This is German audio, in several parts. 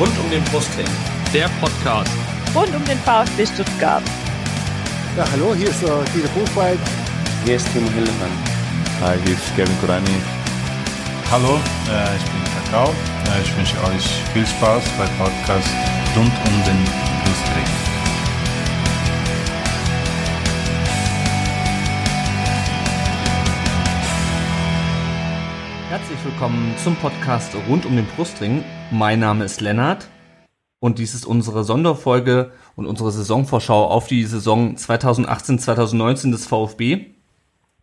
Rund um den Brustring. Der Podcast. Rund um den VfB Stuttgart. Ja, hallo, hier ist uh, Dieter Buchwald. Hier ist Timo Hillemann. Hi, hier ist Kevin Kurani. Hallo, äh, ich bin Kakao. Äh, ich wünsche euch viel Spaß beim Podcast Rund um den Brustring. Herzlich willkommen zum Podcast rund um den Brustring. Mein Name ist Lennart und dies ist unsere Sonderfolge und unsere Saisonvorschau auf die Saison 2018-2019 des VfB.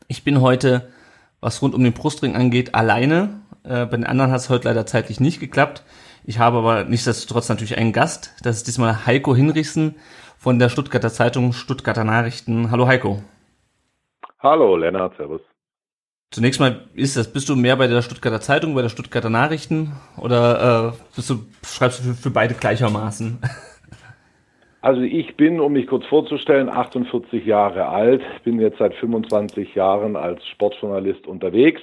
Ich bin heute, was rund um den Brustring angeht, alleine. Äh, bei den anderen hat es heute leider zeitlich nicht geklappt. Ich habe aber nichtsdestotrotz natürlich einen Gast. Das ist diesmal Heiko Hinrichsen von der Stuttgarter Zeitung Stuttgarter Nachrichten. Hallo Heiko. Hallo Lennart, servus. Zunächst mal, ist das, bist du mehr bei der Stuttgarter Zeitung, bei der Stuttgarter Nachrichten oder äh, bist du, schreibst du für, für beide gleichermaßen? Also ich bin, um mich kurz vorzustellen, 48 Jahre alt, bin jetzt seit 25 Jahren als Sportjournalist unterwegs.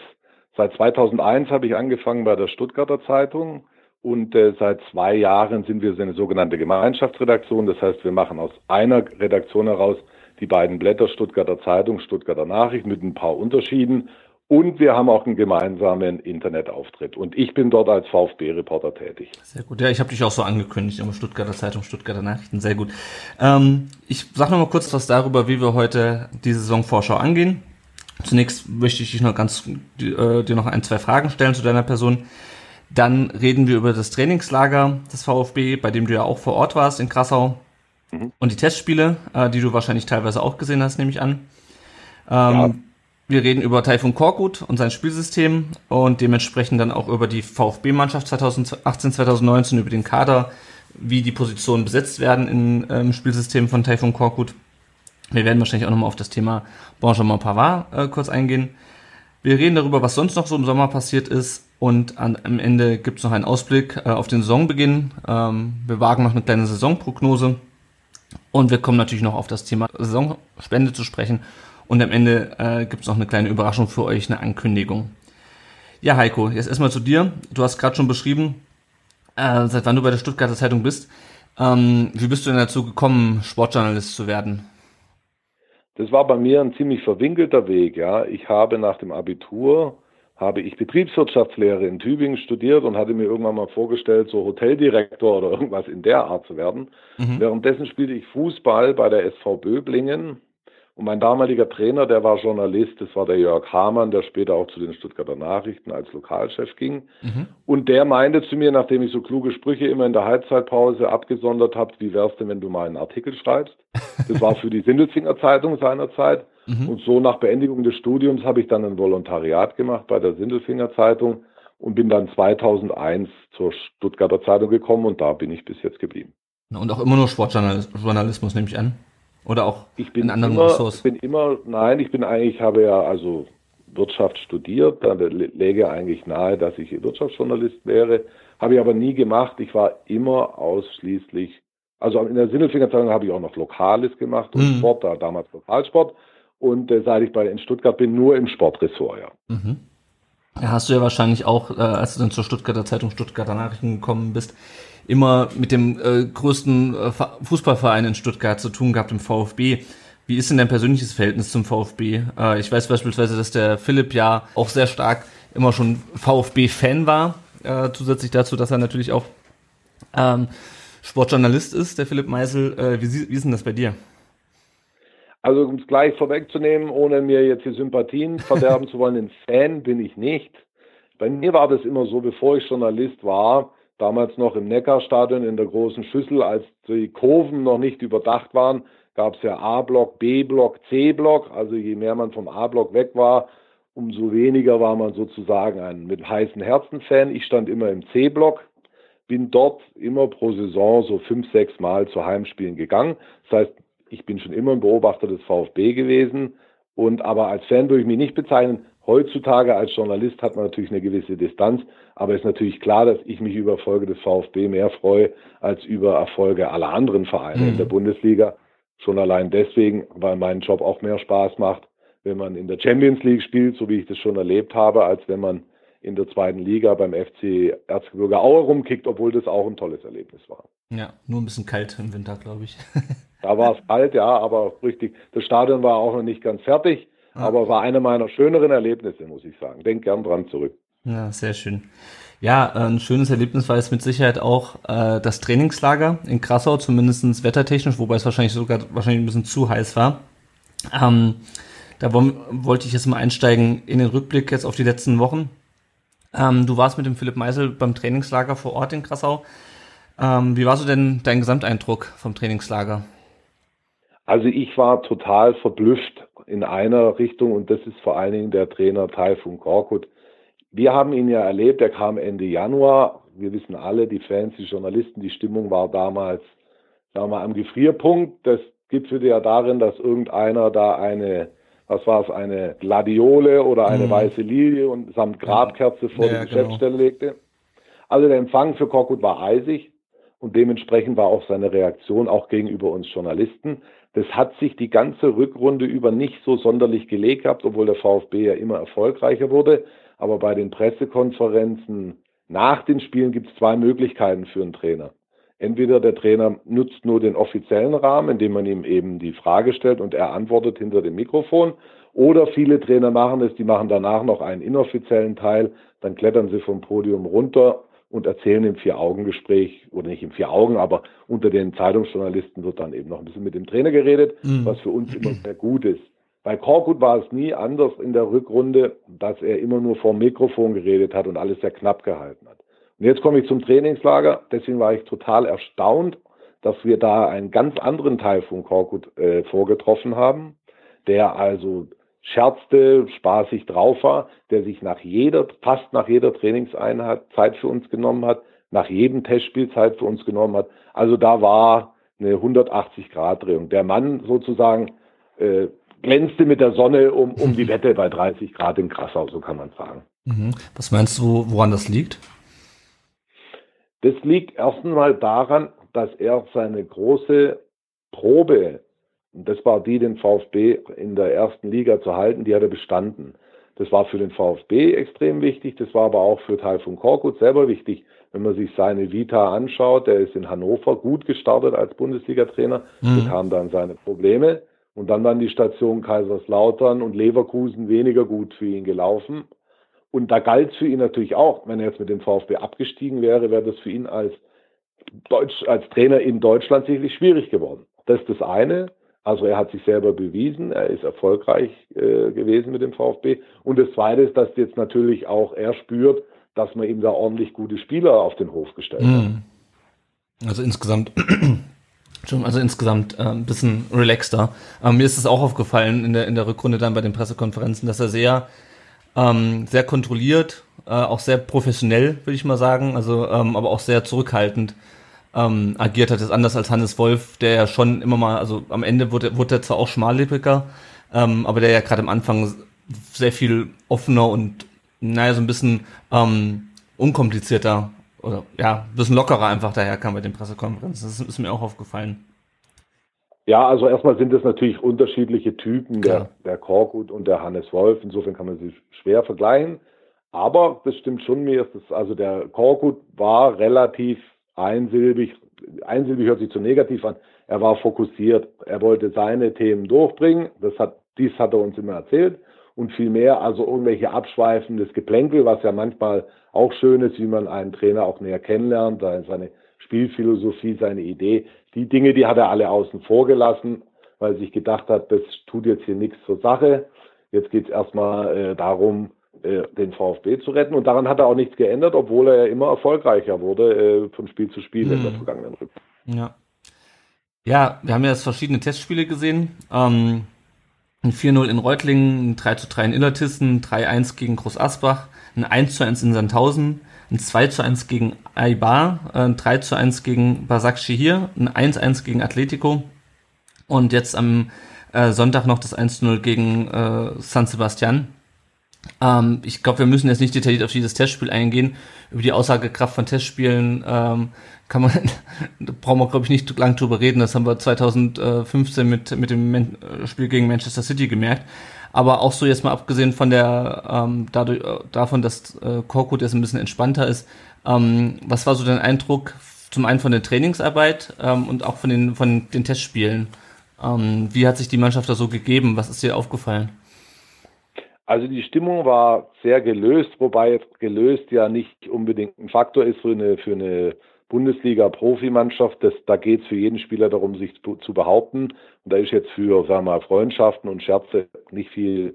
Seit 2001 habe ich angefangen bei der Stuttgarter Zeitung und äh, seit zwei Jahren sind wir eine sogenannte Gemeinschaftsredaktion. Das heißt, wir machen aus einer Redaktion heraus die beiden Blätter Stuttgarter Zeitung, Stuttgarter Nachrichten mit ein paar Unterschieden und wir haben auch einen gemeinsamen Internetauftritt. Und ich bin dort als VfB-Reporter tätig. Sehr gut. Ja, ich habe dich auch so angekündigt, immer Stuttgarter Zeitung, Stuttgarter Nachrichten. Sehr gut. Ähm, ich sage noch mal kurz was darüber, wie wir heute die Saisonvorschau angehen. Zunächst möchte ich dich noch ganz, äh, dir noch ein, zwei Fragen stellen zu deiner Person. Dann reden wir über das Trainingslager des VfB, bei dem du ja auch vor Ort warst in Krassau. Mhm. Und die Testspiele, äh, die du wahrscheinlich teilweise auch gesehen hast, nehme ich an. Ähm, ja. Wir reden über Taifun Korkut und sein Spielsystem und dementsprechend dann auch über die VfB-Mannschaft 2018, 2019, über den Kader, wie die Positionen besetzt werden im ähm, Spielsystem von Taifun Korkut. Wir werden wahrscheinlich auch nochmal auf das Thema Benjamin Pavard äh, kurz eingehen. Wir reden darüber, was sonst noch so im Sommer passiert ist und an, am Ende gibt es noch einen Ausblick äh, auf den Saisonbeginn. Ähm, wir wagen noch eine kleine Saisonprognose und wir kommen natürlich noch auf das Thema Saisonspende zu sprechen und am Ende äh, gibt es noch eine kleine Überraschung für euch, eine Ankündigung. Ja, Heiko, jetzt erstmal zu dir. Du hast gerade schon beschrieben, äh, seit wann du bei der Stuttgarter Zeitung bist. Ähm, wie bist du denn dazu gekommen, Sportjournalist zu werden? Das war bei mir ein ziemlich verwinkelter Weg, ja. Ich habe nach dem Abitur habe ich Betriebswirtschaftslehre in Tübingen studiert und hatte mir irgendwann mal vorgestellt, so Hoteldirektor oder irgendwas in der Art zu werden. Mhm. Währenddessen spielte ich Fußball bei der SV Böblingen und mein damaliger Trainer, der war Journalist, das war der Jörg Hamann, der später auch zu den Stuttgarter Nachrichten als Lokalchef ging. Mhm. Und der meinte zu mir, nachdem ich so kluge Sprüche immer in der Halbzeitpause abgesondert habe, wie wär's denn, wenn du mal einen Artikel schreibst? Das war für die Sindelfinger Zeitung seinerzeit. Mhm. Und so nach Beendigung des Studiums habe ich dann ein Volontariat gemacht bei der Sindelfinger Zeitung und bin dann 2001 zur Stuttgarter Zeitung gekommen und da bin ich bis jetzt geblieben. Und auch immer nur Sportjournalismus, nehme ich an. Oder auch ich bin in anderen immer, Ressorts? Ich bin immer, nein, ich bin eigentlich, habe ja also Wirtschaft studiert, dann läge eigentlich nahe, dass ich Wirtschaftsjournalist wäre, habe ich aber nie gemacht. Ich war immer ausschließlich, also in der Sinnelfingerzeitung habe ich auch noch Lokales gemacht und mhm. Sport, da damals Lokalsport. Und äh, seit ich bei in Stuttgart bin, nur im Sportressort, ja. Mhm. Hast du ja wahrscheinlich auch, äh, als du dann zur Stuttgarter Zeitung Stuttgarter Nachrichten gekommen bist, immer mit dem äh, größten äh, Fußballverein in Stuttgart zu tun gehabt, im VfB. Wie ist denn dein persönliches Verhältnis zum VfB? Äh, ich weiß beispielsweise, dass der Philipp ja auch sehr stark immer schon VfB-Fan war, äh, zusätzlich dazu, dass er natürlich auch ähm, Sportjournalist ist, der Philipp Meisel. Äh, wie, wie ist denn das bei dir? Also um es gleich vorwegzunehmen, ohne mir jetzt die Sympathien verderben zu wollen, ein Fan bin ich nicht. Bei mir war das immer so, bevor ich Journalist war, damals noch im Neckarstadion in der großen Schüssel, als die Kurven noch nicht überdacht waren, gab es ja A-Block, B-Block, C-Block. Also je mehr man vom A-Block weg war, umso weniger war man sozusagen ein mit heißen Herzen Fan. Ich stand immer im C-Block, bin dort immer pro Saison so fünf, sechs Mal zu Heimspielen gegangen. Das heißt, ich bin schon immer ein Beobachter des VfB gewesen und aber als Fan würde ich mich nicht bezeichnen. Heutzutage als Journalist hat man natürlich eine gewisse Distanz, aber ist natürlich klar, dass ich mich über Erfolge des VfB mehr freue als über Erfolge aller anderen Vereine mhm. in der Bundesliga. Schon allein deswegen, weil mein Job auch mehr Spaß macht, wenn man in der Champions League spielt, so wie ich das schon erlebt habe, als wenn man in der zweiten Liga beim FC Erzgebirge Aue rumkickt, obwohl das auch ein tolles Erlebnis war. Ja, nur ein bisschen kalt im Winter, glaube ich. da war es kalt, ja, aber richtig. Das Stadion war auch noch nicht ganz fertig. Aber war eine meiner schöneren Erlebnisse, muss ich sagen. Denk gern dran zurück. Ja, sehr schön. Ja, ein schönes Erlebnis war es mit Sicherheit auch äh, das Trainingslager in Krassau, zumindest wettertechnisch, wobei es wahrscheinlich sogar wahrscheinlich ein bisschen zu heiß war. Ähm, da wollte ich jetzt mal einsteigen in den Rückblick jetzt auf die letzten Wochen. Ähm, du warst mit dem Philipp Meisel beim Trainingslager vor Ort in Krassau. Ähm, wie war so denn dein Gesamteindruck vom Trainingslager? Also ich war total verblüfft in einer Richtung und das ist vor allen Dingen der Trainer Taifun Korkut. Wir haben ihn ja erlebt, er kam Ende Januar. Wir wissen alle, die Fans, die Journalisten, die Stimmung war damals, sagen wir mal, am Gefrierpunkt. Das gipfelte ja darin, dass irgendeiner da eine, was war es, eine Gladiole oder eine mhm. weiße Lilie und samt Grabkerze vor ja, die genau. Geschäftsstelle legte. Also der Empfang für Korkut war eisig und dementsprechend war auch seine Reaktion auch gegenüber uns Journalisten. Das hat sich die ganze Rückrunde über nicht so sonderlich gelegt gehabt, obwohl der VfB ja immer erfolgreicher wurde. Aber bei den Pressekonferenzen nach den Spielen gibt es zwei Möglichkeiten für einen Trainer. Entweder der Trainer nutzt nur den offiziellen Rahmen, indem man ihm eben die Frage stellt und er antwortet hinter dem Mikrofon. Oder viele Trainer machen es, die machen danach noch einen inoffiziellen Teil, dann klettern sie vom Podium runter und erzählen im Vier-Augen-Gespräch, oder nicht im Vier-Augen, aber unter den Zeitungsjournalisten wird dann eben noch ein bisschen mit dem Trainer geredet, mhm. was für uns immer sehr gut ist. Bei Korkut war es nie anders in der Rückrunde, dass er immer nur vor dem Mikrofon geredet hat und alles sehr knapp gehalten hat. Und jetzt komme ich zum Trainingslager. Deswegen war ich total erstaunt, dass wir da einen ganz anderen Teil von Korkut äh, vorgetroffen haben, der also scherzte, spaßig drauf war, der sich nach jeder, fast nach jeder Trainingseinheit Zeit für uns genommen hat, nach jedem Testspiel Zeit für uns genommen hat. Also da war eine 180-Grad-Drehung. Der Mann sozusagen äh, glänzte mit der Sonne um, um die Wette bei 30 Grad in Krassau, so kann man sagen. Mhm. Was meinst du, woran das liegt? Das liegt erst einmal daran, dass er seine große Probe und das war die, den VfB in der ersten Liga zu halten, die hat er bestanden. Das war für den VfB extrem wichtig, das war aber auch für Taifun Korkut selber wichtig. Wenn man sich seine Vita anschaut, der ist in Hannover gut gestartet als Bundesliga-Trainer, mhm. bekam dann seine Probleme und dann waren die Stationen Kaiserslautern und Leverkusen weniger gut für ihn gelaufen. Und da galt es für ihn natürlich auch, wenn er jetzt mit dem VfB abgestiegen wäre, wäre das für ihn als Deutsch, als Trainer in Deutschland sicherlich schwierig geworden. Das ist das eine. Also er hat sich selber bewiesen, er ist erfolgreich äh, gewesen mit dem VfB. Und das Zweite ist, dass jetzt natürlich auch er spürt, dass man ihm da ordentlich gute Spieler auf den Hof gestellt hat. Mhm. Also insgesamt, also insgesamt äh, ein bisschen relaxter. Ähm, mir ist es auch aufgefallen in der, in der Rückrunde dann bei den Pressekonferenzen, dass er sehr, ähm, sehr kontrolliert, äh, auch sehr professionell, würde ich mal sagen, also ähm, aber auch sehr zurückhaltend ähm, agiert hat. Ist anders als Hannes Wolf, der ja schon immer mal, also am Ende wurde, wurde er zwar auch schmallippiger, ähm, aber der ja gerade am Anfang sehr viel offener und naja, so ein bisschen ähm, unkomplizierter oder ja, ein bisschen lockerer einfach daherkam bei den Pressekonferenzen. Das ist mir auch aufgefallen. Ja, also erstmal sind es natürlich unterschiedliche Typen, der, der Korkut und der Hannes Wolf. Insofern kann man sie schwer vergleichen. Aber das stimmt schon mir, ist das, also der Korkut war relativ einsilbig, einsilbig hört sich zu negativ an, er war fokussiert, er wollte seine Themen durchbringen, das hat, dies hat er uns immer erzählt. Und viel mehr, also irgendwelche abschweifendes Geplänkel, was ja manchmal auch schön ist, wie man einen Trainer auch näher kennenlernt, seine Spielphilosophie, seine Idee, die Dinge, die hat er alle außen vor gelassen, weil er sich gedacht hat, das tut jetzt hier nichts zur Sache. Jetzt geht es erstmal äh, darum, den VfB zu retten. Und daran hat er auch nichts geändert, obwohl er ja immer erfolgreicher wurde äh, von Spiel zu Spiel mhm. in der mhm. vergangenen Rückrunde. Ja. Ja, wir haben ja jetzt verschiedene Testspiele gesehen. Ähm, ein 4-0 in Reutlingen, ein 3-3 in Illertissen, 3-1 gegen Groß Asbach, ein 1-1 in Sandhausen, ein 2-1 gegen Aibar, ein 3-1 gegen Basakci hier, ein 1-1 gegen Atletico und jetzt am äh, Sonntag noch das 1-0 gegen äh, San Sebastian. Ähm, ich glaube, wir müssen jetzt nicht detailliert auf dieses Testspiel eingehen. Über die Aussagekraft von Testspielen ähm, kann man, brauchen wir, glaube ich, nicht lang drüber reden. Das haben wir 2015 mit, mit dem Men Spiel gegen Manchester City gemerkt. Aber auch so jetzt mal abgesehen von der, ähm, dadurch, äh, davon, dass äh, Korkut jetzt ein bisschen entspannter ist, ähm, was war so dein Eindruck zum einen von der Trainingsarbeit ähm, und auch von den, von den Testspielen? Ähm, wie hat sich die Mannschaft da so gegeben? Was ist dir aufgefallen? Also die Stimmung war sehr gelöst, wobei jetzt gelöst ja nicht unbedingt ein Faktor ist für eine, für eine Bundesliga-Profimannschaft. Da geht es für jeden Spieler darum, sich zu, zu, behaupten. Und da ist jetzt für, sagen wir mal, Freundschaften und Scherze nicht viel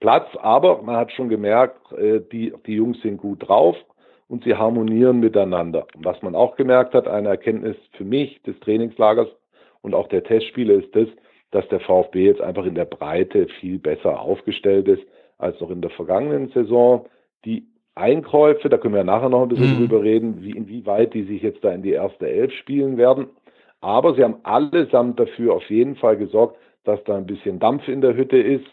Platz. Aber man hat schon gemerkt, äh, die, die Jungs sind gut drauf und sie harmonieren miteinander. Was man auch gemerkt hat, eine Erkenntnis für mich des Trainingslagers und auch der Testspiele ist das, dass der VfB jetzt einfach in der Breite viel besser aufgestellt ist als noch in der vergangenen Saison. Die Einkäufe, da können wir nachher noch ein bisschen mhm. drüber reden, wie, inwieweit die sich jetzt da in die erste Elf spielen werden. Aber sie haben allesamt dafür auf jeden Fall gesorgt, dass da ein bisschen Dampf in der Hütte ist,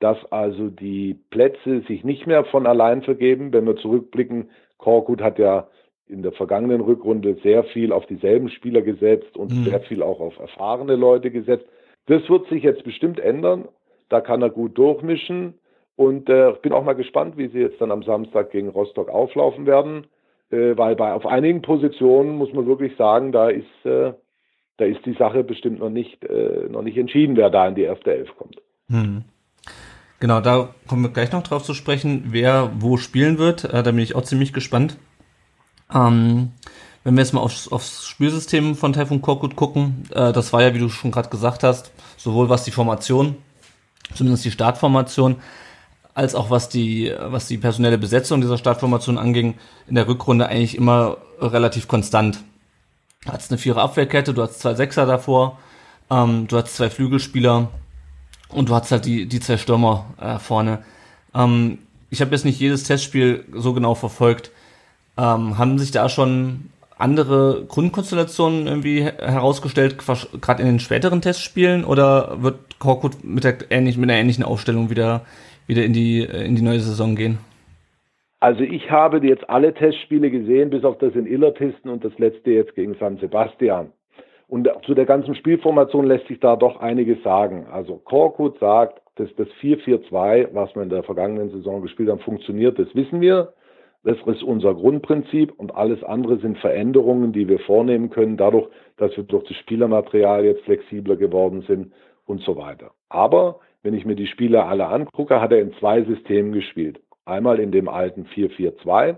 dass also die Plätze sich nicht mehr von allein vergeben. Wenn wir zurückblicken, Korkut hat ja in der vergangenen Rückrunde sehr viel auf dieselben Spieler gesetzt und mhm. sehr viel auch auf erfahrene Leute gesetzt. Das wird sich jetzt bestimmt ändern. Da kann er gut durchmischen. Und äh, bin auch mal gespannt, wie sie jetzt dann am Samstag gegen Rostock auflaufen werden. Äh, weil bei auf einigen Positionen muss man wirklich sagen, da ist, äh, da ist die Sache bestimmt noch nicht, äh, noch nicht entschieden, wer da in die erste Elf kommt. Hm. Genau, da kommen wir gleich noch drauf zu sprechen, wer wo spielen wird. Äh, da bin ich auch ziemlich gespannt. Ähm, wenn wir jetzt mal aufs, aufs Spielsystem von Taifun Korkut gucken, äh, das war ja, wie du schon gerade gesagt hast, sowohl was die Formation, zumindest die Startformation, als auch was die, was die personelle Besetzung dieser Startformation anging, in der Rückrunde eigentlich immer relativ konstant. Du hast eine vierer Abwehrkette, du hast zwei Sechser davor, ähm, du hast zwei Flügelspieler und du hast halt die, die zwei Stürmer äh, vorne. Ähm, ich habe jetzt nicht jedes Testspiel so genau verfolgt. Ähm, haben sich da schon andere Grundkonstellationen irgendwie herausgestellt, gerade in den späteren Testspielen, oder wird Korkut mit, der ähnlich, mit einer ähnlichen Aufstellung wieder wieder in die, in die neue Saison gehen? Also ich habe jetzt alle Testspiele gesehen, bis auf das in Illertisten und das letzte jetzt gegen San Sebastian. Und zu der ganzen Spielformation lässt sich da doch einiges sagen. Also Korkut sagt, dass das 4-4-2, was wir in der vergangenen Saison gespielt haben, funktioniert, das wissen wir. Das ist unser Grundprinzip und alles andere sind Veränderungen, die wir vornehmen können, dadurch, dass wir durch das Spielermaterial jetzt flexibler geworden sind und so weiter. Aber wenn ich mir die Spiele alle angucke, hat er in zwei Systemen gespielt. Einmal in dem alten 4-4-2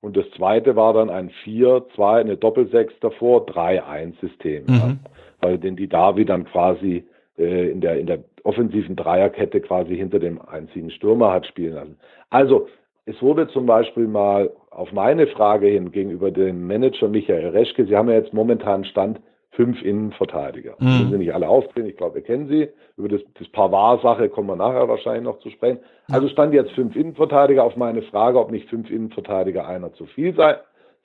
und das zweite war dann ein 4-2, eine Doppel-6 davor, 3-1-System. Mhm. Ja, weil den die Davi dann quasi äh, in, der, in der offensiven Dreierkette quasi hinter dem einzigen Stürmer hat spielen lassen. Also es wurde zum Beispiel mal auf meine Frage hin gegenüber dem Manager Michael Reschke, Sie haben ja jetzt momentan Stand fünf Innenverteidiger. Mhm. Müssen Sie nicht alle aufzählen, ich glaube, wir kennen sie. Über das, das Pavard-Sache kommen wir nachher wahrscheinlich noch zu sprechen. Also stand jetzt fünf Innenverteidiger. Auf meine Frage, ob nicht fünf Innenverteidiger einer zu viel sei,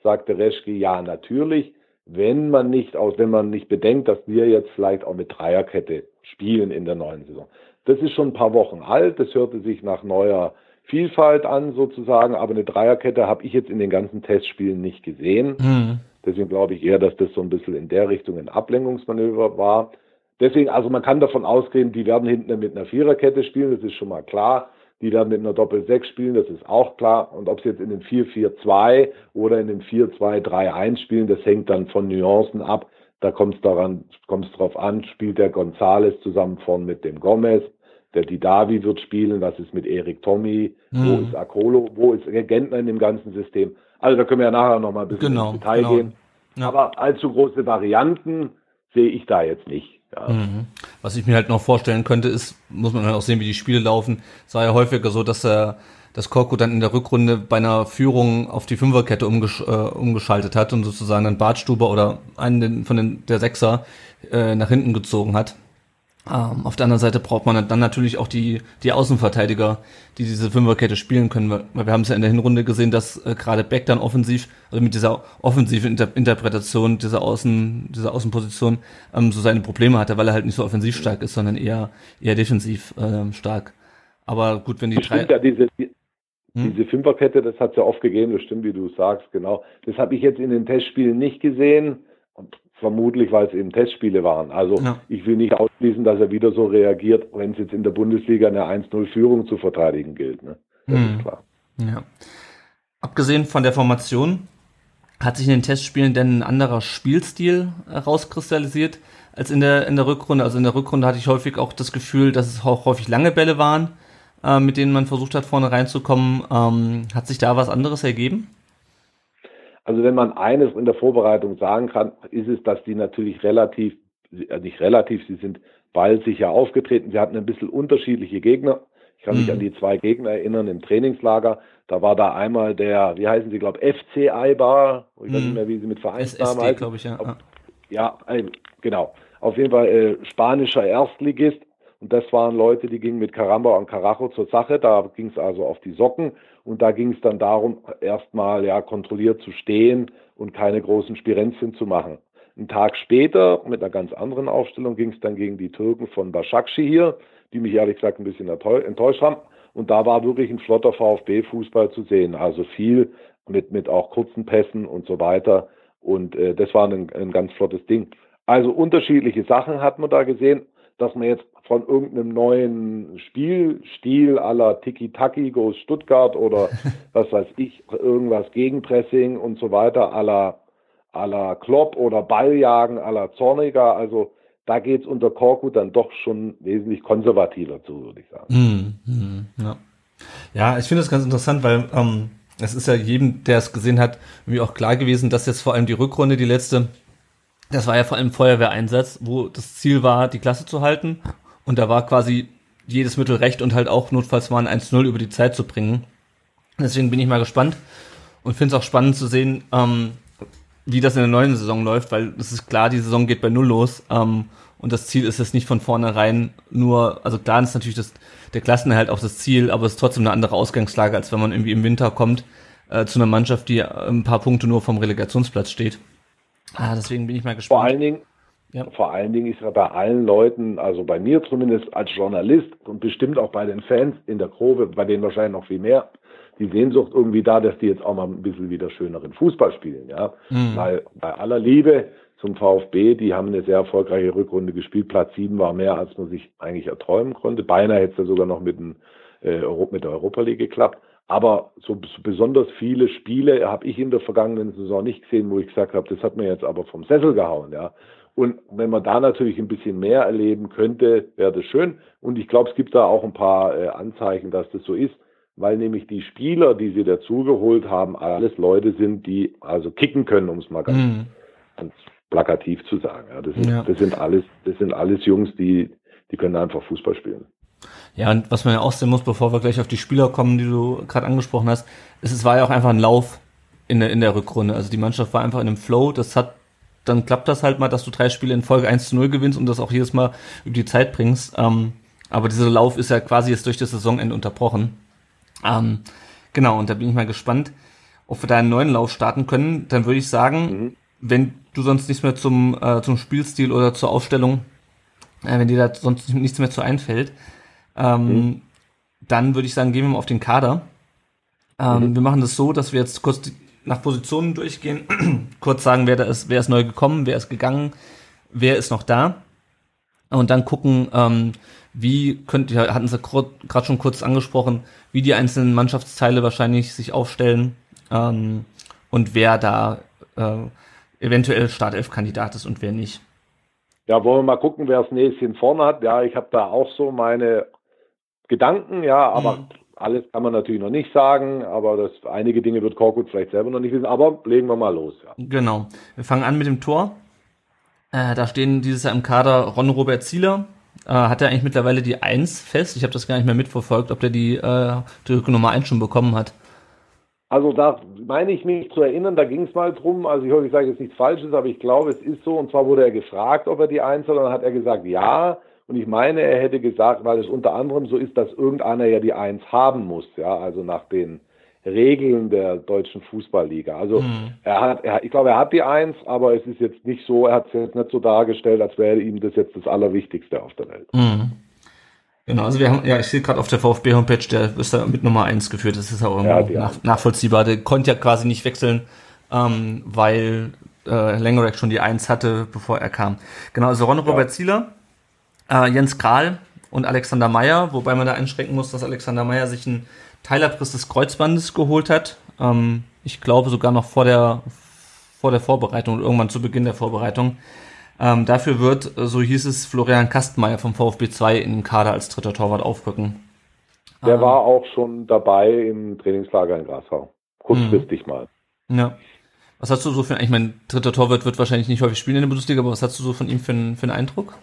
sagte Reschke, ja, natürlich. Wenn man nicht aus, wenn man nicht bedenkt, dass wir jetzt vielleicht auch mit Dreierkette spielen in der neuen Saison. Das ist schon ein paar Wochen alt. Das hörte sich nach neuer Vielfalt an sozusagen, aber eine Dreierkette habe ich jetzt in den ganzen Testspielen nicht gesehen. Mhm. Deswegen glaube ich eher, dass das so ein bisschen in der Richtung ein Ablenkungsmanöver war. Deswegen, also man kann davon ausgehen, die werden hinten mit einer Viererkette spielen, das ist schon mal klar. Die werden mit einer Doppel-6 spielen, das ist auch klar. Und ob sie jetzt in den 4-4-2 oder in den 4-2-3-1 spielen, das hängt dann von Nuancen ab. Da kommt es daran, kommt es drauf an, spielt der Gonzales zusammen vorn mit dem Gomez. Der Didavi wird spielen, was ist mit Erik Tommy, mhm. wo ist Akolo, wo ist Gentner in dem ganzen System. Also da können wir ja nachher nochmal ein bisschen genau, ins Detail genau. gehen. Ja. Aber allzu große Varianten sehe ich da jetzt nicht. Ja. Mhm. Was ich mir halt noch vorstellen könnte, ist, muss man halt auch sehen, wie die Spiele laufen. Es war ja häufiger so, dass er dass Korko dann in der Rückrunde bei einer Führung auf die Fünferkette umgesch äh, umgeschaltet hat und sozusagen dann Bartstuber oder einen von den der Sechser äh, nach hinten gezogen hat. Ähm, auf der anderen Seite braucht man dann natürlich auch die, die Außenverteidiger, die diese Fünferkette spielen können, weil wir haben es ja in der Hinrunde gesehen, dass äh, gerade Beck dann offensiv, also mit dieser offensiven Inter Interpretation dieser Außen, dieser Außenposition ähm, so seine Probleme hatte, weil er halt nicht so offensiv stark ist, sondern eher eher defensiv äh, stark. Aber gut, wenn die drei. Ja, diese, hm? diese Fünferkette, das hat es ja oft gegeben, das stimmt, wie du sagst, genau. Das habe ich jetzt in den Testspielen nicht gesehen. Vermutlich, weil es eben Testspiele waren. Also Ja. ich will nicht ausschließen, dass er wieder so reagiert, wenn es jetzt in der Bundesliga eine 1-0-Führung zu verteidigen gilt. Ne? Das Mhm. ist klar. Ja. Abgesehen von der Formation, hat sich in den Testspielen denn ein anderer Spielstil herauskristallisiert als in der, in der Rückrunde? Also in der Rückrunde hatte ich häufig auch das Gefühl, dass es auch häufig lange Bälle waren, äh, mit denen man versucht hat, vorne reinzukommen. Ähm, hat sich da was anderes ergeben? Also wenn man eines in der Vorbereitung sagen kann, ist es, dass die natürlich relativ, äh, nicht relativ, sie sind ballsicher aufgetreten. Sie hatten ein bisschen unterschiedliche Gegner. Ich kann mich Mhm. an die zwei Gegner erinnern im Trainingslager. Da war da einmal der, wie heißen sie, glaube FC Eibar, ich weiß Mhm. nicht mehr, wie sie mit Vereinsnamen heißen. glaube ich, ja. ja. Ja, genau. Auf jeden Fall äh, spanischer Erstligist. Und das waren Leute, die gingen mit Caramba und Carajo zur Sache. Da ging es also auf die Socken. Und da ging es dann darum, erstmal ja kontrolliert zu stehen und keine großen Spirenzchen zu machen. Einen Tag später, mit einer ganz anderen Aufstellung, ging es dann gegen die Türken von Başakşehir hier, die mich ehrlich gesagt ein bisschen enttäu- enttäuscht haben. Und da war wirklich ein flotter VfB-Fußball zu sehen. Also viel mit, mit auch kurzen Pässen und so weiter. Und äh, das war ein, ein ganz flottes Ding. Also unterschiedliche Sachen hat man da gesehen, dass man jetzt von irgendeinem neuen Spielstil aller Tiki-Taki goes Stuttgart oder was weiß ich, irgendwas Gegenpressing und so weiter aller aller Klopp oder Balljagen aller Zorniger. Also da geht's unter Korkut dann doch schon wesentlich konservativer zu, würde ich sagen. Hm, hm, ja. ja, ich finde das ganz interessant, weil ähm, es ist ja jedem, der es gesehen hat, irgendwie auch klar gewesen, dass jetzt vor allem die Rückrunde, die letzte, das war ja vor allem Feuerwehreinsatz, wo das Ziel war, die Klasse zu halten. Und da war quasi jedes Mittel recht und halt auch notfalls mal ein 1-0 über die Zeit zu bringen. Deswegen bin ich mal gespannt und finde es auch spannend zu sehen, ähm, wie das in der neuen Saison läuft, weil es ist klar, die Saison geht bei Null los. Ähm, und das Ziel ist jetzt nicht von vornherein nur, also klar ist natürlich das, der Klassenerhalt auch das Ziel, aber es ist trotzdem eine andere Ausgangslage, als wenn man irgendwie im Winter kommt äh, zu einer Mannschaft, die ein paar Punkte nur vom Relegationsplatz steht. Ah, deswegen bin ich mal gespannt. Vor allen Dingen, Ja. vor allen Dingen ist ja bei allen Leuten, also bei mir zumindest als Journalist und bestimmt auch bei den Fans in der Kurve, bei denen wahrscheinlich noch viel mehr, die Sehnsucht irgendwie da, dass die jetzt auch mal ein bisschen wieder schöneren Fußball spielen, ja. Mhm. Weil bei aller Liebe zum VfB, die haben eine sehr erfolgreiche Rückrunde gespielt. Platz 7 war mehr, als man sich eigentlich erträumen konnte. Beinahe hätte es ja sogar noch mit, dem, äh, mit der Europa League geklappt. Aber so, so besonders viele Spiele habe ich in der vergangenen Saison nicht gesehen, wo ich gesagt habe, das hat mir jetzt aber vom Sessel gehauen, ja. Und wenn man da natürlich ein bisschen mehr erleben könnte, wäre das schön. Und ich glaube, es gibt da auch ein paar äh, Anzeichen, dass das so ist, weil nämlich die Spieler, die sie dazugeholt haben, alles Leute sind, die also kicken können, um es mal ganz, Mhm. ganz plakativ zu sagen. Ja, das, sind, Ja. das sind alles, das sind alles Jungs, die, die können einfach Fußball spielen. Ja, und was man ja auch sehen muss, bevor wir gleich auf die Spieler kommen, die du gerade angesprochen hast, ist, es war ja auch einfach ein Lauf in der, in der Rückrunde. Also die Mannschaft war einfach in einem Flow. Das hat, dann klappt das halt mal, dass du drei Spiele in Folge 1 zu 0 gewinnst und das auch jedes Mal über die Zeit bringst. Ähm, aber dieser Lauf ist ja quasi jetzt durch das Saisonende unterbrochen. Ähm, genau, und da bin ich mal gespannt, ob wir da einen neuen Lauf starten können. Dann würde ich sagen, wenn du sonst nichts mehr zum, äh, zum Spielstil oder zur Aufstellung, äh, wenn dir da sonst nichts mehr zu einfällt, ähm, dann würde ich sagen, gehen wir mal auf den Kader. Ähm, Wir machen das so, dass wir jetzt kurz nach Positionen durchgehen, kurz sagen, wer da ist, wer ist neu gekommen, wer ist gegangen, wer ist noch da. Und dann gucken, ähm, wie könnt ihr, hatten sie gerade schon kurz angesprochen, wie die einzelnen Mannschaftsteile wahrscheinlich sich aufstellen ähm, und wer da äh, eventuell Startelf-Kandidat ist und wer nicht. Ja, wollen wir mal gucken, wer das Näschen vorne hat. Ja, ich habe da auch so meine Gedanken, ja, aber Mhm. alles kann man natürlich noch nicht sagen, aber das einige Dinge wird Korkut vielleicht selber noch nicht wissen, aber legen wir mal los, ja. Genau. Wir fangen an mit dem Tor. Äh, da stehen dieses Jahr im Kader Ron Robert Zieler. Äh, hat er eigentlich mittlerweile die 1 fest? Ich habe das gar nicht mehr mitverfolgt, ob der die, äh, die Nummer 1 schon bekommen hat. Also da meine ich mich zu erinnern, da ging es mal drum, also ich hoffe, ich sage jetzt nichts Falsches, aber ich glaube, es ist so, und zwar wurde er gefragt, ob er die Eins hat, und dann hat er gesagt, ja, und ich meine, er hätte gesagt, weil es unter anderem so ist, dass irgendeiner ja die Eins haben muss, ja, also nach den Regeln der deutschen Fußballliga. Also er hat, er, ich glaube, er hat die Eins, aber es ist jetzt nicht so, er hat es jetzt nicht so dargestellt, als wäre ihm das jetzt das Allerwichtigste auf der Welt. Mhm. Genau, also wir haben, ja, ich sehe gerade auf der VfB-Homepage, der ist da mit Nummer 1 geführt. Das ist auch Ja, irgendwo die nach, Eins. nachvollziehbar. Der konnte ja quasi nicht wechseln, ähm, weil äh, Langerack schon die Eins hatte, bevor er kam. Genau, also Ron Robert Zieler, äh, Jens Kral und Alexander Meyer, wobei man da einschränken muss, dass Alexander Meyer sich einen Teilabriss des Kreuzbandes geholt hat. Ähm, ich glaube sogar noch vor der, vor der Vorbereitung, irgendwann zu Beginn der Vorbereitung. Ähm, dafür wird, so hieß es, Florian Kastenmeier vom VfB 2 in den Kader als dritter Torwart aufrücken. Der Ähm, war auch schon dabei im Trainingslager in Grasau. Kurzfristig mal. Ja. Was hast du so für, ich meine, dritter Torwart wird wahrscheinlich nicht häufig spielen in der Bundesliga, aber was hast du so von ihm für, einen- für einen Eindruck?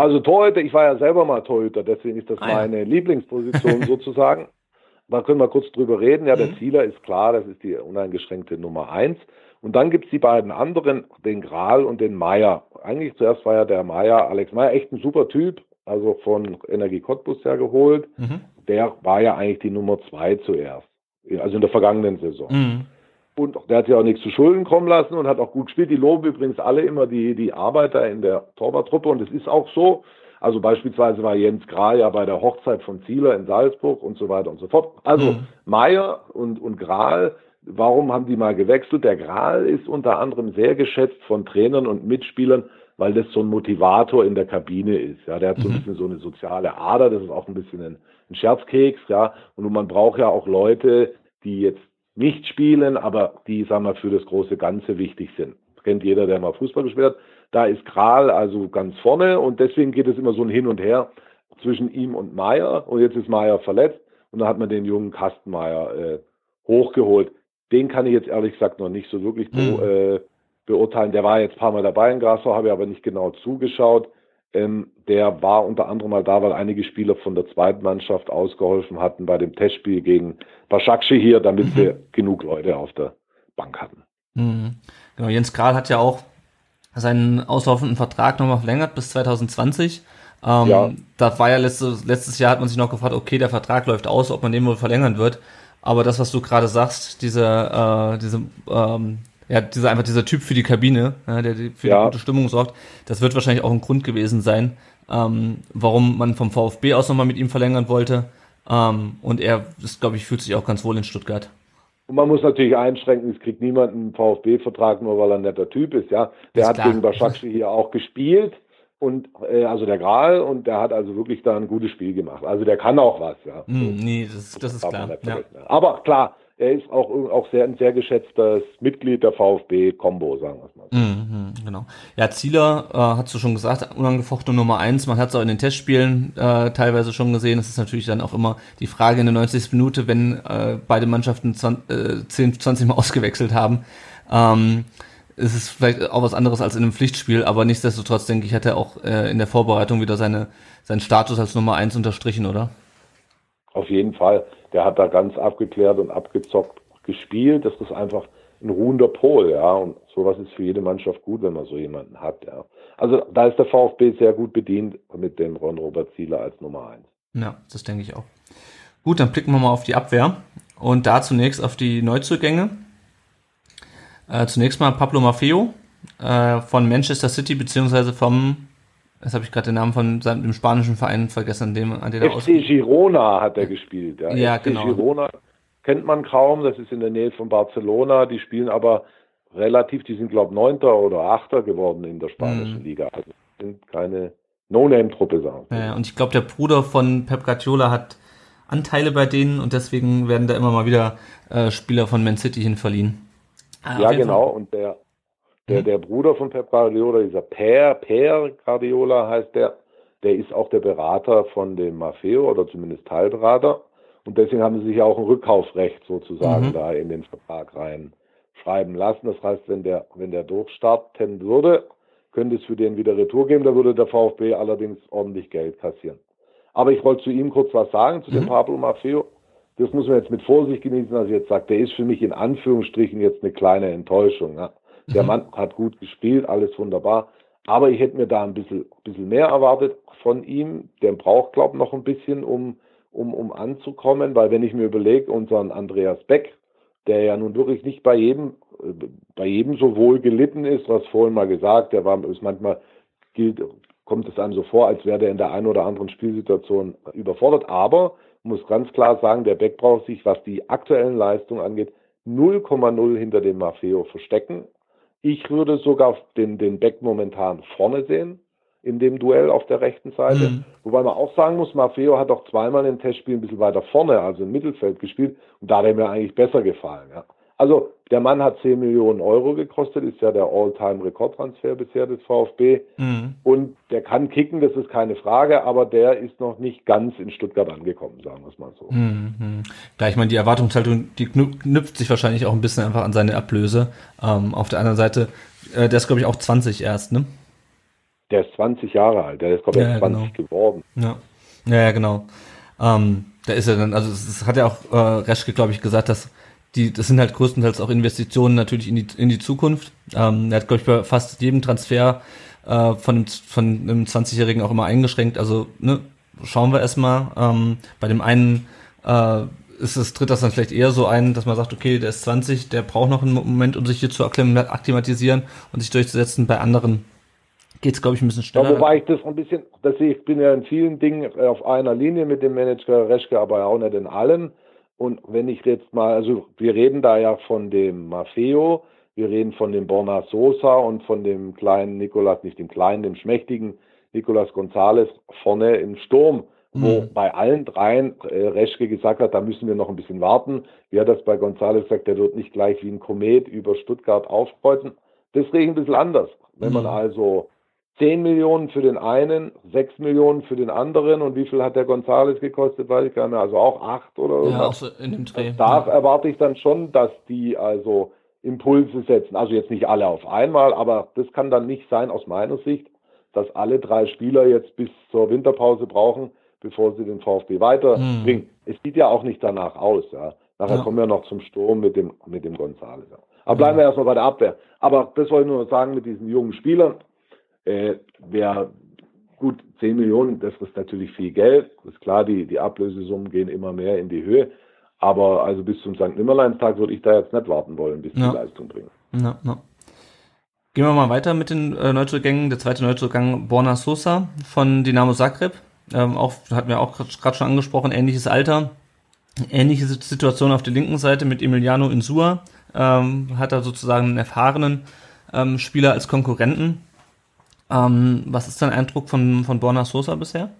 Also Torhüter, ich war ja selber mal Torhüter, deswegen ist das Ah, ja. meine Lieblingsposition sozusagen. Da können wir kurz drüber reden. Ja, der Mhm. Zieler ist klar, das ist die uneingeschränkte Nummer eins. Und dann gibt's die beiden anderen, den Gral und den Meier. Eigentlich zuerst war ja der Meier, Alex Meier, echt ein super Typ, also von Energie Cottbus her geholt. Mhm. Der war ja eigentlich die Nummer zwei zuerst, also in der vergangenen Saison. Mhm. Und der hat ja auch nichts zu Schulden kommen lassen und hat auch gut gespielt. Die loben übrigens alle immer die, die Arbeiter in der Torwarttruppe und es ist auch so. Also beispielsweise war Jens Grahl ja bei der Hochzeit von Zieler in Salzburg und so weiter und so fort. Also Mhm. Meier und, und Grahl, warum haben die mal gewechselt? Der Grahl ist unter anderem sehr geschätzt von Trainern und Mitspielern, weil das so ein Motivator in der Kabine ist. Ja, der hat so ein Mhm. bisschen so eine soziale Ader, das ist auch ein bisschen ein, ein Scherzkeks, ja. Und man braucht ja auch Leute, die jetzt nicht spielen, aber die, sagen wir, für das große Ganze wichtig sind. Das kennt jeder, der mal Fußball gespielt hat. Da ist Kral also ganz vorne und deswegen geht es immer so ein Hin und Her zwischen ihm und Meier. Und jetzt ist Meier verletzt und dann hat man den jungen Kastenmeier äh, hochgeholt. Den kann ich jetzt ehrlich gesagt noch nicht so wirklich be Mhm. äh, beurteilen. Der war jetzt ein paar Mal dabei in Grasau, habe ich aber nicht genau zugeschaut. Ähm, der war unter anderem mal da, weil einige Spieler von der zweiten Mannschaft ausgeholfen hatten bei dem Testspiel gegen Başakşehir hier, damit Mhm. wir genug Leute auf der Bank hatten. Mhm. Genau, Jens Kral hat ja auch seinen auslaufenden Vertrag nochmal verlängert bis 2020. Ähm, Ja. Da war ja letztes, letztes Jahr hat man sich noch gefragt, okay, der Vertrag läuft aus, ob man den wohl verlängern wird. Aber das, was du gerade sagst, diese, äh, diese, ähm, ja, dieser einfach dieser Typ für die Kabine, ja, der für Ja. die gute Stimmung sorgt, das wird wahrscheinlich auch ein Grund gewesen sein, ähm, warum man vom VfB aus nochmal mit ihm verlängern wollte. Ähm, und er, das glaube ich, fühlt sich auch ganz wohl in Stuttgart. Und man muss natürlich einschränken, es kriegt niemand einen VfB-Vertrag, nur weil er ein netter Typ ist, ja. Der Ist hat klar. gegen Başakşehir hier auch gespielt und äh, also der Gral und der hat also wirklich da ein gutes Spiel gemacht. Also der kann auch was, ja. Hm, nee, das, das ist Darf klar. ja. Aber klar, er ist auch, auch sehr, ein sehr geschätztes Mitglied der VfB-Kombo, sagen wir es mal. so. Mhm, genau. Ja, Zieler, äh, hast du schon gesagt, unangefochtene Nummer eins. Man hat es auch in den Testspielen äh, teilweise schon gesehen. Es ist natürlich dann auch immer die Frage in der 90. Minute, wenn äh, beide Mannschaften 20, äh, 10, 20 Mal ausgewechselt haben. Ähm, es ist vielleicht auch was anderes als in einem Pflichtspiel, aber nichtsdestotrotz denke ich, hat er auch äh, in der Vorbereitung wieder seine, seinen Status als Nummer eins unterstrichen, oder? Auf jeden Fall. Der hat da ganz abgeklärt und abgezockt gespielt. Das ist einfach ein ruhender Pol, ja. Und sowas ist für jede Mannschaft gut, wenn man so jemanden hat, ja. Also da ist der VfB sehr gut bedient mit dem Ron Robert Zieler als Nummer eins. Ja, das denke ich auch. Gut, dann blicken wir mal auf die Abwehr und da zunächst auf die Neuzugänge. Äh, zunächst mal Pablo Maffeo äh, von Manchester City, beziehungsweise vom, jetzt habe ich gerade den Namen von seinem, dem spanischen Verein vergessen, an dem, an dem er. FC Girona hat er gespielt, ja. Ja, FC genau. Girona kennt man kaum, das ist in der Nähe von Barcelona. Die spielen aber relativ, die sind glaube Neunter oder Achter geworden in der spanischen Mhm. Liga. Also sind keine No-Name-Truppe, sagen. Äh, und ich glaube, der Bruder von Pep Guardiola hat Anteile bei denen und deswegen werden da immer mal wieder äh, Spieler von Man City hin verliehen. Auf Ja, genau. Fall. Und der, der, Mhm. der Bruder von Pep Guardiola, dieser Per, Per Guardiola heißt der, der ist auch der Berater von dem Maffeo oder zumindest Teilberater. Und deswegen haben sie sich auch ein Rückkaufsrecht sozusagen Mhm. da in den Vertrag rein schreiben lassen. Das heißt, wenn der, wenn der durchstarten würde, könnte es für den wieder Retour geben. Da würde der VfB allerdings ordentlich Geld kassieren. Aber ich wollte zu ihm kurz was sagen, zu dem Mhm. Pablo Maffeo. Das muss man jetzt mit Vorsicht genießen, dass ich jetzt sage, der ist für mich in Anführungsstrichen jetzt eine kleine Enttäuschung. Ja. Der Mhm. Mann hat gut gespielt, alles wunderbar. Aber ich hätte mir da ein bisschen, bisschen mehr erwartet von ihm. Der braucht, glaube ich, noch ein bisschen, um, um, um anzukommen, weil wenn ich mir überlege, unseren Andreas Beck, der ja nun wirklich nicht bei jedem, bei jedem so wohl gelitten ist, was vorhin mal gesagt, der war, ist manchmal gilt, kommt es einem so vor, als wäre der in der einen oder anderen Spielsituation überfordert. Aber muss ganz klar sagen, der Beck braucht sich, was die aktuellen Leistungen angeht, 0,0 hinter dem Maffeo verstecken. Ich würde sogar den, den Beck momentan vorne sehen in dem Duell auf der rechten Seite. Mhm. Wobei man auch sagen muss, Maffeo hat auch zweimal im Testspiel ein bisschen weiter vorne, also im Mittelfeld gespielt und da hat er mir eigentlich besser gefallen. Ja. Also der Mann hat 10 Millionen Euro gekostet, ist ja der All-Time-Rekordtransfer bisher des VfB Mhm. und der kann kicken, das ist keine Frage, aber der ist noch nicht ganz in Stuttgart angekommen, sagen wir es mal so. Mhm. mhm. Da ich meine, die Erwartungshaltung, die knü- knüpft sich wahrscheinlich auch ein bisschen einfach an seine Ablöse. Ähm, auf der anderen Seite, äh, der ist glaube ich auch 20 erst, ne? Der ist 20 Jahre alt, der ist glaube ich Ja, erst 20 geworden. Ja, ja, ja genau. Ähm, da ist er dann, also es hat ja auch äh, Reschke, glaube ich, gesagt, dass die, das sind halt größtenteils auch Investitionen natürlich in die, in die Zukunft. Ähm, er hat, glaube ich, bei fast jedem Transfer äh, von, einem, von einem 20-Jährigen auch immer eingeschränkt. Also, ne, schauen wir erstmal. Ähm, bei dem einen äh, ist es, tritt das dann vielleicht eher so ein, dass man sagt, okay, der ist 20, der braucht noch einen Moment, um sich hier zu akklim- akklimatisieren und sich durchzusetzen. Bei anderen geht es, glaube ich, ein bisschen Ja, schneller. wobei ich das ein bisschen, das sehe ich, ich bin ja in vielen Dingen auf einer Linie mit dem Manager Reschke, aber auch nicht in allen. Und wenn ich jetzt mal, also wir reden da ja von dem Maffeo, wir reden von dem Borna Sosa und von dem kleinen Nicolas, nicht dem kleinen, dem schmächtigen Nicolas González vorne im Sturm, wo Mhm. bei allen dreien äh, Reschke gesagt hat, da müssen wir noch ein bisschen warten. Wie hat das bei González gesagt, der wird nicht gleich wie ein Komet über Stuttgart aufkreuzen. Das sehe ich ein bisschen anders. Wenn man Mhm. also 10 Millionen für den einen, 6 Millionen für den anderen und wie viel hat der González gekostet, weiß ich gar nicht mehr, also auch 8 oder ja, irgendwas. auch so in dem Dreh. Da erwarte ich dann schon, dass die also Impulse setzen. Also jetzt nicht alle auf einmal, aber das kann dann nicht sein aus meiner Sicht, dass alle drei Spieler jetzt bis zur Winterpause brauchen, bevor sie den VfB weiterbringen. Es sieht ja auch nicht danach aus. Ja. Nachher Ja. kommen wir noch zum Sturm mit dem, mit dem González. Ja. Aber bleiben wir erstmal bei der Abwehr. Aber das wollte ich nur sagen mit diesen jungen Spielern. Äh, wer gut 10 Millionen, das ist natürlich viel Geld. ist klar, die, die Ablösesummen gehen immer mehr in die Höhe. Aber also bis zum St. Nimmerleinstag würde ich da jetzt nicht warten wollen, bis Ja. die Leistung bringen. Ja, ja. Gehen wir mal weiter mit den äh, Neuzugängen. Der zweite Neuzugang Borna Sosa von Dinamo Zagreb. Ähm, auch hatten wir auch gerade schon angesprochen, ähnliches Alter, ähnliche Situation auf der linken Seite mit Emiliano Insua. Ähm, hat er sozusagen einen erfahrenen ähm, Spieler als Konkurrenten. Ähm, was ist dein Eindruck von, von Borna Sosa bisher?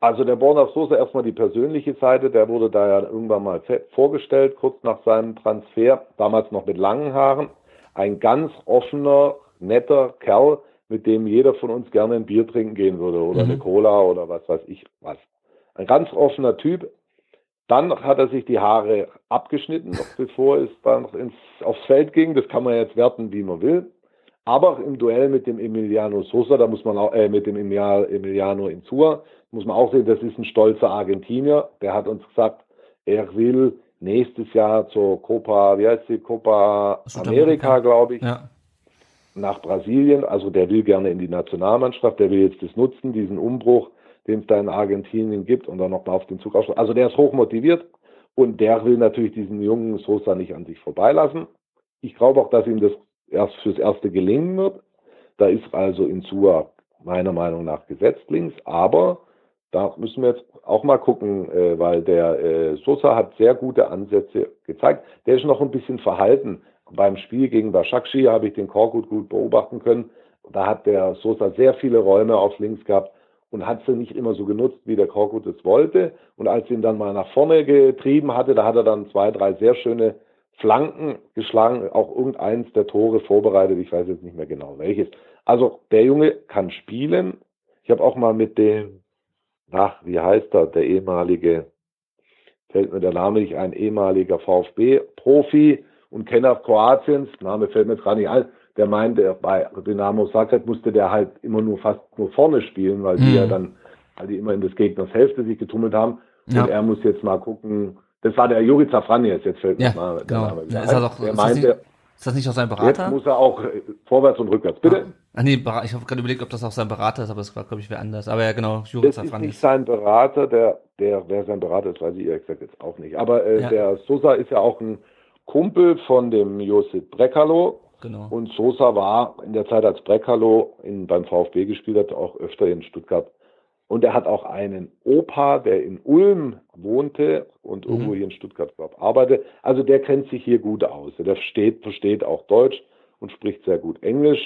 Also der Borna Sosa erstmal die persönliche Seite, der wurde da ja irgendwann mal vorgestellt, kurz nach seinem Transfer, damals noch mit langen Haaren. Ein ganz offener, netter Kerl, mit dem jeder von uns gerne ein Bier trinken gehen würde oder Mhm. eine Cola oder was weiß ich was. Ein ganz offener Typ. Dann hat er sich die Haare abgeschnitten, noch bevor es dann ins, aufs Feld ging. Das kann man jetzt werten, wie man will. Aber im Duell mit dem Emiliano Sosa, da muss man auch, äh, mit dem Emiliano, Insua, muss man auch sehen, das ist ein stolzer Argentinier. Der hat uns gesagt, er will nächstes Jahr zur Copa, wie heißt die, Copa. Amerika, glaube ich, Ja. nach Brasilien. Also der will gerne in die Nationalmannschaft, der will jetzt das nutzen, diesen Umbruch, den es da in Argentinien gibt und dann nochmal auf den Zug aufspringen. Also der ist hoch motiviert und der will natürlich diesen jungen Sosa nicht an sich vorbeilassen. Ich glaube auch, dass ihm das erst fürs Erste gelingen wird. Da ist also Insua meiner Meinung nach gesetzt links, aber da müssen wir jetzt auch mal gucken, äh, weil der äh, Sosa hat sehr gute Ansätze gezeigt. Der ist noch ein bisschen verhalten. Beim Spiel gegen Başakşehir habe ich den Korkut gut beobachten können. Da hat der Sosa sehr viele Räume auf links gehabt und hat sie nicht immer so genutzt, wie der Korkut es wollte. Und als ihn dann mal nach vorne getrieben hatte, da hat er dann zwei, drei sehr schöne Flanken geschlagen, auch irgendeins der Tore vorbereitet. Ich weiß jetzt nicht mehr genau welches. Also der Junge kann spielen. Ich habe auch mal mit dem, ach, wie heißt er, der ehemalige, fällt mir der Name nicht ein, ehemaliger VfB-Profi und Kenner Kroatiens, Name fällt mir jetzt gerade nicht ein, der meinte, bei Dynamo Zagreb musste der halt immer nur fast nur vorne spielen, weil die Mhm. ja dann, weil die immer in des Gegners Hälfte sich getummelt haben. Ja. Und er muss jetzt mal gucken, das war der Juri Zafranies, jetzt fällt mir Ja, mal der genau. Name Ja, er doch- der das meinte, nicht- Ist das nicht auch sein jetzt Berater? muss er auch äh, vorwärts und rückwärts. Bitte? Ah, nee, ich habe gerade überlegt, ob das auch sein Berater ist, aber es war, glaube ich, wer anders. Aber ja, genau, Juri Das ist nicht sein Berater, der, der, wer sein Berater ist, weiß ich ehrlich gesagt jetzt auch nicht. Aber äh, Ja. der Sosa ist ja auch ein Kumpel von dem Josip Brekalo. Genau. Und Sosa war in der Zeit, als Brekalo in, beim VfB gespielt hat, auch öfter in Stuttgart. Und er hat auch einen Opa, der in Ulm wohnte und irgendwo hier in Stuttgart glaub, arbeitet. Also der kennt sich hier gut aus. Der versteht, versteht auch Deutsch und spricht sehr gut Englisch.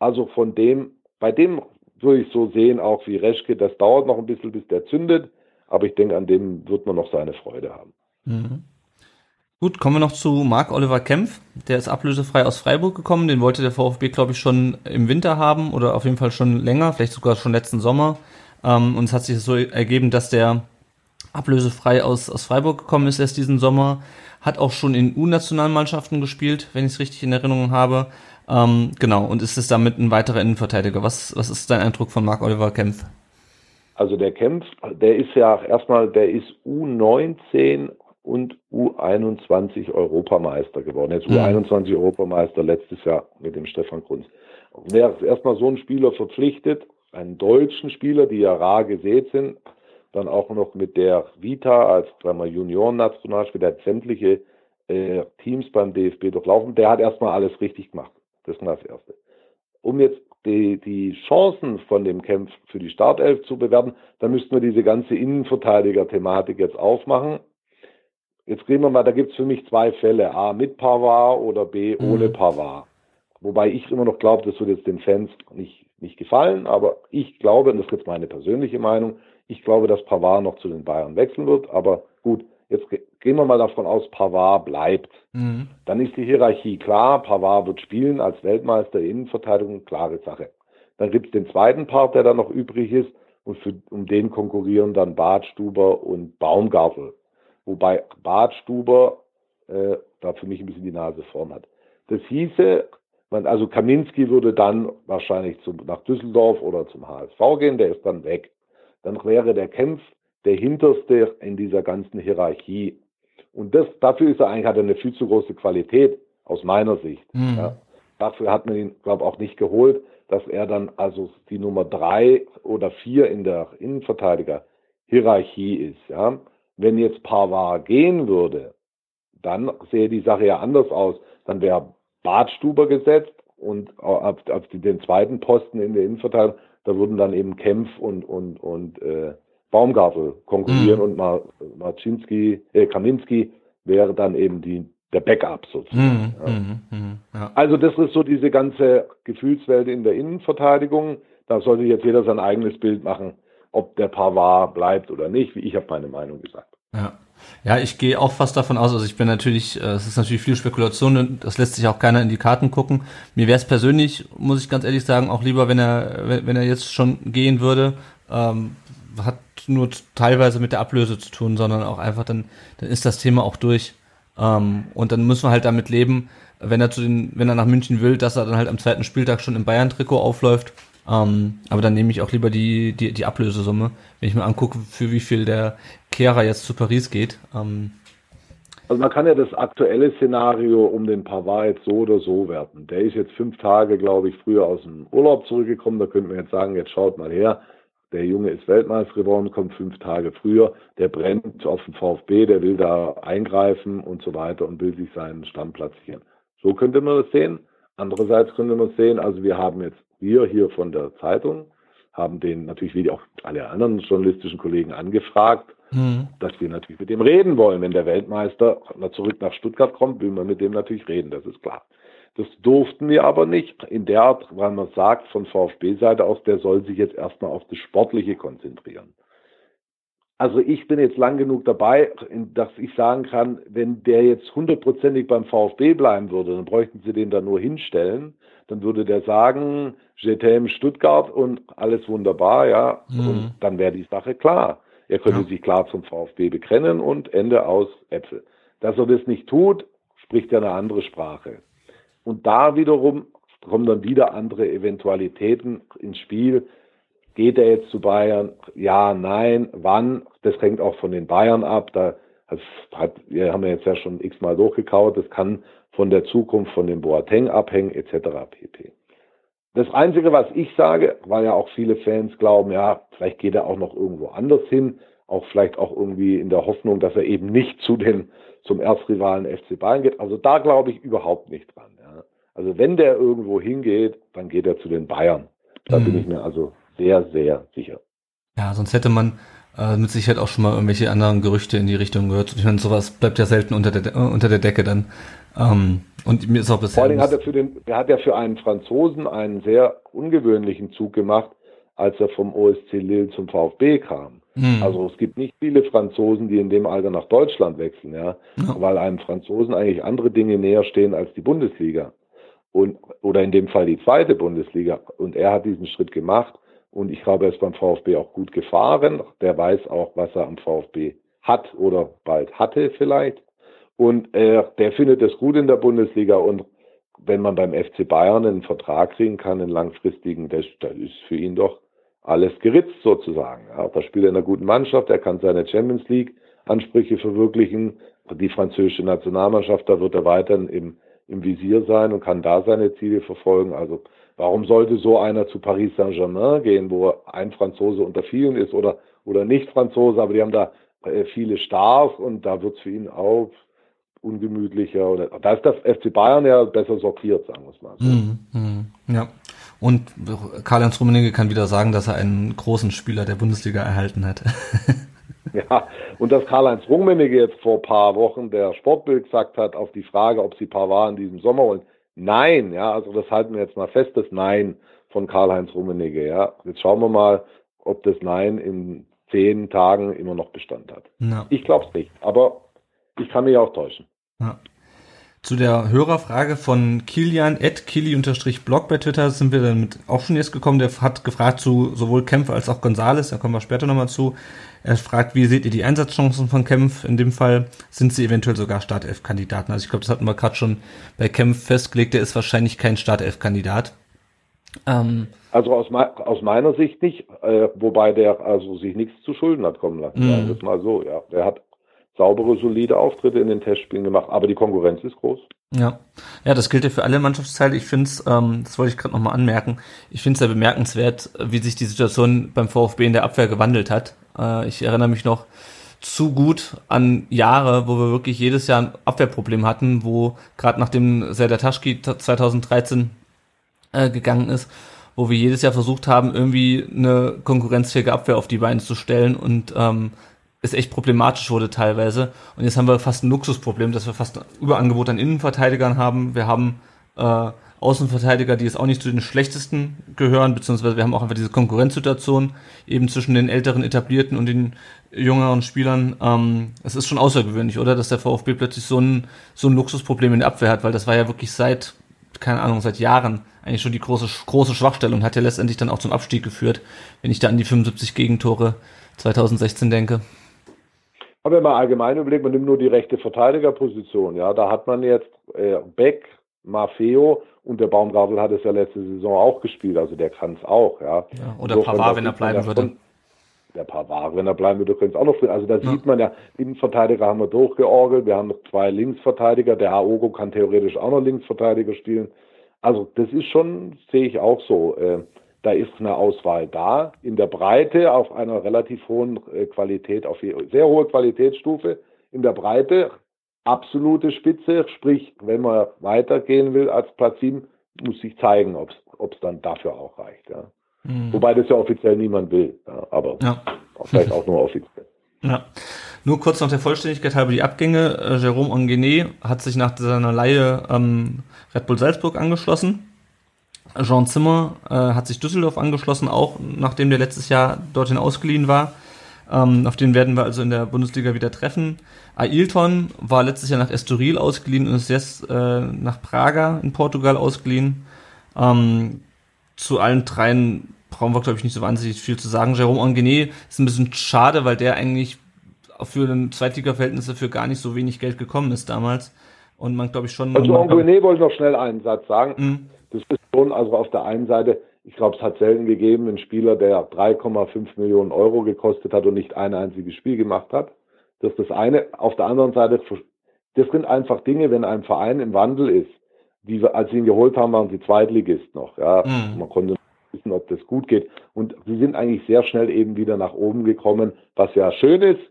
Also von dem, bei dem würde ich so sehen, auch wie Reschke, das dauert noch ein bisschen, bis der zündet, aber ich denke, an dem wird man noch seine Freude haben. Mhm. Gut, kommen wir noch zu Marc Oliver Kempf. Der ist ablösefrei aus Freiburg gekommen. Den wollte der VfB, glaube ich, schon im Winter haben oder auf jeden Fall schon länger, vielleicht sogar schon letzten Sommer. Ähm, und es hat sich so ergeben, dass der ablösefrei aus, aus Freiburg gekommen ist erst diesen Sommer. Hat auch schon in U-Nationalmannschaften gespielt, wenn ich es richtig in Erinnerung habe. Ähm, genau, und ist es damit ein weiterer Innenverteidiger? Was, was ist dein Eindruck von Marc Oliver Kempf? Also der Kempf, der ist ja erstmal, der ist U19 und U21 Europameister geworden. Jetzt mhm. U21 Europameister letztes Jahr mit dem Stefan Kunz. Ist erstmal so einen Spieler verpflichtet, einen deutschen Spieler, die ja rar gesät sind, dann auch noch mit der Vita als Junioren-Nationalspieler, der hat sämtliche äh, Teams beim DFB durchlaufen. Der hat erstmal alles richtig gemacht. Das ist das Erste. Um jetzt die, die Chancen von dem Kampf für die Startelf zu bewerten, dann müssten wir diese ganze Innenverteidiger-Thematik jetzt aufmachen. Jetzt reden wir mal, da gibt es für mich zwei Fälle. A mit Pavard oder B ohne mhm. Pavard. Wobei ich immer noch glaube, das wird jetzt den Fans nicht, nicht gefallen, aber ich glaube, und das ist jetzt meine persönliche Meinung, ich glaube, dass Pavard noch zu den Bayern wechseln wird, aber gut, jetzt gehen wir mal davon aus, Pavard bleibt. Mhm. Dann ist die Hierarchie klar, Pavard wird spielen als Weltmeister Innenverteidigung, klare Sache. Dann gibt es den zweiten Part, der da noch übrig ist, und für, um den konkurrieren dann Badstuber und Baumgartel. Wobei Badstuber äh, da für mich ein bisschen die Nase vorn hat. Das hieße, man, also Kaminski würde dann wahrscheinlich zum, nach Düsseldorf oder zum HSV gehen, der ist dann weg dann wäre der Kempf der hinterste in dieser ganzen Hierarchie. Und das, dafür ist er eigentlich, hat er eine viel zu große Qualität, aus meiner Sicht. Mhm. Ja. Dafür hat man ihn, glaube ich, auch nicht geholt, dass er dann also die Nummer drei oder vier in der Innenverteidiger-Hierarchie ist. Ja. Wenn jetzt Pavard gehen würde, dann sähe die Sache ja anders aus. Dann wäre Badstuber gesetzt und auf, auf den zweiten Posten in der Innenverteidigung da würden dann eben Kempf und, und, und äh, Baumgartel konkurrieren mhm. und Mar Marczynski, äh, Kaminski wäre dann eben die, der Backup sozusagen. Mhm. Ja. Mhm. mhm. Ja. Also das ist so diese ganze Gefühlswelt in der Innenverteidigung. Da sollte jetzt jeder sein eigenes Bild machen, ob der Pavard bleibt oder nicht, wie ich habe meine Meinung gesagt. Ja. Ja, ich gehe auch fast davon aus, also ich bin natürlich, äh, es ist natürlich viel Spekulation und das lässt sich auch keiner in die Karten gucken. Mir wäre es persönlich, muss ich ganz ehrlich sagen, auch lieber, wenn er, wenn er jetzt schon gehen würde. Ähm, hat nur teilweise mit der Ablöse zu tun, sondern auch einfach dann, dann ist das Thema auch durch. Ähm, und dann müssen wir halt damit leben, wenn er zu den, wenn er nach München will, dass er dann halt am zweiten Spieltag schon im Bayern-Trikot aufläuft ähm, aber dann nehme ich auch lieber die, die, die Ablösesumme, wenn ich mir angucke, für wie viel der Kehrer jetzt zu Paris geht. Ähm, also man kann ja das aktuelle Szenario um den Pavard jetzt so oder so werten. Der ist jetzt fünf Tage, glaube ich, früher aus dem Urlaub zurückgekommen. Da könnte man jetzt sagen, jetzt schaut mal her, der Junge ist Weltmeister geworden, kommt fünf Tage früher, der brennt auf den VfB, der will da eingreifen und so weiter und will sich seinen Stamm platzieren. So könnte man das sehen. Andererseits könnte man sehen, also wir haben jetzt wir hier von der Zeitung haben den natürlich wie auch alle anderen journalistischen Kollegen angefragt, mhm. dass wir natürlich mit dem reden wollen. Wenn der Weltmeister zurück nach Stuttgart kommt, will man mit dem natürlich reden, das ist klar. Das durften wir aber nicht in der Art, weil man sagt von VfB-Seite aus, der soll sich jetzt erstmal auf das Sportliche konzentrieren. Also ich bin jetzt lang genug dabei, dass ich sagen kann, wenn der jetzt hundertprozentig beim VfB bleiben würde, dann bräuchten sie den da nur hinstellen. Dann würde der sagen, JTM Stuttgart und alles wunderbar, ja. Mhm. Und dann wäre die Sache klar. Er könnte ja. sich klar zum VfB bekennen und Ende aus Äpfel. Dass er das nicht tut, spricht ja eine andere Sprache. Und da wiederum kommen dann wieder andere Eventualitäten ins Spiel Geht er jetzt zu Bayern? Ja, nein. Wann? Das hängt auch von den Bayern ab. Da hat, wir haben ja jetzt ja schon x-mal durchgekaut. Das kann von der Zukunft von dem Boateng abhängen, etc. pp. Das Einzige, was ich sage, weil ja auch viele Fans glauben, ja, vielleicht geht er auch noch irgendwo anders hin, auch vielleicht auch irgendwie in der Hoffnung, dass er eben nicht zu den, zum Erzrivalen FC Bayern geht. Also da glaube ich überhaupt nicht dran. Ja. Also wenn der irgendwo hingeht, dann geht er zu den Bayern. Da mhm. bin ich mir also sehr, sehr sicher. Ja, sonst hätte man äh, mit Sicherheit auch schon mal irgendwelche anderen Gerüchte in die Richtung gehört. Ich meine, sowas bleibt ja selten unter der, äh, unter der Decke dann. Ähm, und mir ist auch bisher. Vor allem hat er für den, er hat ja für einen Franzosen einen sehr ungewöhnlichen Zug gemacht, als er vom OSC Lille zum VfB kam. Hm. Also es gibt nicht viele Franzosen, die in dem Alter nach Deutschland wechseln, ja, Ja. weil einem Franzosen eigentlich andere Dinge näher stehen als die Bundesliga und oder in dem Fall die zweite Bundesliga. Und er hat diesen Schritt gemacht und ich glaube, er ist beim VfB auch gut gefahren. Der weiß auch, was er am VfB hat oder bald hatte vielleicht. Und äh, der findet es gut in der Bundesliga und wenn man beim FC Bayern einen Vertrag kriegen kann, einen langfristigen, das, das ist für ihn doch alles geritzt sozusagen. Ja, da spielt in einer guten Mannschaft, er kann seine Champions League Ansprüche verwirklichen. Die französische Nationalmannschaft, da wird er weiterhin im, im Visier sein und kann da seine Ziele verfolgen. Also warum sollte so einer zu Paris Saint-Germain gehen, wo ein Franzose unter vielen ist oder, oder nicht Franzose, aber die haben da äh, viele Stars und da wird es für ihn auch ungemütlicher oder da ist der FC Bayern ja besser sortiert, sagen wir es mal so. Hm, hm, ja. Und Karl-Heinz Rummenigge kann wieder sagen, dass er einen großen Spieler der Bundesliga erhalten hat. Ja, und dass Karl-Heinz Rummenigge jetzt vor ein paar Wochen der Sportbild gesagt hat, auf die Frage, ob sie Pavard in diesem Sommer holen. Nein, ja, also das halten wir jetzt mal fest, das Nein von Karl-Heinz Rummenigge, ja. Jetzt schauen wir mal, ob das Nein in zehn Tagen immer noch Bestand hat. Ja. Ich glaube es nicht, aber ich kann mich auch täuschen. Ja. Zu der Hörerfrage von Kilian, at Kili-Blog bei Twitter sind wir damit auch schon jetzt gekommen. Der hat gefragt zu sowohl Kempf als auch Gonzales, da kommen wir später nochmal zu. Er fragt, wie seht ihr die Einsatzchancen von Kempf? In dem Fall sind sie eventuell sogar Startelf-Kandidaten. Also ich glaube, das hatten wir gerade schon bei Kempf festgelegt, der ist wahrscheinlich kein Startelf-Kandidat. Ähm, Also aus, mei- aus meiner Sicht nicht, äh, wobei der also sich nichts zu Schulden hat kommen lassen. Mhm. Sagen wir mal so, ja. Der hat saubere, solide Auftritte in den Testspielen gemacht, aber die Konkurrenz ist groß. Ja, ja, das gilt ja für alle Mannschaftsteile. Ich finde es, ähm, das wollte ich gerade nochmal anmerken, ich finde es sehr bemerkenswert, wie sich die Situation beim VfB in der Abwehr gewandelt hat. Äh, ich erinnere mich noch zu gut an Jahre, wo wir wirklich jedes Jahr ein Abwehrproblem hatten, wo gerade nachdem Serdar Taschki 2013 äh, gegangen ist, wo wir jedes Jahr versucht haben, irgendwie eine konkurrenzfähige Abwehr auf die Beine zu stellen und ähm, es echt problematisch wurde teilweise. Und jetzt haben wir fast ein Luxusproblem, dass wir fast ein Überangebot an Innenverteidigern haben. Wir haben äh, Außenverteidiger, die jetzt auch nicht zu den schlechtesten gehören, beziehungsweise wir haben auch einfach diese Konkurrenzsituation eben zwischen den älteren Etablierten und den jüngeren Spielern. Ähm, es ist schon außergewöhnlich, oder, dass der VfB plötzlich so ein, so ein Luxusproblem in der Abwehr hat, weil das war ja wirklich seit, keine Ahnung, seit Jahren eigentlich schon die große, große Schwachstelle und hat ja letztendlich dann auch zum Abstieg geführt, wenn ich da an die 75 Gegentore 2016 denke. Aber wenn man allgemein überlegt, man nimmt nur die rechte Verteidigerposition, ja, da hat man jetzt äh, Beck, Maffeo und der Baumgartel hat es ja letzte Saison auch gespielt, also der kann es auch, ja. Ja, oder Insofern, Pavard, wenn er bleiben würde. schon- Der Pavard, wenn er bleiben würde, könnte es auch noch spielen. Also da Ja. sieht man ja, Innenverteidiger haben wir durchgeorgelt, wir haben noch zwei Linksverteidiger, der Aogo kann theoretisch auch noch Linksverteidiger spielen. Also das ist schon, sehe ich auch so. Äh, da ist eine Auswahl da, in der Breite auf einer relativ hohen äh, Qualität, auf sehr hohe Qualitätsstufe. In der Breite absolute Spitze, sprich, wenn man weitergehen will als Platz 7, muss sich zeigen, ob es dann dafür auch reicht. Ja. Mhm. Wobei das ja offiziell niemand will, ja, aber Ja. vielleicht auch nur offiziell. Ja. Nur kurz noch der Vollständigkeit halber die Abgänge. Äh, Jérôme Onguené hat sich nach seiner Leihe ähm, Red Bull Salzburg angeschlossen. Jean Zimmer äh, hat sich Düsseldorf angeschlossen, auch nachdem der letztes Jahr dorthin ausgeliehen war. Ähm, auf den werden wir also in der Bundesliga wieder treffen. Ailton war letztes Jahr nach Estoril ausgeliehen und ist jetzt äh, nach Praga in Portugal ausgeliehen. Ähm, zu allen dreien brauchen wir, glaube ich, nicht so wahnsinnig viel zu sagen. Jerome Onguené ist ein bisschen schade, weil der eigentlich für ein Zweitliga-Verhältnisse für gar nicht so wenig Geld gekommen ist damals. Und man, glaube ich, schon... Also Anguiné wollte ich noch schnell einen Satz sagen. Mhm. Schon, also auf der einen Seite, ich glaube, es hat selten gegeben, einen Spieler, der 3,5 Millionen Euro gekostet hat und nicht ein einziges Spiel gemacht hat. Das ist das eine. Auf der anderen Seite, das sind einfach Dinge, wenn ein Verein im Wandel ist. Die, wir- als sie ihn geholt haben, waren sie Zweitligist noch. Ja, Mhm. man konnte wissen, ob das gut geht. Und sie sind eigentlich sehr schnell eben wieder nach oben gekommen, was ja schön ist.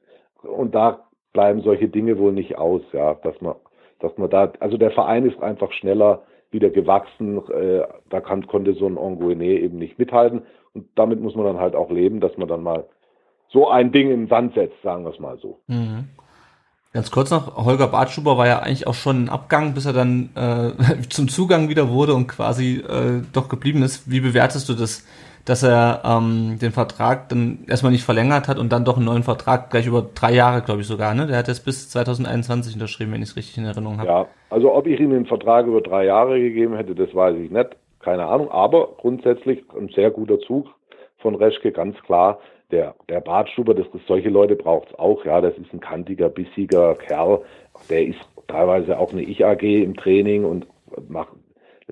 Und da bleiben solche Dinge wohl nicht aus, ja, dass man, dass man da, also der Verein ist einfach schneller wieder gewachsen, äh, da kann, konnte so ein Anguiné eben nicht mithalten. Und damit muss man dann halt auch leben, dass man dann mal so ein Ding in den Sand setzt, sagen wir es mal so. Mhm. Ganz kurz noch, Holger Bartschuber war ja eigentlich auch schon ein Abgang, bis er dann äh, zum Zugang wieder wurde und quasi äh, doch geblieben ist. Wie bewertest du das, dass er ähm, den Vertrag dann erstmal nicht verlängert hat und dann doch einen neuen Vertrag gleich über drei Jahre, glaube ich sogar, ne? Der hat jetzt bis 2021 unterschrieben, wenn ich es richtig in Erinnerung habe. Ja, also ob ich ihm den Vertrag über drei Jahre gegeben hätte, das weiß ich nicht. Keine Ahnung, aber grundsätzlich ein sehr guter Zug von Reschke, ganz klar der, der Bartstuber, das, das, solche Leute braucht es auch, ja, das ist ein kantiger, bissiger Kerl, der ist teilweise auch eine Ich-AG im Training und macht,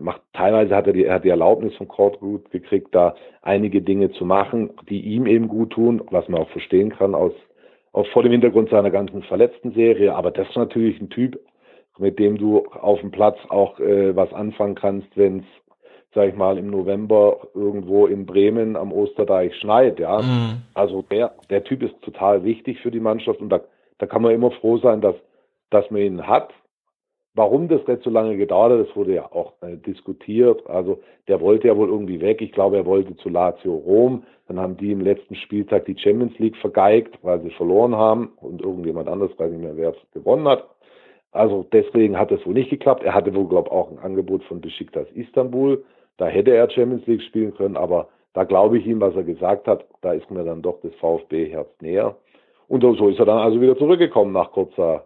macht teilweise hat er die, er hat die Erlaubnis vom Courtgut gekriegt, da einige Dinge zu machen, die ihm eben gut tun, was man auch verstehen kann aus, auch vor dem Hintergrund seiner ganzen verletzten Serie, aber das ist natürlich ein Typ, mit dem du auf dem Platz auch äh, was anfangen kannst, wenn es sag ich mal, im November irgendwo in Bremen am Osterdeich schneit, ja. Mhm. Also der, der Typ ist total wichtig für die Mannschaft und da, da kann man immer froh sein, dass, dass man ihn hat. Warum das nicht so lange gedauert hat, das wurde ja auch äh, diskutiert. Also der wollte ja wohl irgendwie weg. Ich glaube, er wollte zu Lazio Rom. Dann haben die im letzten Spieltag die Champions League vergeigt, weil sie verloren haben und irgendjemand anderes, weiß nicht mehr, wer es gewonnen hat. Also deswegen hat es wohl nicht geklappt. Er hatte wohl, glaube ich, auch ein Angebot von Besiktas Istanbul. Da hätte er Champions League spielen können, aber da glaube ich ihm, was er gesagt hat, da ist mir dann doch das VfB-Herz näher. Und so ist er dann also wieder zurückgekommen nach kurzer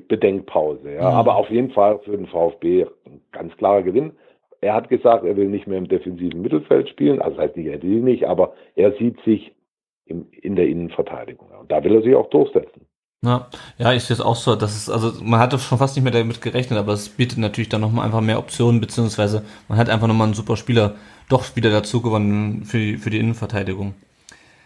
Bedenkpause. Ja. Mhm. Aber auf jeden Fall für den VfB ein ganz klarer Gewinn. Er hat gesagt, er will nicht mehr im defensiven Mittelfeld spielen. Also das heißt nicht, er will nicht, aber er sieht sich im, in der Innenverteidigung. Und da will er sich auch durchsetzen. Ja, ja, ich sehe es auch so, dass es, also man hatte schon fast nicht mehr damit gerechnet, aber es bietet natürlich dann nochmal einfach mehr Optionen, beziehungsweise man hat einfach nochmal einen super Spieler doch wieder dazu gewonnen für die, für die Innenverteidigung.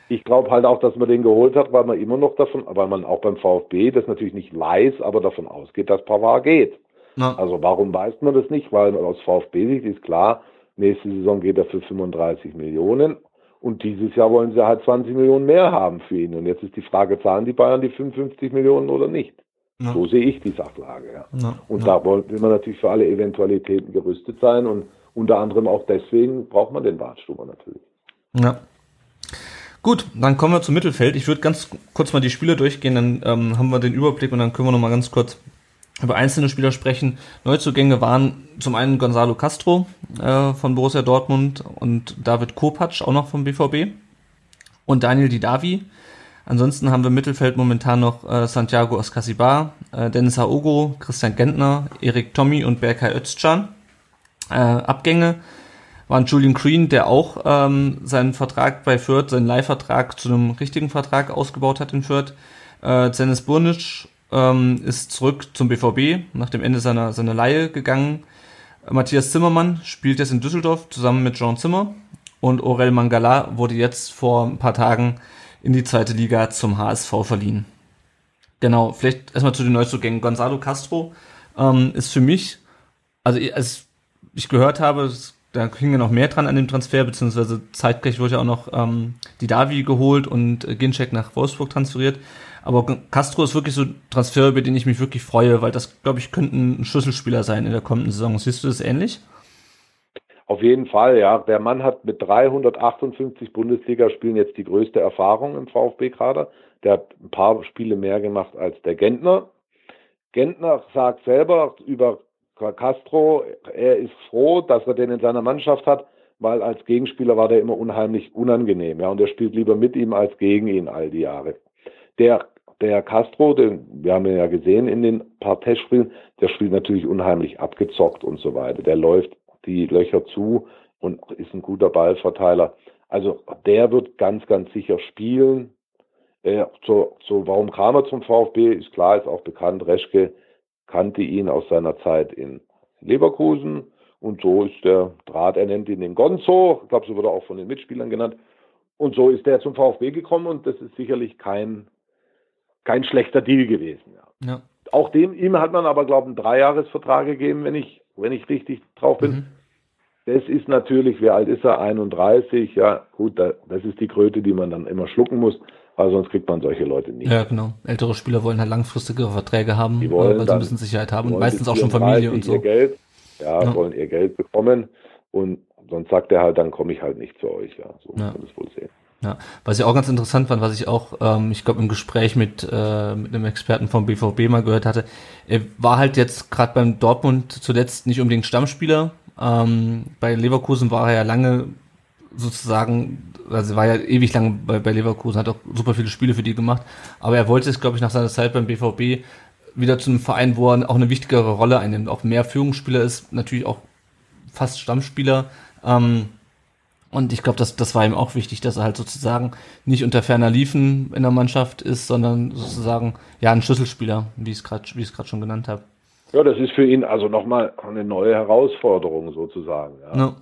Ich glaube halt auch, dass man den geholt hat, weil man immer noch davon, weil man auch beim VfB das natürlich nicht weiß, aber davon ausgeht, dass Pavard geht. Ja. Also warum weiß man das nicht? Weil aus VfB-Sicht ist klar, nächste Saison geht er für 35 Millionen und dieses Jahr wollen sie halt 20 Millionen mehr haben für ihn. Und jetzt ist die Frage, zahlen die Bayern die 55 Millionen oder nicht? Ja. So sehe ich die Sachlage. Ja. ja. Und da will man natürlich für alle Eventualitäten gerüstet sein. Und unter anderem auch deswegen braucht man den Bartstuber natürlich. Ja. Gut, dann kommen wir zum Mittelfeld. Ich würde ganz kurz mal die Spiele durchgehen, dann ähm, haben wir den Überblick und dann können wir noch mal ganz kurz über einzelne Spieler sprechen. Neuzugänge waren zum einen Gonzalo Castro äh, von Borussia Dortmund und David Kopacz auch noch vom BVB und Daniel Didavi. Ansonsten haben wir im Mittelfeld momentan noch äh, Santiago Oscasibar, äh, Dennis Aogo, Christian Gentner, Erik Tommy und Berkay Özcan. Äh, Abgänge waren Julian Green, der auch ähm, seinen Vertrag bei Fürth, seinen Leihvertrag zu einem richtigen Vertrag ausgebaut hat in Fürth. Äh, Dennis Burnic ähm, ist zurück zum BVB nach dem Ende seiner, seiner Leihe gegangen. Matthias Zimmermann spielt jetzt in Düsseldorf zusammen mit Jean Zimmer und Aurel Mangala wurde jetzt vor ein paar Tagen in die zweite Liga zum HSV verliehen. Genau, vielleicht erstmal zu den Neuzugängen. Gonzalo Castro ähm, ist für mich, also als ich gehört habe, es, da hing ja noch mehr dran an dem Transfer, beziehungsweise zeitgleich wurde ja auch noch ähm, die Davi geholt und äh, Ginczek nach Wolfsburg transferiert. Aber Castro ist wirklich so ein Transfer, über den ich mich wirklich freue, weil das, glaube ich, könnte ein Schlüsselspieler sein in der kommenden Saison. Siehst du das ähnlich? Auf jeden Fall, ja. Der Mann hat mit 358 Bundesligaspielen jetzt die größte Erfahrung im VfB-Kader. Der hat ein paar Spiele mehr gemacht als der Gentner. Gentner sagt selber über Castro, er ist froh, dass er den in seiner Mannschaft hat, weil als Gegenspieler war der immer unheimlich unangenehm. Ja, und er spielt lieber mit ihm als gegen ihn all die Jahre. Der, der Castro, den, wir haben ihn ja gesehen in den paar Testspielen, der spielt natürlich unheimlich abgezockt und so weiter. Der läuft die Löcher zu und ist ein guter Ballverteiler. Also der wird ganz, ganz sicher spielen. Äh, so, so, warum kam er zum VfB? Ist klar, ist auch bekannt. Reschke kannte ihn aus seiner Zeit in Leverkusen. Und so ist der Draht, er nennt ihn den Gonzo, ich glaube, so wurde er auch von den Mitspielern genannt. Und so ist er zum VfB gekommen und das ist sicherlich kein kein schlechter Deal gewesen. Ja. ja. Auch dem, ihm hat man aber, glaube ich, einen Dreijahresvertrag gegeben, wenn ich, wenn ich richtig drauf bin. Mhm. Das ist natürlich, wie alt ist er? 31, ja, gut, das ist die Kröte, die man dann immer schlucken muss, weil sonst kriegt man solche Leute nicht. Ja, genau. Ältere Spieler wollen halt langfristigere Verträge haben, die wollen weil sie ein bisschen Sicherheit haben und meistens auch schon Familie und so. Ihr Geld, ja, ja, wollen ihr Geld bekommen und sonst sagt er halt, dann komme ich halt nicht zu euch, ja, so ja. muss man das wohl sehen. Ja, was ich auch ganz interessant fand, was ich auch, ähm, ich glaube, im Gespräch mit, äh, mit einem Experten vom BVB mal gehört hatte, er war halt jetzt gerade beim Dortmund zuletzt nicht unbedingt Stammspieler. Ähm, bei Leverkusen war er ja lange sozusagen, also war ja ewig lang bei, bei Leverkusen, hat auch super viele Spiele für die gemacht, aber er wollte es, glaube ich, nach seiner Zeit beim BVB wieder zu einem Verein, wo er auch eine wichtigere Rolle einnimmt, auch mehr Führungsspieler ist, natürlich auch fast Stammspieler. Ähm, und ich glaube, das, das war ihm auch wichtig, dass er halt sozusagen nicht unter ferner Liefen in der Mannschaft ist, sondern sozusagen ja ein Schlüsselspieler, wie ich es gerade wie ich es gerade schon genannt habe. Ja, das ist für ihn also nochmal eine neue Herausforderung sozusagen. Ja. ja.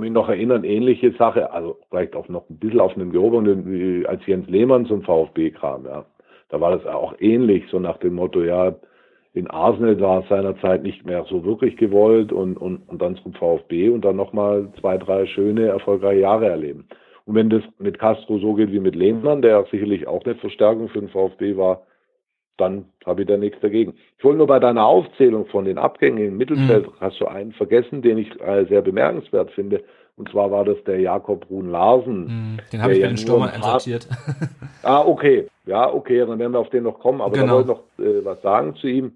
Mich noch erinnern, ähnliche Sache, also vielleicht auch noch ein bisschen auf einem gehobenen, als Jens Lehmann zum VfB kam, ja. Da war das auch ähnlich, so nach dem Motto, ja, in Arsenal war es seinerzeit nicht mehr so wirklich gewollt und, und, und dann zum VfB und dann nochmal zwei, drei schöne, erfolgreiche Jahre erleben. Und wenn das mit Castro so geht wie mit Lehmann, der sicherlich auch eine Verstärkung für den VfB war, dann habe ich da nichts dagegen. Ich wollte nur bei deiner Aufzählung von den Abgängen im Mittelfeld, mhm. hast du einen vergessen, den ich äh, sehr bemerkenswert finde. Und zwar war das der Jakob Brun Larsen. Mhm, den habe ich ja bei den Stürmern einsortiert. ah, okay. Ja, okay, dann werden wir auf den noch kommen. Aber genau. da wollte ich noch äh, was sagen zu ihm.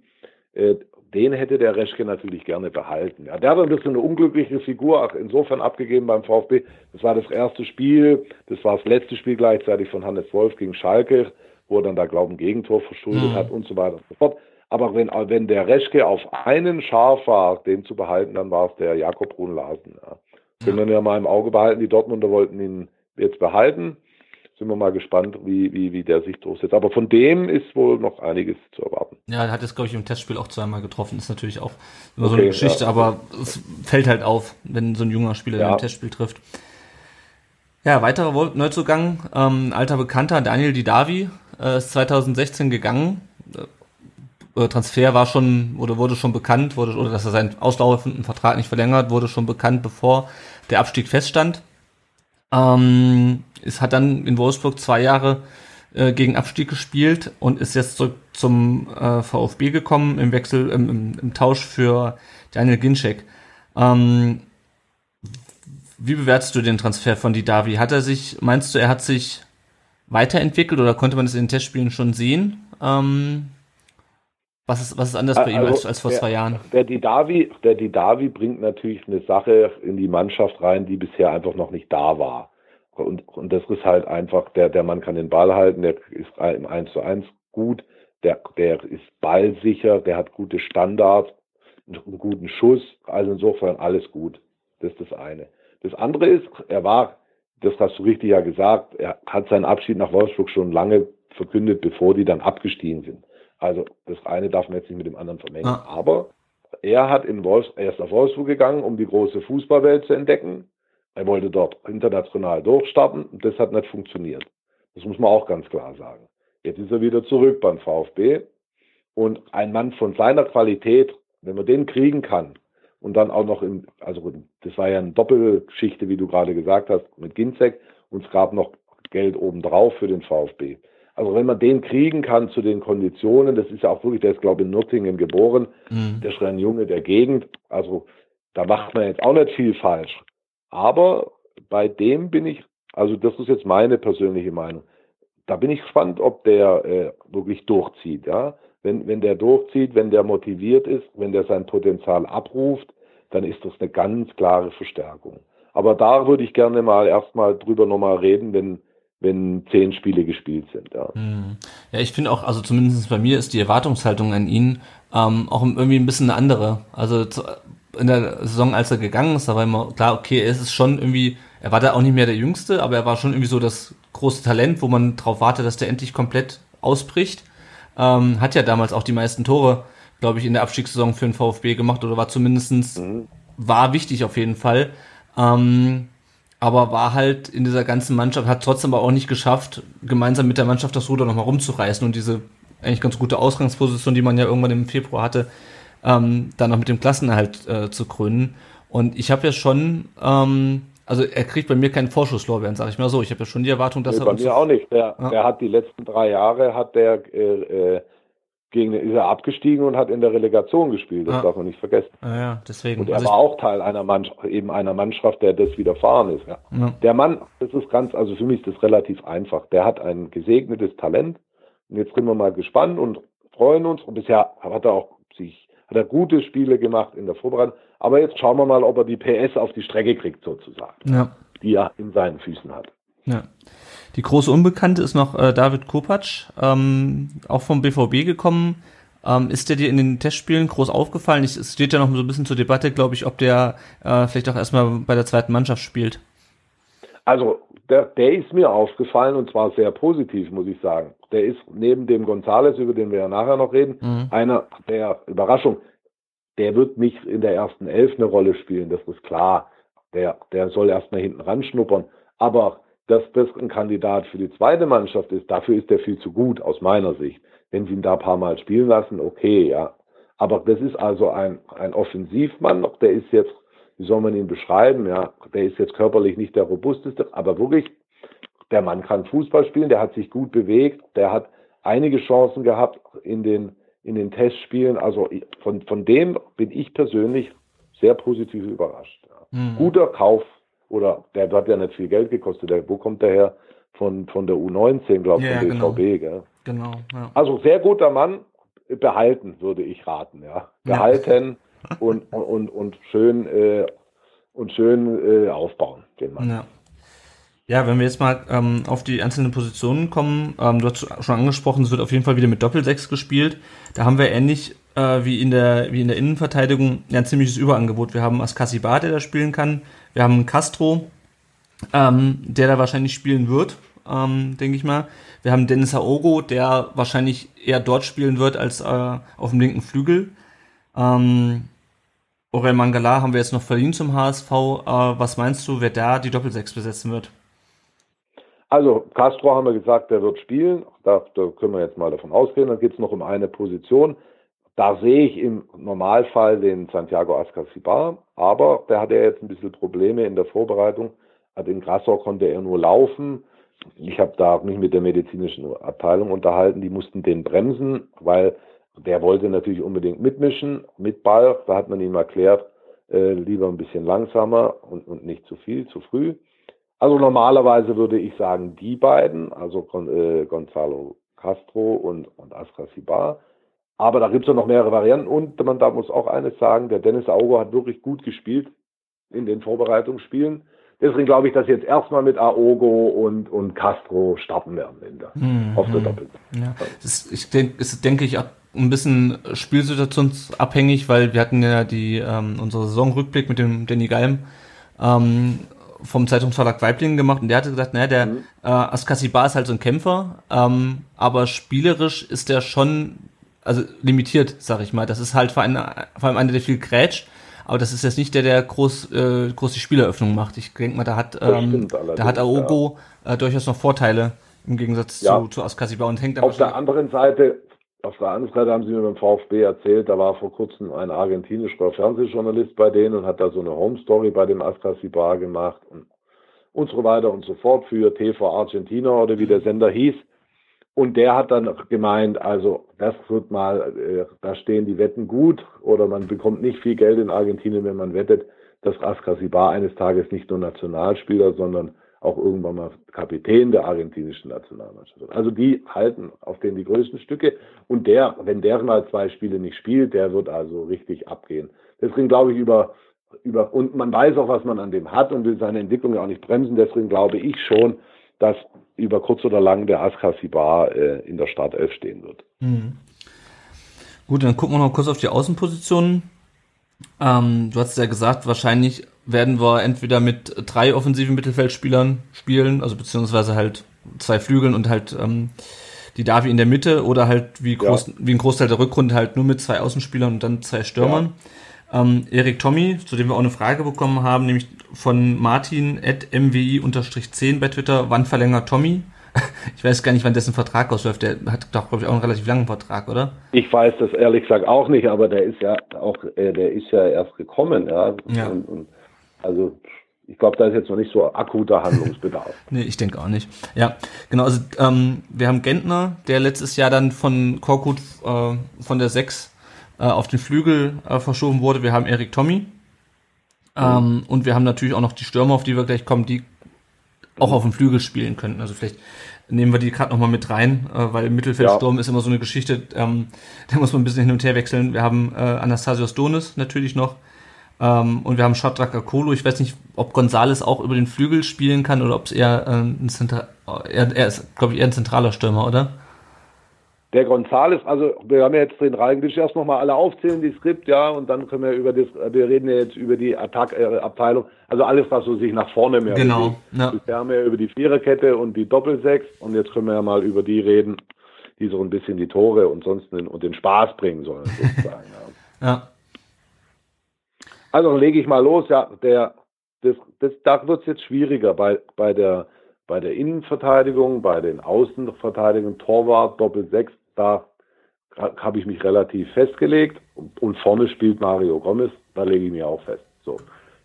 Äh, den hätte der Reschke natürlich gerne behalten. Ja, der hat ein bisschen eine unglückliche Figur auch insofern abgegeben beim VfB. Das war das erste Spiel, das war das letzte Spiel gleichzeitig von Hannes Wolf gegen Schalke, wo er dann da, glaube ich, ein Gegentor verschuldet mhm. hat und so weiter und so fort. Aber wenn, wenn der Reschke auf einen scharf war, den zu behalten, dann war es der Jakob Brun Larsen. Ja. Können wir ja mal im Auge behalten. Die Dortmunder wollten ihn jetzt behalten sind wir mal gespannt, wie, wie, wie der sich durchsetzt. Aber von dem ist wohl noch einiges zu erwarten. Ja, er hat jetzt, glaube ich, im Testspiel auch zweimal getroffen. Ist natürlich auch immer okay, so eine Geschichte, ja. aber es fällt halt auf, wenn so ein junger Spieler ja. im Testspiel trifft. Ja, weiterer Neuzugang, ähm, alter Bekannter, Daniel Didavi, äh, ist 2016 gegangen. Äh, Transfer war schon, oder wurde schon bekannt, wurde, oder dass er seinen auslaufenden Vertrag nicht verlängert, wurde schon bekannt, bevor der Abstieg feststand. Ähm, es hat dann in Wolfsburg zwei Jahre äh, gegen Abstieg gespielt und ist jetzt zurück zum äh, VfB gekommen im Wechsel, im, im, im Tausch für Daniel Ginczek. Ähm, wie bewertest du den Transfer von Didavi? Hat er sich, meinst du, er hat sich weiterentwickelt oder konnte man es in den Testspielen schon sehen? Ähm, was ist, was ist anders bei also, ihm als, als vor der, zwei Jahren? Der Didavi, der Didavi bringt natürlich eine Sache in die Mannschaft rein, die bisher einfach noch nicht da war. Und, und das ist halt einfach, der, der Mann kann den Ball halten, der ist im 1 zu 1 gut, der, der ist ballsicher, der hat gute Standards, einen guten Schuss, also insofern alles gut. Das ist das eine. Das andere ist, er war, das hast du richtig ja gesagt, er hat seinen Abschied nach Wolfsburg schon lange verkündet, bevor die dann abgestiegen sind. Also das eine darf man jetzt nicht mit dem anderen vermengen. Ah. Aber er hat in Wolfs er ist nach Wolfsburg gegangen, um die große Fußballwelt zu entdecken. Er wollte dort international durchstarten und das hat nicht funktioniert. Das muss man auch ganz klar sagen. Jetzt ist er wieder zurück beim VfB und ein Mann von seiner Qualität, wenn man den kriegen kann und dann auch noch in, also das war ja eine Doppelgeschichte, wie du gerade gesagt hast, mit Ginzek und es gab noch Geld obendrauf für den VfB. Also wenn man den kriegen kann zu den Konditionen, das ist ja auch wirklich, der ist glaube ich in Nürtingen geboren, mhm. der ist ein Junge der Gegend, also da macht man jetzt auch nicht viel falsch. Aber bei dem bin ich, also das ist jetzt meine persönliche Meinung, da bin ich gespannt, ob der äh, wirklich durchzieht. Ja? Wenn, wenn der durchzieht, wenn der motiviert ist, wenn der sein Potenzial abruft, dann ist das eine ganz klare Verstärkung. Aber da würde ich gerne mal erstmal drüber nochmal reden, wenn, wenn zehn Spiele gespielt sind. Ja, hm. ja ich finde auch, also zumindest bei mir ist die Erwartungshaltung an ihn ähm, auch irgendwie ein bisschen eine andere. Also in der Saison, als er gegangen ist, da war immer klar, okay, er ist schon irgendwie, er war da auch nicht mehr der Jüngste, aber er war schon irgendwie so das große Talent, wo man drauf wartet, dass der endlich komplett ausbricht. Ähm, hat ja damals auch die meisten Tore, glaube ich, in der Abstiegssaison für den VfB gemacht oder war zumindestens mhm. war wichtig auf jeden Fall. Ähm, aber war halt in dieser ganzen Mannschaft, hat trotzdem aber auch nicht geschafft, gemeinsam mit der Mannschaft das Ruder nochmal rumzureißen und diese eigentlich ganz gute Ausgangsposition, die man ja irgendwann im Februar hatte, ähm, dann noch mit dem Klassenerhalt äh, zu krönen. Und ich habe ja schon, ähm, also er kriegt bei mir keinen Vorschusslorbeeren, sage ich mal so. Ich habe ja schon die Erwartung, dass nee, er bei mir auch nicht. Der, ja. der hat die letzten drei Jahre hat der äh, äh, gegen ist er abgestiegen und hat in der Relegation gespielt. Das Ja. darf man nicht vergessen. Ja, ja, deswegen. Und er Also war auch Teil einer Mannschaft, eben einer Mannschaft, der das widerfahren ist. Ja. Ja. Der Mann, das ist ganz, also für mich ist das relativ einfach. Der hat ein gesegnetes Talent. Und jetzt sind wir mal gespannt und freuen uns. Und bisher hat er auch sich, hat er gute Spiele gemacht in der Vorbereitung. Aber jetzt schauen wir mal, ob er die PS auf die Strecke kriegt, sozusagen, ja. die er in seinen Füßen hat. Ja. Die große Unbekannte ist noch äh, David Kopacz, ähm, auch vom BVB gekommen. Ähm, ist der dir in den Testspielen groß aufgefallen? Ich, es steht ja noch so ein bisschen zur Debatte, glaube ich, ob der äh, vielleicht auch erstmal bei der zweiten Mannschaft spielt. Also, der, der ist mir aufgefallen und zwar sehr positiv, muss ich sagen. Der ist neben dem Gonzales, über den wir ja nachher noch reden, Mhm. einer der Überraschung. Der wird nicht in der ersten Elf eine Rolle spielen, das ist klar. Der, der soll erstmal hinten ranschnuppern. Aber dass das ein Kandidat für die zweite Mannschaft ist, dafür ist der viel zu gut, aus meiner Sicht. Wenn sie ihn da ein paar Mal spielen lassen, okay, ja. Aber das ist also ein, ein Offensivmann, der ist jetzt, wie soll man ihn beschreiben, ja, der ist jetzt körperlich nicht der robusteste, aber wirklich, der Mann kann Fußball spielen, der hat sich gut bewegt, der hat einige Chancen gehabt in den, in den Testspielen. Also von, von dem bin ich persönlich sehr positiv überrascht. Mhm. Guter Kauf oder der hat ja nicht viel Geld gekostet. Der, wo kommt der her? Von, von der U19, glaube ich, Ja, von ja, BVB. genau. Genau, ja. Also sehr guter Mann, behalten würde ich raten, ja. Ja. Behalten und, und, und schön, äh, und schön äh, aufbauen, den Mann. Ja. Wenn wir jetzt mal ähm, auf die einzelnen Positionen kommen, ähm, du hast schon angesprochen, es wird auf jeden Fall wieder mit Doppelsechs gespielt. Da haben wir ähnlich äh, wie in der wie in der Innenverteidigung ja ein ziemliches Überangebot. Wir haben Askasibar, der da spielen kann. Wir haben Castro, ähm, der da wahrscheinlich spielen wird, ähm, denke ich mal. Wir haben Dennis Aogo, der wahrscheinlich eher dort spielen wird als äh, auf dem linken Flügel. Ähm, Aurel Mangala haben wir jetzt noch verliehen zum HSV. Äh, was meinst du, wer da die Doppelsechs besetzen wird? Also Castro haben wir gesagt, der wird spielen. Da, da können wir jetzt mal davon ausgehen. Dann geht es noch um eine Position. Da sehe ich im Normalfall den Santiago Ascasibar, aber der hatte jetzt ein bisschen Probleme in der Vorbereitung. Also in Grassau konnte er nur laufen. Ich habe da mich mit der medizinischen Abteilung unterhalten, die mussten den bremsen, weil der wollte natürlich unbedingt mitmischen, mit Ball. Da hat man ihm erklärt, äh, lieber ein bisschen langsamer und, und nicht zu viel, zu früh. Also normalerweise würde ich sagen, die beiden, also Gon, äh, Gonzalo Castro und, und Astra Sibar. Aber da gibt es ja noch mehrere Varianten und man da muss auch eines sagen, der Dennis Augo hat wirklich gut gespielt in den Vorbereitungsspielen. Deswegen glaube ich, dass jetzt erstmal mit Aogo und, und Castro starten werden in der, auf der Doppel. Ja, das ist, ich denke, ist, denke ich, ein bisschen spielsituationsabhängig, weil wir hatten ja die ähm, unsere Saisonrückblick mit dem Danny Galm ähm, vom Zeitungsverlag Weiblingen gemacht und der hatte gesagt, naja, der äh, Askasibar ist halt so ein Kämpfer, ähm, aber spielerisch ist der schon, also limitiert, sag ich mal. Das ist halt vor allem, vor allem einer, der viel grätscht, aber das ist jetzt nicht der, der groß, äh, groß die Spieleröffnung macht. Ich denke mal, da hat, ähm, da hat Aogo äh, durchaus noch Vorteile im Gegensatz Ja. zu, zu Askasibar und hängt Auf der anderen Seite, auf der anderen Seite haben sie mir beim VfB erzählt, da war vor kurzem ein argentinischer Fernsehjournalist bei denen und hat da so eine Home Story bei dem Ascasibar gemacht und, und so weiter und so fort für TV Argentina oder wie der Sender hieß. Und der hat dann gemeint, also das wird mal, äh, da stehen die Wetten gut oder man bekommt nicht viel Geld in Argentinien, wenn man wettet, dass Ascasibar eines Tages nicht nur Nationalspieler, sondern auch irgendwann mal Kapitän der argentinischen Nationalmannschaft. Also die halten auf den die größten Stücke und der, wenn der mal zwei Spiele nicht spielt, der wird also richtig abgehen. Deswegen glaube ich über über und man weiß auch, was man an dem hat und will seine Entwicklung ja auch nicht bremsen. Deswegen glaube ich schon, dass über kurz oder lang der Askasibar äh, in der Startelf stehen wird. Gut, dann gucken wir noch kurz auf die Außenpositionen. Ähm, du hast ja gesagt, wahrscheinlich werden wir entweder mit drei offensiven Mittelfeldspielern spielen, also beziehungsweise halt zwei Flügeln und halt ähm, die Davi in der Mitte oder halt wie, groß, wie ein Großteil der Rückrunde halt nur mit zwei Außenspielern und dann zwei Stürmern. Ähm, Erik Tommy, zu dem wir auch eine Frage bekommen haben, nämlich von Martin at mwi-10 bei Twitter, wann verlängert Tommy? Ich weiß gar nicht, wann dessen Vertrag ausläuft. Der hat doch, glaube ich, auch einen relativ langen Vertrag, oder? Ich weiß das ehrlich gesagt auch nicht, aber der ist ja auch, äh, der ist ja erst gekommen, ja. Ja. Und, und, also ich glaube, da ist jetzt noch nicht so akuter Handlungsbedarf. nee, ich denke auch nicht. Ja, genau. Also ähm, wir haben Gentner, der letztes Jahr dann von Korkut äh, von der 6 äh, auf den Flügel äh, verschoben wurde. Wir haben Erik Tommy. Ähm, und wir haben natürlich auch noch die Stürmer, auf die wir gleich kommen, die auch auf dem Flügel spielen könnten. Also vielleicht nehmen wir die gerade nochmal mit rein, äh, weil Mittelfeldsturm Ja. ist immer so eine Geschichte, ähm, da muss man ein bisschen hin und her wechseln. Wir haben äh, Anastasios Donis natürlich noch ähm, und wir haben Shadrach Akolo. Ich weiß nicht, ob Gonzales auch über den Flügel spielen kann oder ob es eher ähm, ein Zentra er, er ist, glaube ich, eher ein zentraler Stürmer, oder? Der Gonzales, also wir haben ja jetzt den Reihen, will ich erst nochmal alle aufzählen, die Skript, ja, und dann können wir über das, wir reden ja jetzt über die Attack-Abteilung, also alles, was so sich nach vorne mehr Genau, ja. Bisher haben wir über die Viererkette und die Doppelsechs und jetzt können wir ja mal über die reden, die so ein bisschen die Tore und sonst den, und den Spaß bringen sollen, sozusagen. ja. Ja. Also lege ich mal los. Ja, der, das, das, da wird es jetzt schwieriger bei, bei, der, bei der Innenverteidigung, bei den Außenverteidigungen, Torwart, Doppel-Sechs, da ha- habe ich mich relativ festgelegt. Und, und vorne spielt Mario Gomez, da lege ich mich auch fest. So.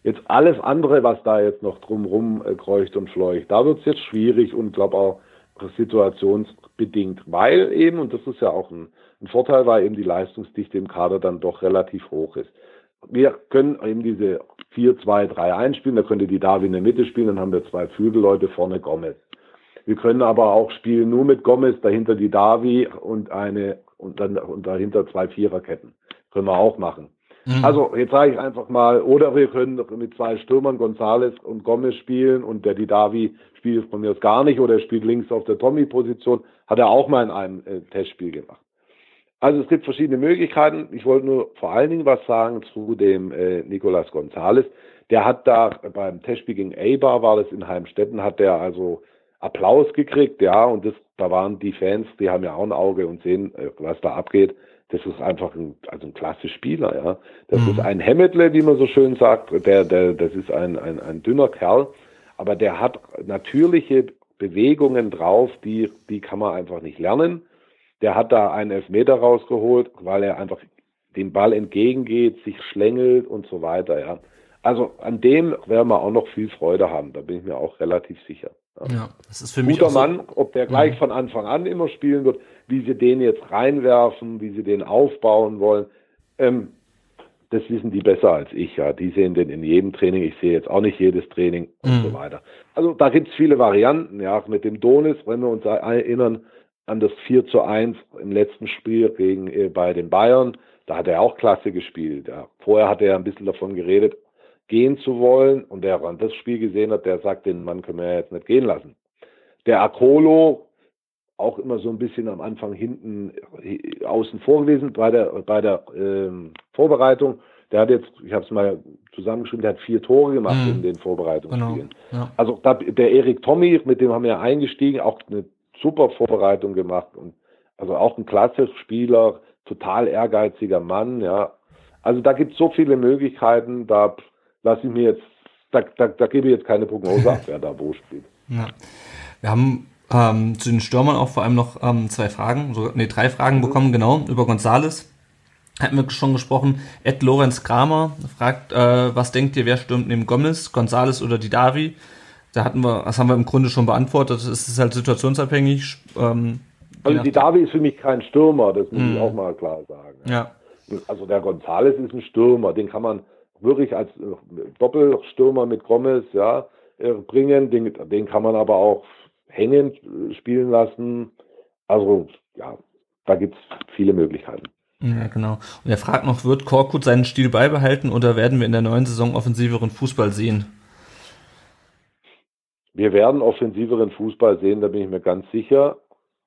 Jetzt alles andere, was da jetzt noch drumrum äh, kreucht und fleucht, da wird es jetzt schwierig und glaube auch situationsbedingt, weil eben, und das ist ja auch ein, ein Vorteil, weil eben die Leistungsdichte im Kader dann doch relativ hoch ist. Wir können eben diese 4-2-3-1 spielen, da könnte die Davi in der Mitte spielen, dann haben wir zwei Flügelleute, vorne Gomez. Wir können aber auch spielen nur mit Gomez, dahinter die Davi und eine und dann und dahinter zwei Viererketten. Können wir auch machen. Mhm. Also jetzt sage ich einfach mal, oder wir können mit zwei Stürmern Gonzales und Gomez spielen und der Didavi spielt von mir aus gar nicht oder er spielt links auf der Tommy-Position, hat er auch mal in einem äh, Testspiel gemacht. Also es gibt verschiedene Möglichkeiten. Ich wollte nur vor allen Dingen was sagen zu dem äh, Nicolas Gonzales. Der hat da beim Testspiel gegen Eibar war das in Heimstetten, hat der also Applaus gekriegt, ja, und das, da waren die Fans, die haben ja auch ein Auge und sehen, äh, was da abgeht. Das ist einfach ein, also ein klasse Spieler, ja. Das Mhm. ist ein Hemmetle, wie man so schön sagt. Der, der, das ist ein, ein, ein dünner Kerl, aber der hat natürliche Bewegungen drauf, die, die kann man einfach nicht lernen. Der hat da einen Elfmeter rausgeholt, weil er einfach dem Ball entgegengeht, sich schlängelt und so weiter, ja. Also an dem werden wir auch noch viel Freude haben, da bin ich mir auch relativ sicher. Ja. ja, das ist für mich Guter so, Mann, ob der gleich von Anfang an immer spielen wird, wie sie den jetzt reinwerfen, wie sie den aufbauen wollen, ähm, das wissen die besser als ich, ja. Die sehen den in jedem Training, ich sehe jetzt auch nicht jedes Training und Mhm. so weiter. Also da gibt's viele Varianten, ja. Mit dem Donis, wenn wir uns erinnern an das 4 zu 1 im letzten Spiel gegen äh, bei den Bayern, da hat er auch klasse gespielt. Ja. Vorher hat er ein bisschen davon geredet, gehen zu wollen. Und wer dann das Spiel gesehen hat, der sagt, den Mann können wir ja jetzt nicht gehen lassen. Der Akolo, auch immer so ein bisschen am Anfang hinten äh, außen vor gewesen bei der, bei der ähm, Vorbereitung. Der hat jetzt, ich habe es mal zusammengeschrieben, der hat vier Tore gemacht Mhm. in den Vorbereitungsspielen. Genau. Ja. Also der Erik Tommy, mit dem haben wir eingestiegen, auch eine super Vorbereitung gemacht und also auch ein klasse Spieler, total ehrgeiziger Mann, ja. Also da gibt es so viele Möglichkeiten, da lasse ich mir jetzt, da, da, da gebe ich jetzt keine Prognose ab, wer da wo spielt. Ja. Wir haben ähm, zu den Stürmern auch vor allem noch ähm, zwei Fragen, so, nee, drei Fragen bekommen, genau, über Gonzales. Hatten wir schon gesprochen. Ed Lorenz Kramer fragt, äh, was denkt ihr, wer stürmt neben Gomez, Gonzales oder Didavi? Da hatten wir, das haben wir im Grunde schon beantwortet. Es ist halt situationsabhängig. Ähm, Also die Davi ist für mich kein Stürmer, das muss ich Mhm. auch mal klar sagen. ja, Also der Gonzales ist ein Stürmer, den kann man wirklich als äh, Doppelstürmer mit Gomez ja, äh, bringen, den, den kann man aber auch hängend äh, spielen lassen. Also ja, da gibt's viele Möglichkeiten. ja, genau. Und er fragt noch, wird Korkut seinen Stil beibehalten oder werden wir in der neuen Saison offensiveren Fußball sehen? Wir werden offensiveren Fußball sehen, da bin ich mir ganz sicher,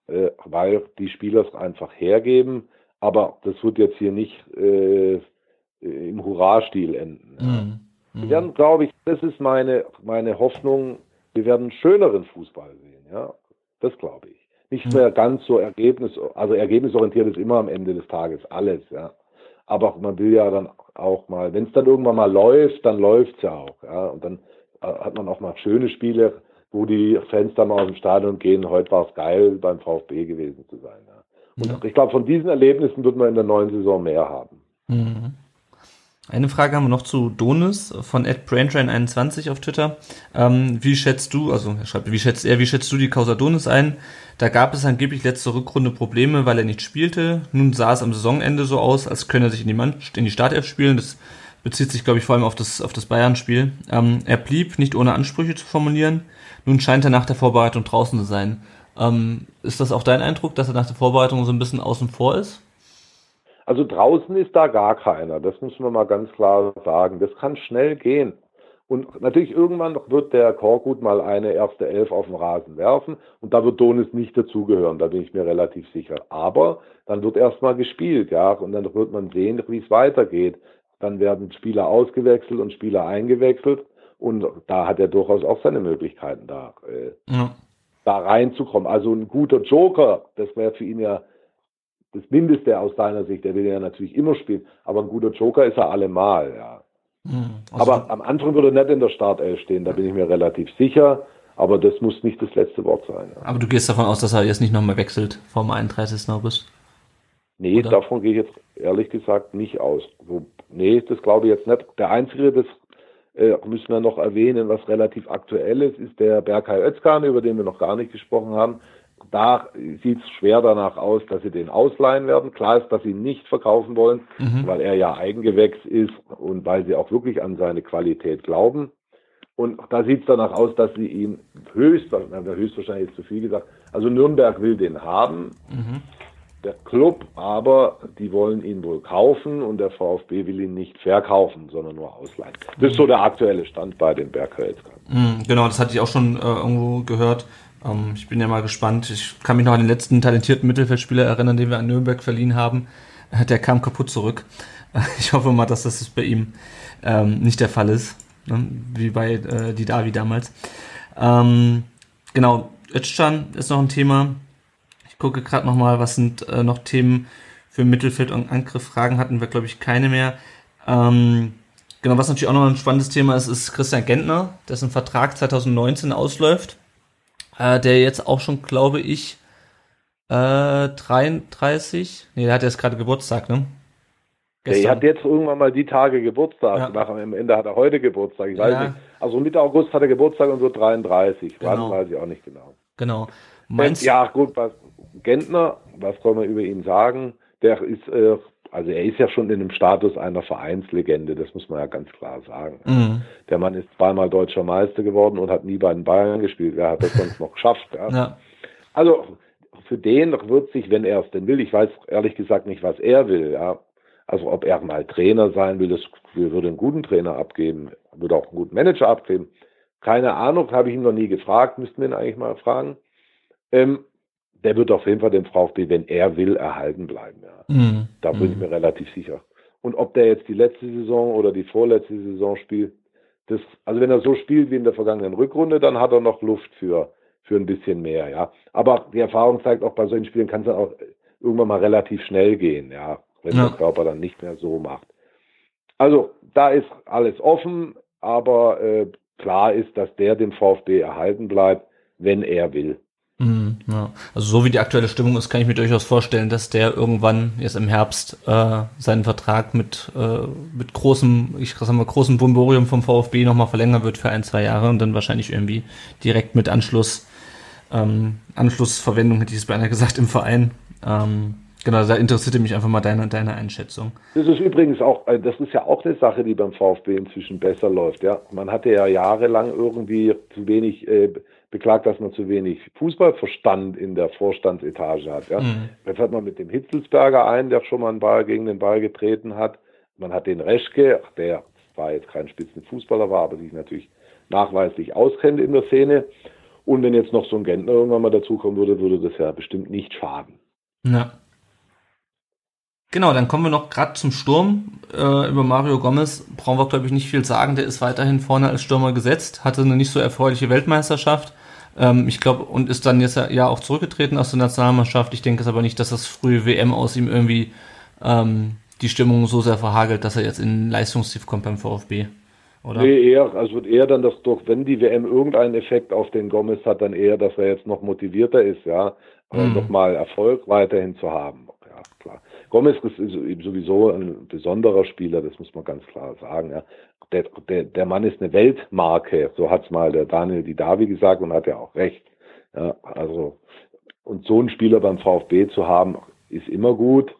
äh, weil die Spieler es einfach hergeben. Aber das wird jetzt hier nicht äh, im Hurra-Stil enden. Mhm. Wir werden, glaube ich, das ist meine, meine Hoffnung, wir werden schöneren Fußball sehen, ja. Das glaube ich. Nicht mehr ganz so Ergebnis, also ergebnisorientiert ist immer am Ende des Tages alles, ja. Aber man will ja dann auch mal, wenn es dann irgendwann mal läuft, dann läuft's ja auch, ja. Und dann äh, hat man auch mal schöne Spiele, wo die Fans dann mal aus dem Stadion gehen, heute war es geil, beim VfB gewesen zu sein, ja. Und Ja. ich glaube, von diesen Erlebnissen wird man in der neuen Saison mehr haben. Mhm. Eine Frage haben wir noch zu Donis von braintrain21 auf Twitter. Ähm, wie schätzt du, also er schreibt, wie schätzt er, wie schätzt du die Causa Donis ein? Da gab es angeblich letzte Rückrunde Probleme, weil er nicht spielte. Nun sah es am Saisonende so aus, als könne er sich in die, Mann in die Startelf spielen. Das bezieht sich, glaube ich, vor allem auf das, auf das Bayern-Spiel. Ähm, er blieb nicht ohne Ansprüche zu formulieren. Nun scheint er nach der Vorbereitung draußen zu sein. Ähm, ist das auch dein Eindruck, dass er nach der Vorbereitung so ein bisschen außen vor ist? Also draußen ist da gar keiner, das müssen wir mal ganz klar sagen. Das kann schnell gehen. Und natürlich irgendwann wird der Korkut mal eine erste Elf auf den Rasen werfen und da wird Donis nicht dazugehören, da bin ich mir relativ sicher. Aber dann wird erstmal gespielt, ja, und dann wird man sehen, wie es weitergeht. Dann werden Spieler ausgewechselt und Spieler eingewechselt und da hat er durchaus auch seine Möglichkeiten da, äh, ja. da reinzukommen. Also ein guter Joker, das wäre für ihn ja das Mindeste aus deiner Sicht. Der will ja natürlich immer spielen, aber ein guter Joker ist er allemal, ja. Hm, also aber am Anfang würde er nicht in der Startelf stehen, da bin ich mir relativ sicher. Aber das muss nicht das letzte Wort sein. Ja. Aber du gehst davon aus, dass er jetzt nicht nochmal wechselt vom 31. August? Nee, Oder? davon gehe ich jetzt ehrlich gesagt nicht aus. Wo, nee, das glaube ich jetzt nicht. Der Einzige, das äh, müssen wir noch erwähnen, was relativ aktuell ist, ist der Berkay Özkan, über den wir noch gar nicht gesprochen haben da sieht es schwer danach aus, dass sie den ausleihen werden. Klar ist, dass sie ihn nicht verkaufen wollen, mhm. weil er ja Eigengewächs ist und weil sie auch wirklich an seine Qualität glauben. Und da sieht es danach aus, dass sie ihn höchst, höchstwahrscheinlich ist zu viel gesagt, also Nürnberg will den haben, mhm. Der Club, aber die wollen ihn wohl kaufen und der VfB will ihn nicht verkaufen, sondern nur ausleihen. Das ist so der aktuelle Stand bei den Berghelskern. Mhm, genau, das hatte ich auch schon äh, irgendwo gehört. Ähm, ich bin ja mal gespannt. Ich kann mich noch an den letzten talentierten Mittelfeldspieler erinnern, den wir an Nürnberg verliehen haben. Der kam kaputt zurück. Ich hoffe mal, dass das bei ihm ähm, nicht der Fall ist, ne? wie bei äh, die Davi damals. Ähm, genau, Özcan ist noch ein Thema. Gucke gerade noch mal, was sind äh, noch Themen für Mittelfeld und Angriff. Fragen hatten wir, glaube ich, keine mehr. Ähm, genau, was natürlich auch noch ein spannendes Thema ist, ist Christian Gentner, dessen Vertrag 2019 ausläuft äh, der jetzt auch schon, glaube ich, äh, 33, nee, der hat jetzt gerade Geburtstag, ne? Gestern. Der hat jetzt irgendwann mal die Tage Geburtstag. Ja. Nach, am Ende hat er heute Geburtstag. Ich weiß ja. nicht. Also Mitte August hat er Geburtstag und so 33. Genau. Wann weiß ich auch nicht genau. Genau. Meinst ja, gut, was Gentner, was soll man über ihn sagen? Der ist äh, also er ist ja schon in dem Status einer Vereinslegende, das muss man ja ganz klar sagen. Mhm. Der Mann ist zweimal deutscher Meister geworden und hat nie bei den Bayern gespielt. Wer hat das sonst noch geschafft? Ja? ja. Also für den wird sich, wenn er es denn will, ich weiß ehrlich gesagt nicht, was er will, ja. Also ob er mal Trainer sein will, das würde einen guten Trainer abgeben, würde auch einen guten Manager abgeben. Keine Ahnung, habe ich ihn noch nie gefragt, müssten wir ihn eigentlich mal fragen. Ähm, der wird auf jeden Fall dem VfB, wenn er will, erhalten bleiben. Ja. Mhm. Da bin ich mhm. mir relativ sicher. Und ob der jetzt die letzte Saison oder die vorletzte Saison spielt, das, also wenn er so spielt wie in der vergangenen Rückrunde, dann hat er noch Luft für, für ein bisschen mehr, ja. Aber die Erfahrung zeigt auch bei solchen Spielen kann es dann auch irgendwann mal relativ schnell gehen, ja, wenn ja. der Körper dann nicht mehr so macht. Also da ist alles offen, aber äh, klar ist, dass der dem VfB erhalten bleibt, wenn er will. Mhm, ja. Also so wie die aktuelle Stimmung ist, kann ich mir durchaus vorstellen, dass der irgendwann jetzt im Herbst äh, seinen Vertrag mit, äh, mit großem, ich sag mal, großem Bumborium vom VfB nochmal verlängern wird für ein, zwei Jahre und dann wahrscheinlich irgendwie direkt mit Anschluss, ähm, Anschlussverwendung, hätte ich es beinahe gesagt, im Verein. Ähm, genau, da interessierte mich einfach mal deine, deine Einschätzung. Das ist übrigens auch, äh, das ist ja auch eine Sache, die beim VfB inzwischen besser läuft. Ja, man hatte ja jahrelang irgendwie zu wenig äh, beklagt, dass man zu wenig Fußballverstand in der Vorstandsetage hat. Ja. Mhm. Jetzt hat man mit dem Hitzelsberger einen, der schon mal einen Ball gegen den Ball getreten hat. Man hat den Reschke, der zwar jetzt kein Spitzenfußballer war, aber sich natürlich nachweislich auskennt in der Szene. Und wenn jetzt noch so ein Gentner irgendwann mal dazukommen würde, würde das ja bestimmt nicht schaden. Ja. Genau, dann kommen wir noch gerade zum Sturm. Äh, über Mario Gomez brauchen wir, glaube ich, nicht viel sagen. Der ist weiterhin vorne als Stürmer gesetzt, hatte eine nicht so erfreuliche Weltmeisterschaft. Ähm, ich glaube, und ist dann jetzt ja auch zurückgetreten aus der Nationalmannschaft. Ich denke es aber nicht, dass das frühe WM aus ihm irgendwie ähm, die Stimmung so sehr verhagelt, dass er jetzt in Leistungstief kommt beim VfB. Oder? Nee, eher, also wird eher dann das durch, wenn die WM irgendeinen Effekt auf den Gomez hat, dann eher, dass er jetzt noch motivierter ist, ja, mm. nochmal Erfolg weiterhin zu haben. Gomez ist sowieso ein besonderer Spieler, das muss man ganz klar sagen. Ja. Der, der, der Mann ist eine Weltmarke, so hat's mal der Daniel Didavi gesagt und hat ja auch recht. Ja, also, und so einen Spieler beim VfB zu haben, ist immer gut,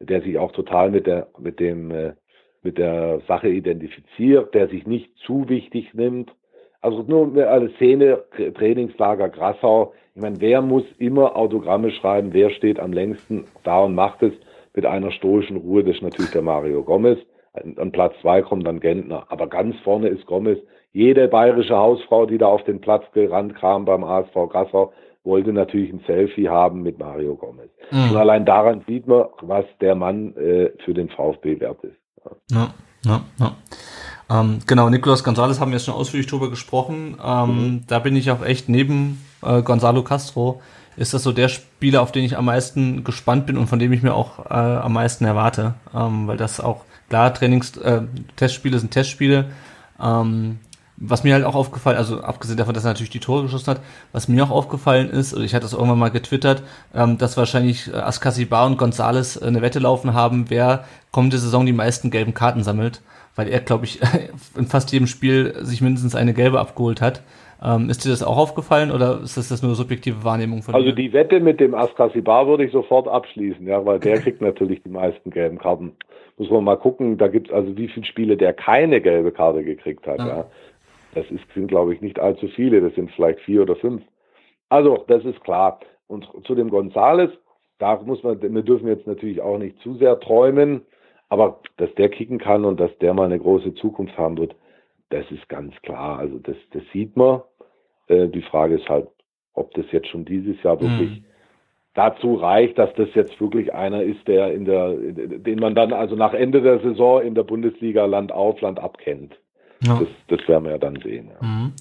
der sich auch total mit der, mit dem, äh, mit der Sache identifiziert, der sich nicht zu wichtig nimmt. Also nur eine Szene, Trainingslager Grassau. Ich meine, wer muss immer Autogramme schreiben? Wer steht am längsten da und macht es mit einer stoischen Ruhe? Das ist natürlich der Mario Gomez. An Platz zwei kommt dann Gentner. Aber ganz vorne ist Gomez. Jede bayerische Hausfrau, die da auf den Platz gerannt kam beim ASV Grassau, wollte natürlich ein Selfie haben mit Mario Gomez. Mhm. Und allein daran sieht man, was der Mann äh, für den VfB wert ist. Ja, ja, ja. Ähm, genau, Nicolas Gonzalez haben wir jetzt schon ausführlich drüber gesprochen. Ähm, mhm. Da bin ich auch echt neben äh, Gonzalo Castro. Ist das so der Spieler, auf den ich am meisten gespannt bin und von dem ich mir auch äh, am meisten erwarte? Ähm, weil das auch, klar, Trainings, äh, Testspiele sind Testspiele. Ähm, was mir halt auch aufgefallen, also abgesehen davon, dass er natürlich die Tore geschossen hat, was mir auch aufgefallen ist, ich hatte das irgendwann mal getwittert, ähm, dass wahrscheinlich äh, Askasibar und Gonzales äh, eine Wette laufen haben, wer kommende Saison die meisten gelben Karten sammelt, weil er, glaube ich, in fast jedem Spiel sich mindestens eine gelbe abgeholt hat. Ähm, ist dir das auch aufgefallen oder ist das, das nur subjektive Wahrnehmung von Also dir? die Wette mit dem Askasibar würde ich sofort abschließen, ja, weil der kriegt natürlich die meisten gelben Karten. Muss man mal gucken, da gibt es also wie viele Spiele der keine gelbe Karte gekriegt hat, ja. ja. Das ist, sind, glaube ich, nicht allzu viele. Das sind vielleicht vier oder fünf. Also, das ist klar. Und zu dem Gonzales, da muss man, wir dürfen jetzt natürlich auch nicht zu sehr träumen, aber dass der kicken kann und dass der mal eine große Zukunft haben wird, das ist ganz klar. Also das, das sieht man. Äh, die Frage ist halt, ob das jetzt schon dieses Jahr wirklich mhm. dazu reicht, dass das jetzt wirklich einer ist, der in der, den man dann also nach Ende der Saison in der Bundesliga Land auf, Land abkennt. Ja. Das, das werden wir ja dann sehen. Ja. Mhm.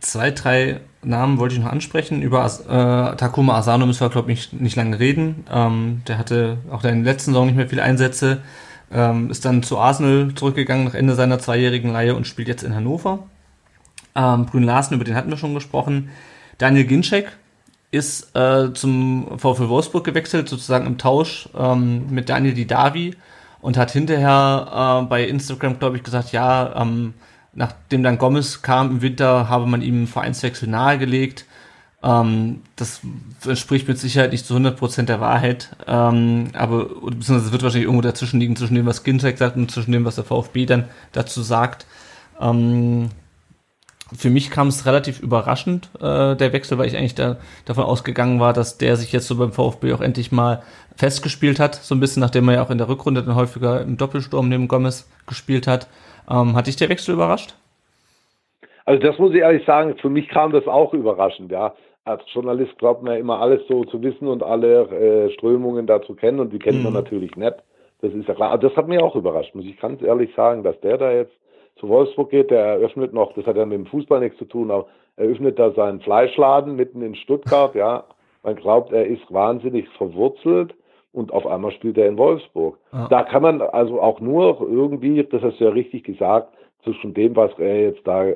Zwei, drei Namen wollte ich noch ansprechen. Über äh, Takuma Asano müssen wir, glaube ich, nicht, nicht lange reden. Ähm, der hatte auch in der letzten Saison nicht mehr viele Einsätze. Ähm, ist dann zu Arsenal zurückgegangen nach Ende seiner zweijährigen Leihe und spielt jetzt in Hannover. Ähm, Brün Larsen, über den hatten wir schon gesprochen. Daniel Ginczek ist äh, zum VfL Wolfsburg gewechselt, sozusagen im Tausch ähm, mit Daniel Didavi und hat hinterher äh, bei Instagram, glaube ich, gesagt, ja, ähm, nachdem dann Gomez kam im Winter, habe man ihm Vereinswechsel nahegelegt. Ähm, das entspricht mit Sicherheit nicht zu 100% der Wahrheit, ähm, aber beziehungsweise es wird wahrscheinlich irgendwo dazwischen liegen, zwischen dem, was Ginczek sagt und zwischen dem, was der VfB dann dazu sagt. Ähm, für mich kam es relativ überraschend, äh, der Wechsel, weil ich eigentlich da, davon ausgegangen war, dass der sich jetzt so beim VfB auch endlich mal festgespielt hat, so ein bisschen, nachdem er ja auch in der Rückrunde dann häufiger im Doppelsturm neben Gomez gespielt hat. Ähm, hat dich der Wechsel überrascht? Also das muss ich ehrlich sagen, für mich kam das auch überraschend, ja. Als Journalist glaubt man ja immer alles so zu wissen und alle äh, Strömungen dazu kennen und die kennt mhm. man natürlich nicht. Das ist ja klar. Aber das hat mich auch überrascht, muss ich ganz ehrlich sagen, dass der da jetzt zu Wolfsburg geht, der eröffnet noch, das hat ja mit dem Fußball nichts zu tun, aber eröffnet da seinen Fleischladen mitten in Stuttgart, ja. Man glaubt, er ist wahnsinnig verwurzelt und auf einmal spielt er in Wolfsburg. Ja. Da kann man also auch nur irgendwie, das hast du ja richtig gesagt, zwischen dem, was er jetzt da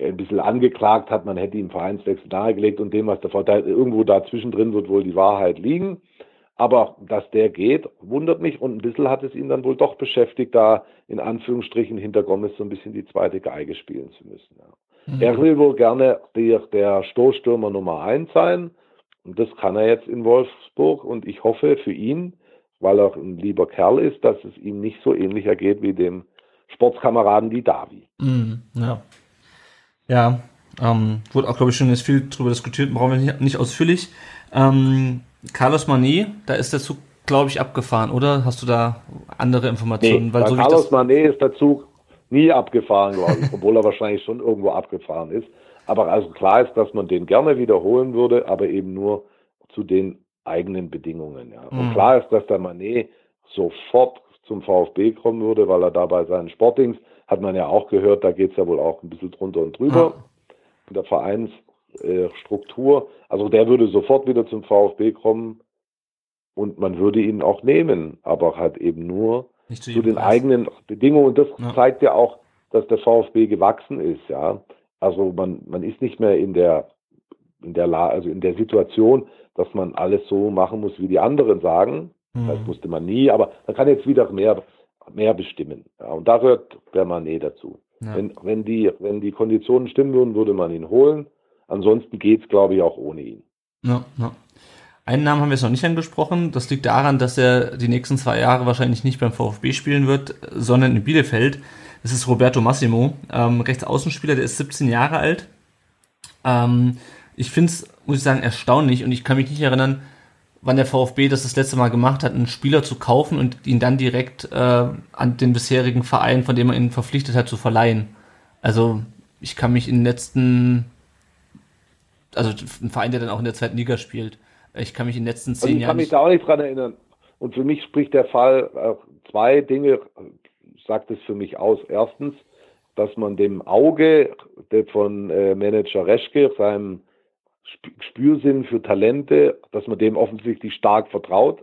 ein bisschen angeklagt hat, man hätte ihm Vereinswechsel nahegelegt und dem, was der Vorteil irgendwo dazwischen drin wird wohl die Wahrheit liegen. Aber dass der geht, wundert mich und ein bisschen hat es ihn dann wohl doch beschäftigt, da in Anführungsstrichen hinter Gomez so ein bisschen die zweite Geige spielen zu müssen. Ja. Mhm. Er will wohl gerne der, der Stoßstürmer Nummer eins sein und das kann er jetzt in Wolfsburg und ich hoffe für ihn, weil er ein lieber Kerl ist, dass es ihm nicht so ähnlich ergeht wie dem Sportskameraden die Davi. Mhm, ja. Ja, ähm, wurde auch, glaube ich, schon jetzt viel darüber diskutiert, brauchen wir nicht, nicht ausführlich. Ähm, Carlos Manet, da ist der Zug, glaube ich, abgefahren, oder? Hast du da andere Informationen? Nee, Weil so Carlos Manet ist der Zug nie abgefahren, glaube ich, obwohl er wahrscheinlich schon irgendwo abgefahren ist. Aber also klar ist, dass man den gerne wiederholen würde, aber eben nur zu den eigenen Bedingungen. Ja. Und mhm. klar ist, dass der Manet sofort zum VfB kommen würde, weil er da bei seinen Sportings, hat man ja auch gehört, da geht es ja wohl auch ein bisschen drunter und drüber. Mhm. In der Vereins, äh. Also der würde sofort wieder zum VfB kommen und man würde ihn auch nehmen, aber halt eben nur zu, zu den Preis. eigenen Bedingungen. Und das ja. zeigt ja auch, dass der VfB gewachsen ist, ja. Also man, man ist nicht mehr in der, in der, La also in der Situation, dass man alles so machen muss, wie die anderen sagen, Mhm. Das wusste man nie, aber man kann jetzt wieder mehr, mehr bestimmen. Ja, und da gehört Bermanet dazu. Ja. Wenn, wenn, die, wenn die Konditionen stimmen würden, würde man ihn holen. Ansonsten geht es, glaube ich, auch ohne ihn. Ja, ja. Einen Namen haben wir jetzt noch nicht angesprochen. Das liegt daran, dass er die nächsten zwei Jahre wahrscheinlich nicht beim VfB spielen wird, sondern in Bielefeld. Das ist Roberto Massimo, ähm, Rechtsaußenspieler, der ist 17 Jahre alt. Ähm, ich finde es, muss ich sagen, erstaunlich und ich kann mich nicht erinnern, wann der VfB das das letzte Mal gemacht hat, einen Spieler zu kaufen und ihn dann direkt äh, an den bisherigen Verein, von dem man ihn verpflichtet hat, zu verleihen. Also ich kann mich in den letzten, also ein Verein, der dann auch in der zweiten Liga spielt, ich kann mich in den letzten zehn also Jahren. Ich kann mich da auch nicht dran erinnern. Und für mich spricht der Fall äh, zwei Dinge, sagt es für mich aus. Erstens, dass man dem Auge von äh, Manager Reschke, seinem Spürsinn für Talente, dass man dem offensichtlich stark vertraut,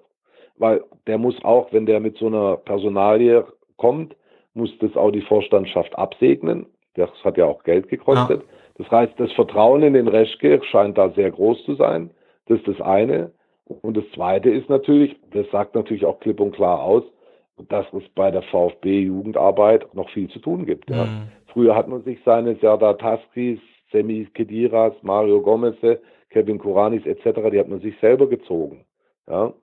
weil der muss auch, wenn der mit so einer Personalie kommt, muss das auch die Vorstandschaft absegnen. Das hat ja auch Geld gekostet. Ja. Das heißt, das Vertrauen in den Reschke scheint da sehr groß zu sein. Das ist das eine. Und das zweite ist natürlich, das sagt natürlich auch klipp und klar aus, dass es bei der VfB-Jugendarbeit noch viel zu tun gibt. Ja. Mhm. Früher hat man sich seine Serdar Taskis, Semi Kediras, Mario Gomez, Kevin Kuranis etc., die hat man sich selber gezogen. Ja.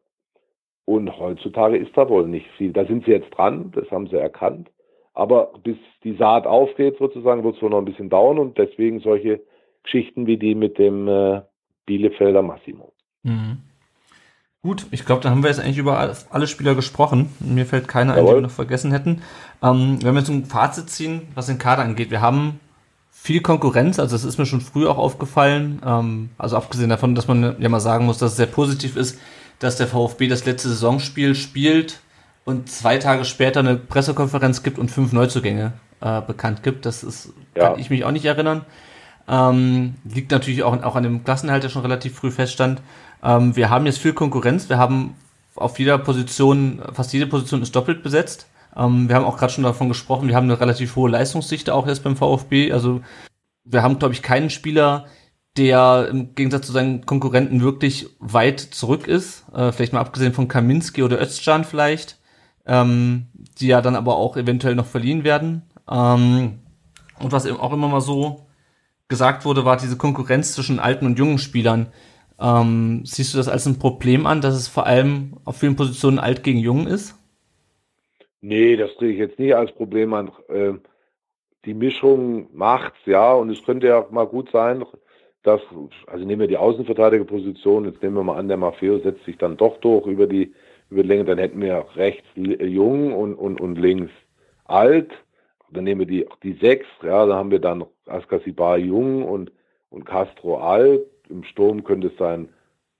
Und heutzutage ist da wohl nicht viel. Da sind sie jetzt dran, das haben sie erkannt. Aber bis die Saat aufgeht sozusagen, wird es wohl noch ein bisschen dauern und deswegen solche Geschichten wie die mit dem äh, Bielefelder Massimo. Mhm. Gut, ich glaube, da haben wir jetzt eigentlich über alle Spieler gesprochen. Mir fällt keiner ein, den wir noch vergessen hätten. Ähm, wenn wir jetzt ein Fazit ziehen, was den Kader angeht, wir haben viel Konkurrenz, also das ist mir schon früh auch aufgefallen. Ähm, also abgesehen davon, dass man ja mal sagen muss, dass es sehr positiv ist, dass der VfB das letzte Saisonspiel spielt und zwei Tage später eine Pressekonferenz gibt und fünf Neuzugänge äh, bekannt gibt. Das ist, ja. kann ich mich auch nicht erinnern. Ähm, liegt natürlich auch, auch an dem Klassenhalt, der schon relativ früh feststand. Ähm, wir haben jetzt viel Konkurrenz. Wir haben auf jeder Position, fast jede Position ist doppelt besetzt. Ähm, wir haben auch gerade schon davon gesprochen, wir haben eine relativ hohe Leistungsdichte auch jetzt beim VfB. Also wir haben, glaube ich, keinen Spieler, der im Gegensatz zu seinen Konkurrenten wirklich weit zurück ist. Äh, vielleicht mal abgesehen von Kaminski oder Özcan vielleicht, ähm, die ja dann aber auch eventuell noch verliehen werden. Ähm, und was auch immer mal so gesagt wurde, war diese Konkurrenz zwischen alten und jungen Spielern. Ähm, siehst du das als ein Problem an, dass es vor allem auf vielen Positionen alt gegen jung ist? Nee, das sehe ich jetzt nicht als Problem an. Äh, die Mischung macht's, ja, und es könnte ja mal gut sein, dass, also nehmen wir die Außenverteidigerposition, jetzt nehmen wir mal an, der Maffeo setzt sich dann doch durch über die, über die Länge, dann hätten wir rechts jung und, und, und links alt. Dann nehmen wir die, die sechs, ja, da haben wir dann Askasibar jung und, und Castro alt im Sturm könnte es sein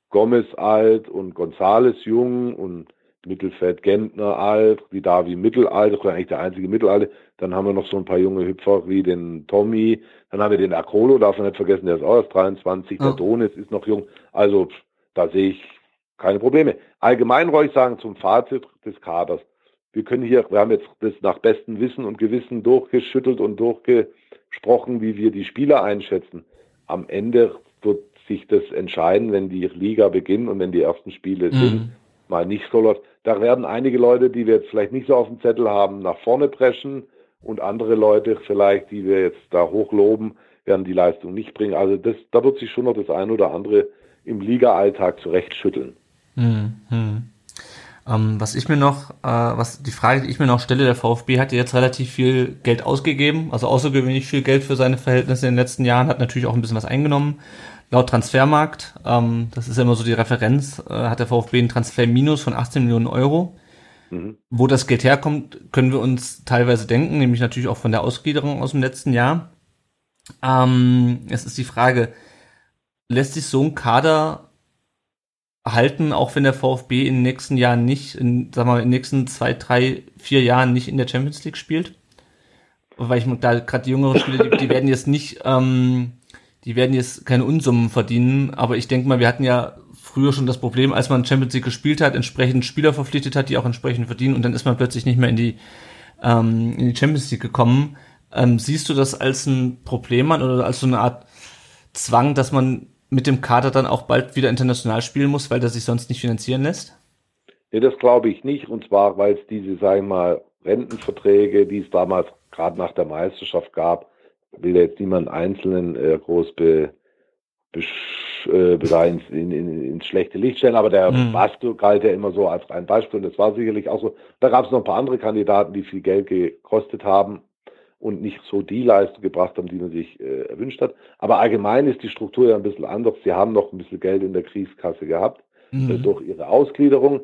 Gomez alt und Gonzales jung und Mittelfeld Gentner alt, wie Davi mittelalt, das war eigentlich der einzige Mittelalte. Dann haben wir noch so ein paar junge Hüpfer wie den Tommy. Dann haben wir den Akolo, darf man nicht vergessen, der ist auch erst 23. Ja. Der Donis ist noch jung. Also da sehe ich keine Probleme. Allgemein wollte ich sagen zum Fazit des Kaders. Wir können hier, wir haben jetzt das nach bestem Wissen und Gewissen durchgeschüttelt und durchgesprochen, wie wir die Spieler einschätzen. Am Ende wird sich das entscheiden, wenn die Liga beginnt und wenn die ersten Spiele mhm. sind, mal nicht so läuft. Da werden einige Leute, die wir jetzt vielleicht nicht so auf dem Zettel haben, nach vorne preschen und andere Leute vielleicht, die wir jetzt da hochloben, werden die Leistung nicht bringen. Also das, da wird sich schon noch das eine oder andere im Liga-Alltag zurechtschütteln. Mhm. Ähm, was ich mir noch, äh, was die Frage, die ich mir noch stelle, der VfB hat ja jetzt relativ viel Geld ausgegeben, also außergewöhnlich viel Geld für seine Verhältnisse in den letzten Jahren, hat natürlich auch ein bisschen was eingenommen laut Transfermarkt, ähm, das ist ja immer so die Referenz, äh, hat der VfB einen Transferminus von 18 Millionen Euro. Mhm. Wo das Geld herkommt, können wir uns teilweise denken, nämlich natürlich auch von der Ausgliederung aus dem letzten Jahr. Ähm, es ist die Frage, lässt sich so ein Kader halten, auch wenn der VfB in den nächsten Jahren nicht, in, sag mal, in den nächsten zwei, drei, vier Jahren nicht in der Champions League spielt? Weil ich da gerade die jüngeren Spieler, die, die werden jetzt nicht ähm, die werden jetzt keine Unsummen verdienen, aber ich denke mal, wir hatten ja früher schon das Problem, als man Champions League gespielt hat, entsprechend Spieler verpflichtet hat, die auch entsprechend verdienen und dann ist man plötzlich nicht mehr in die, ähm, in die Champions League gekommen. Ähm, siehst du das als ein Problem an oder als so eine Art Zwang, dass man mit dem Kader dann auch bald wieder international spielen muss, weil der sich sonst nicht finanzieren lässt? Nee, das glaube ich nicht. Und zwar, weil es diese, sagen wir mal, Rentenverträge, die es damals gerade nach der Meisterschaft gab, will jetzt niemand Einzelnen äh, groß be, besch, äh, ins, in, in, ins schlechte Licht stellen, aber der Mhm. Bastu galt ja immer so als ein Beispiel und das war sicherlich auch so. Da gab es noch ein paar andere Kandidaten, die viel Geld gekostet haben und nicht so die Leistung gebracht haben, die man sich äh, erwünscht hat. Aber allgemein ist die Struktur ja ein bisschen anders. Sie haben noch ein bisschen Geld in der Kriegskasse gehabt äh, Mhm. durch ihre Ausgliederung.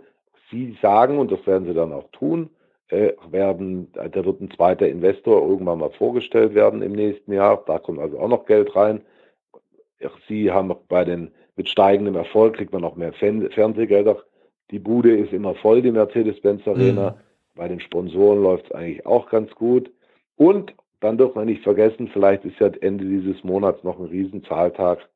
Sie sagen, und das werden sie dann auch tun, äh, werden, äh, da wird ein zweiter Investor irgendwann mal vorgestellt werden im nächsten Jahr. Da kommt also auch noch Geld rein. Sie haben bei den, mit steigendem Erfolg kriegt man noch mehr Fernsehgelder. Die Bude ist immer voll, die Mercedes-Benz Arena. Mhm. Bei den Sponsoren läuft es eigentlich auch ganz gut. Und dann dürfen wir nicht vergessen, vielleicht ist ja Ende dieses Monats noch ein Riesenzahltag.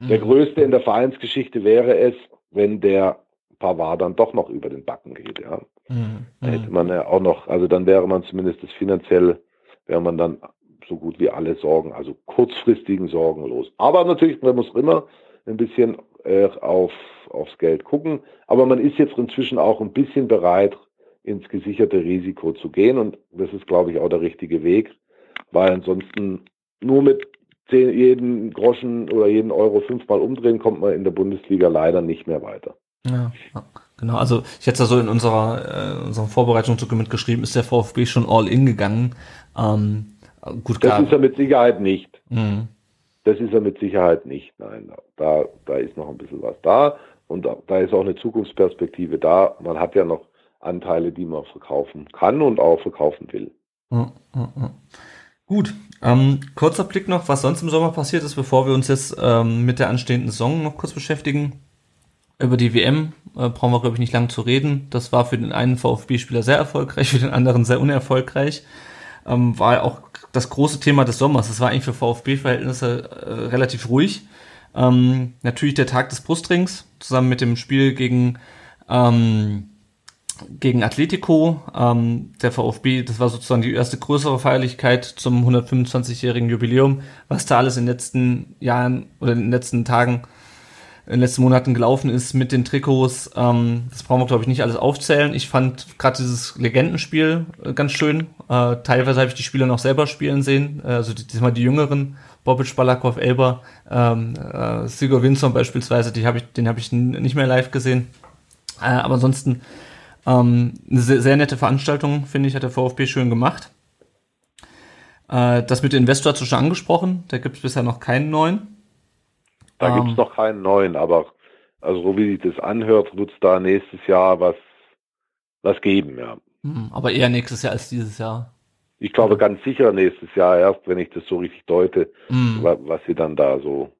Der Mhm. größte in der Vereinsgeschichte wäre es, wenn der Pavard dann doch noch über den Backen geht. Ja. Mhm. Da hätte man ja auch noch, also dann wäre man zumindest das finanziell, wäre man dann so gut wie alle Sorgen, also kurzfristigen Sorgen los. Aber natürlich, man muss immer ein bisschen äh, auf, aufs Geld gucken. Aber man ist jetzt inzwischen auch ein bisschen bereit, ins gesicherte Risiko zu gehen. Und das ist, glaube ich, auch der richtige Weg, weil ansonsten nur mit zehn, jeden Groschen oder jeden Euro fünfmal umdrehen, kommt man in der Bundesliga leider nicht mehr weiter. Ja, genau. Also ich hätte ja so in unserer, äh, unserer Vorbereitungsdokument geschrieben, ist der VfB schon all in gegangen. Ähm, gut, Das klar. ist er mit Sicherheit nicht. Mhm. Das ist er mit Sicherheit nicht. Nein, da, da ist noch ein bisschen was da und da, da ist auch eine Zukunftsperspektive da. Man hat ja noch Anteile, die man verkaufen kann und auch verkaufen will. Ja, ja, ja. Gut, ähm, kurzer Blick noch, was sonst im Sommer passiert ist, bevor wir uns jetzt ähm, mit der anstehenden Saison noch kurz beschäftigen. Über die WM äh, brauchen wir, glaube ich, nicht lange zu reden. Das war für den einen VfB-Spieler sehr erfolgreich, für den anderen sehr unerfolgreich. Ähm, war auch das große Thema des Sommers. Das war eigentlich für VfB-Verhältnisse äh, relativ ruhig. Ähm, natürlich der Tag des Brustrings, zusammen mit dem Spiel gegen ähm, gegen Atletico. Ähm, der VfB, das war sozusagen die erste größere Feierlichkeit zum 125-jährigen Jubiläum, was da alles in den letzten Jahren oder in den letzten Tagen, in den letzten Monaten gelaufen ist mit den Trikots. Ähm, das brauchen wir, glaube ich, nicht alles aufzählen. Ich fand gerade dieses Legendenspiel äh, ganz schön. Äh, teilweise habe ich die Spieler noch selber spielen sehen, äh, also die, diesmal die jüngeren. Bobic, Balakov, Elber, ähm, äh, Sigurd Winson beispielsweise, die hab ich, den habe ich nicht mehr live gesehen. Äh, aber ansonsten ähm, eine sehr, sehr nette Veranstaltung, finde ich, hat der VfB schön gemacht. Äh, das mit Investor hast du schon angesprochen, da gibt es bisher noch keinen neuen. Da Ähm. gibt's noch keinen neuen, aber also so wie sich das anhört, wird's da nächstes Jahr was, was geben, ja. Hm, aber eher nächstes Jahr als dieses Jahr. Ich glaube ganz sicher nächstes Jahr erst, wenn ich das so richtig deute, wa- was sie dann da so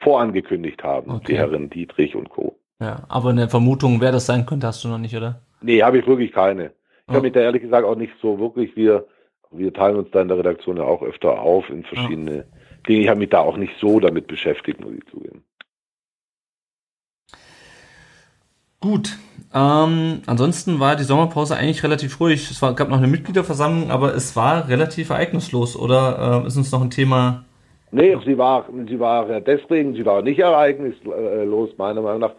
vorangekündigt haben, Okay. die Herren Dietrich und Co. ja, aber eine Vermutung, wer das sein könnte, hast du noch nicht, oder? Nee, habe ich wirklich keine. Ich Ja. habe mich da ehrlich gesagt auch nicht so wirklich, wir, wir teilen uns da in der Redaktion ja auch öfter auf in verschiedene Dinge. Ich habe mich da auch nicht so damit beschäftigt, muss ich zugeben. Gut. Ähm, ansonsten war die Sommerpause eigentlich relativ ruhig. Es war, gab noch eine Mitgliederversammlung, aber es war relativ ereignislos. Oder äh, ist uns noch ein Thema? Nee, sie war, sie war ja deswegen, sie war nicht ereignislos, meiner Meinung nach.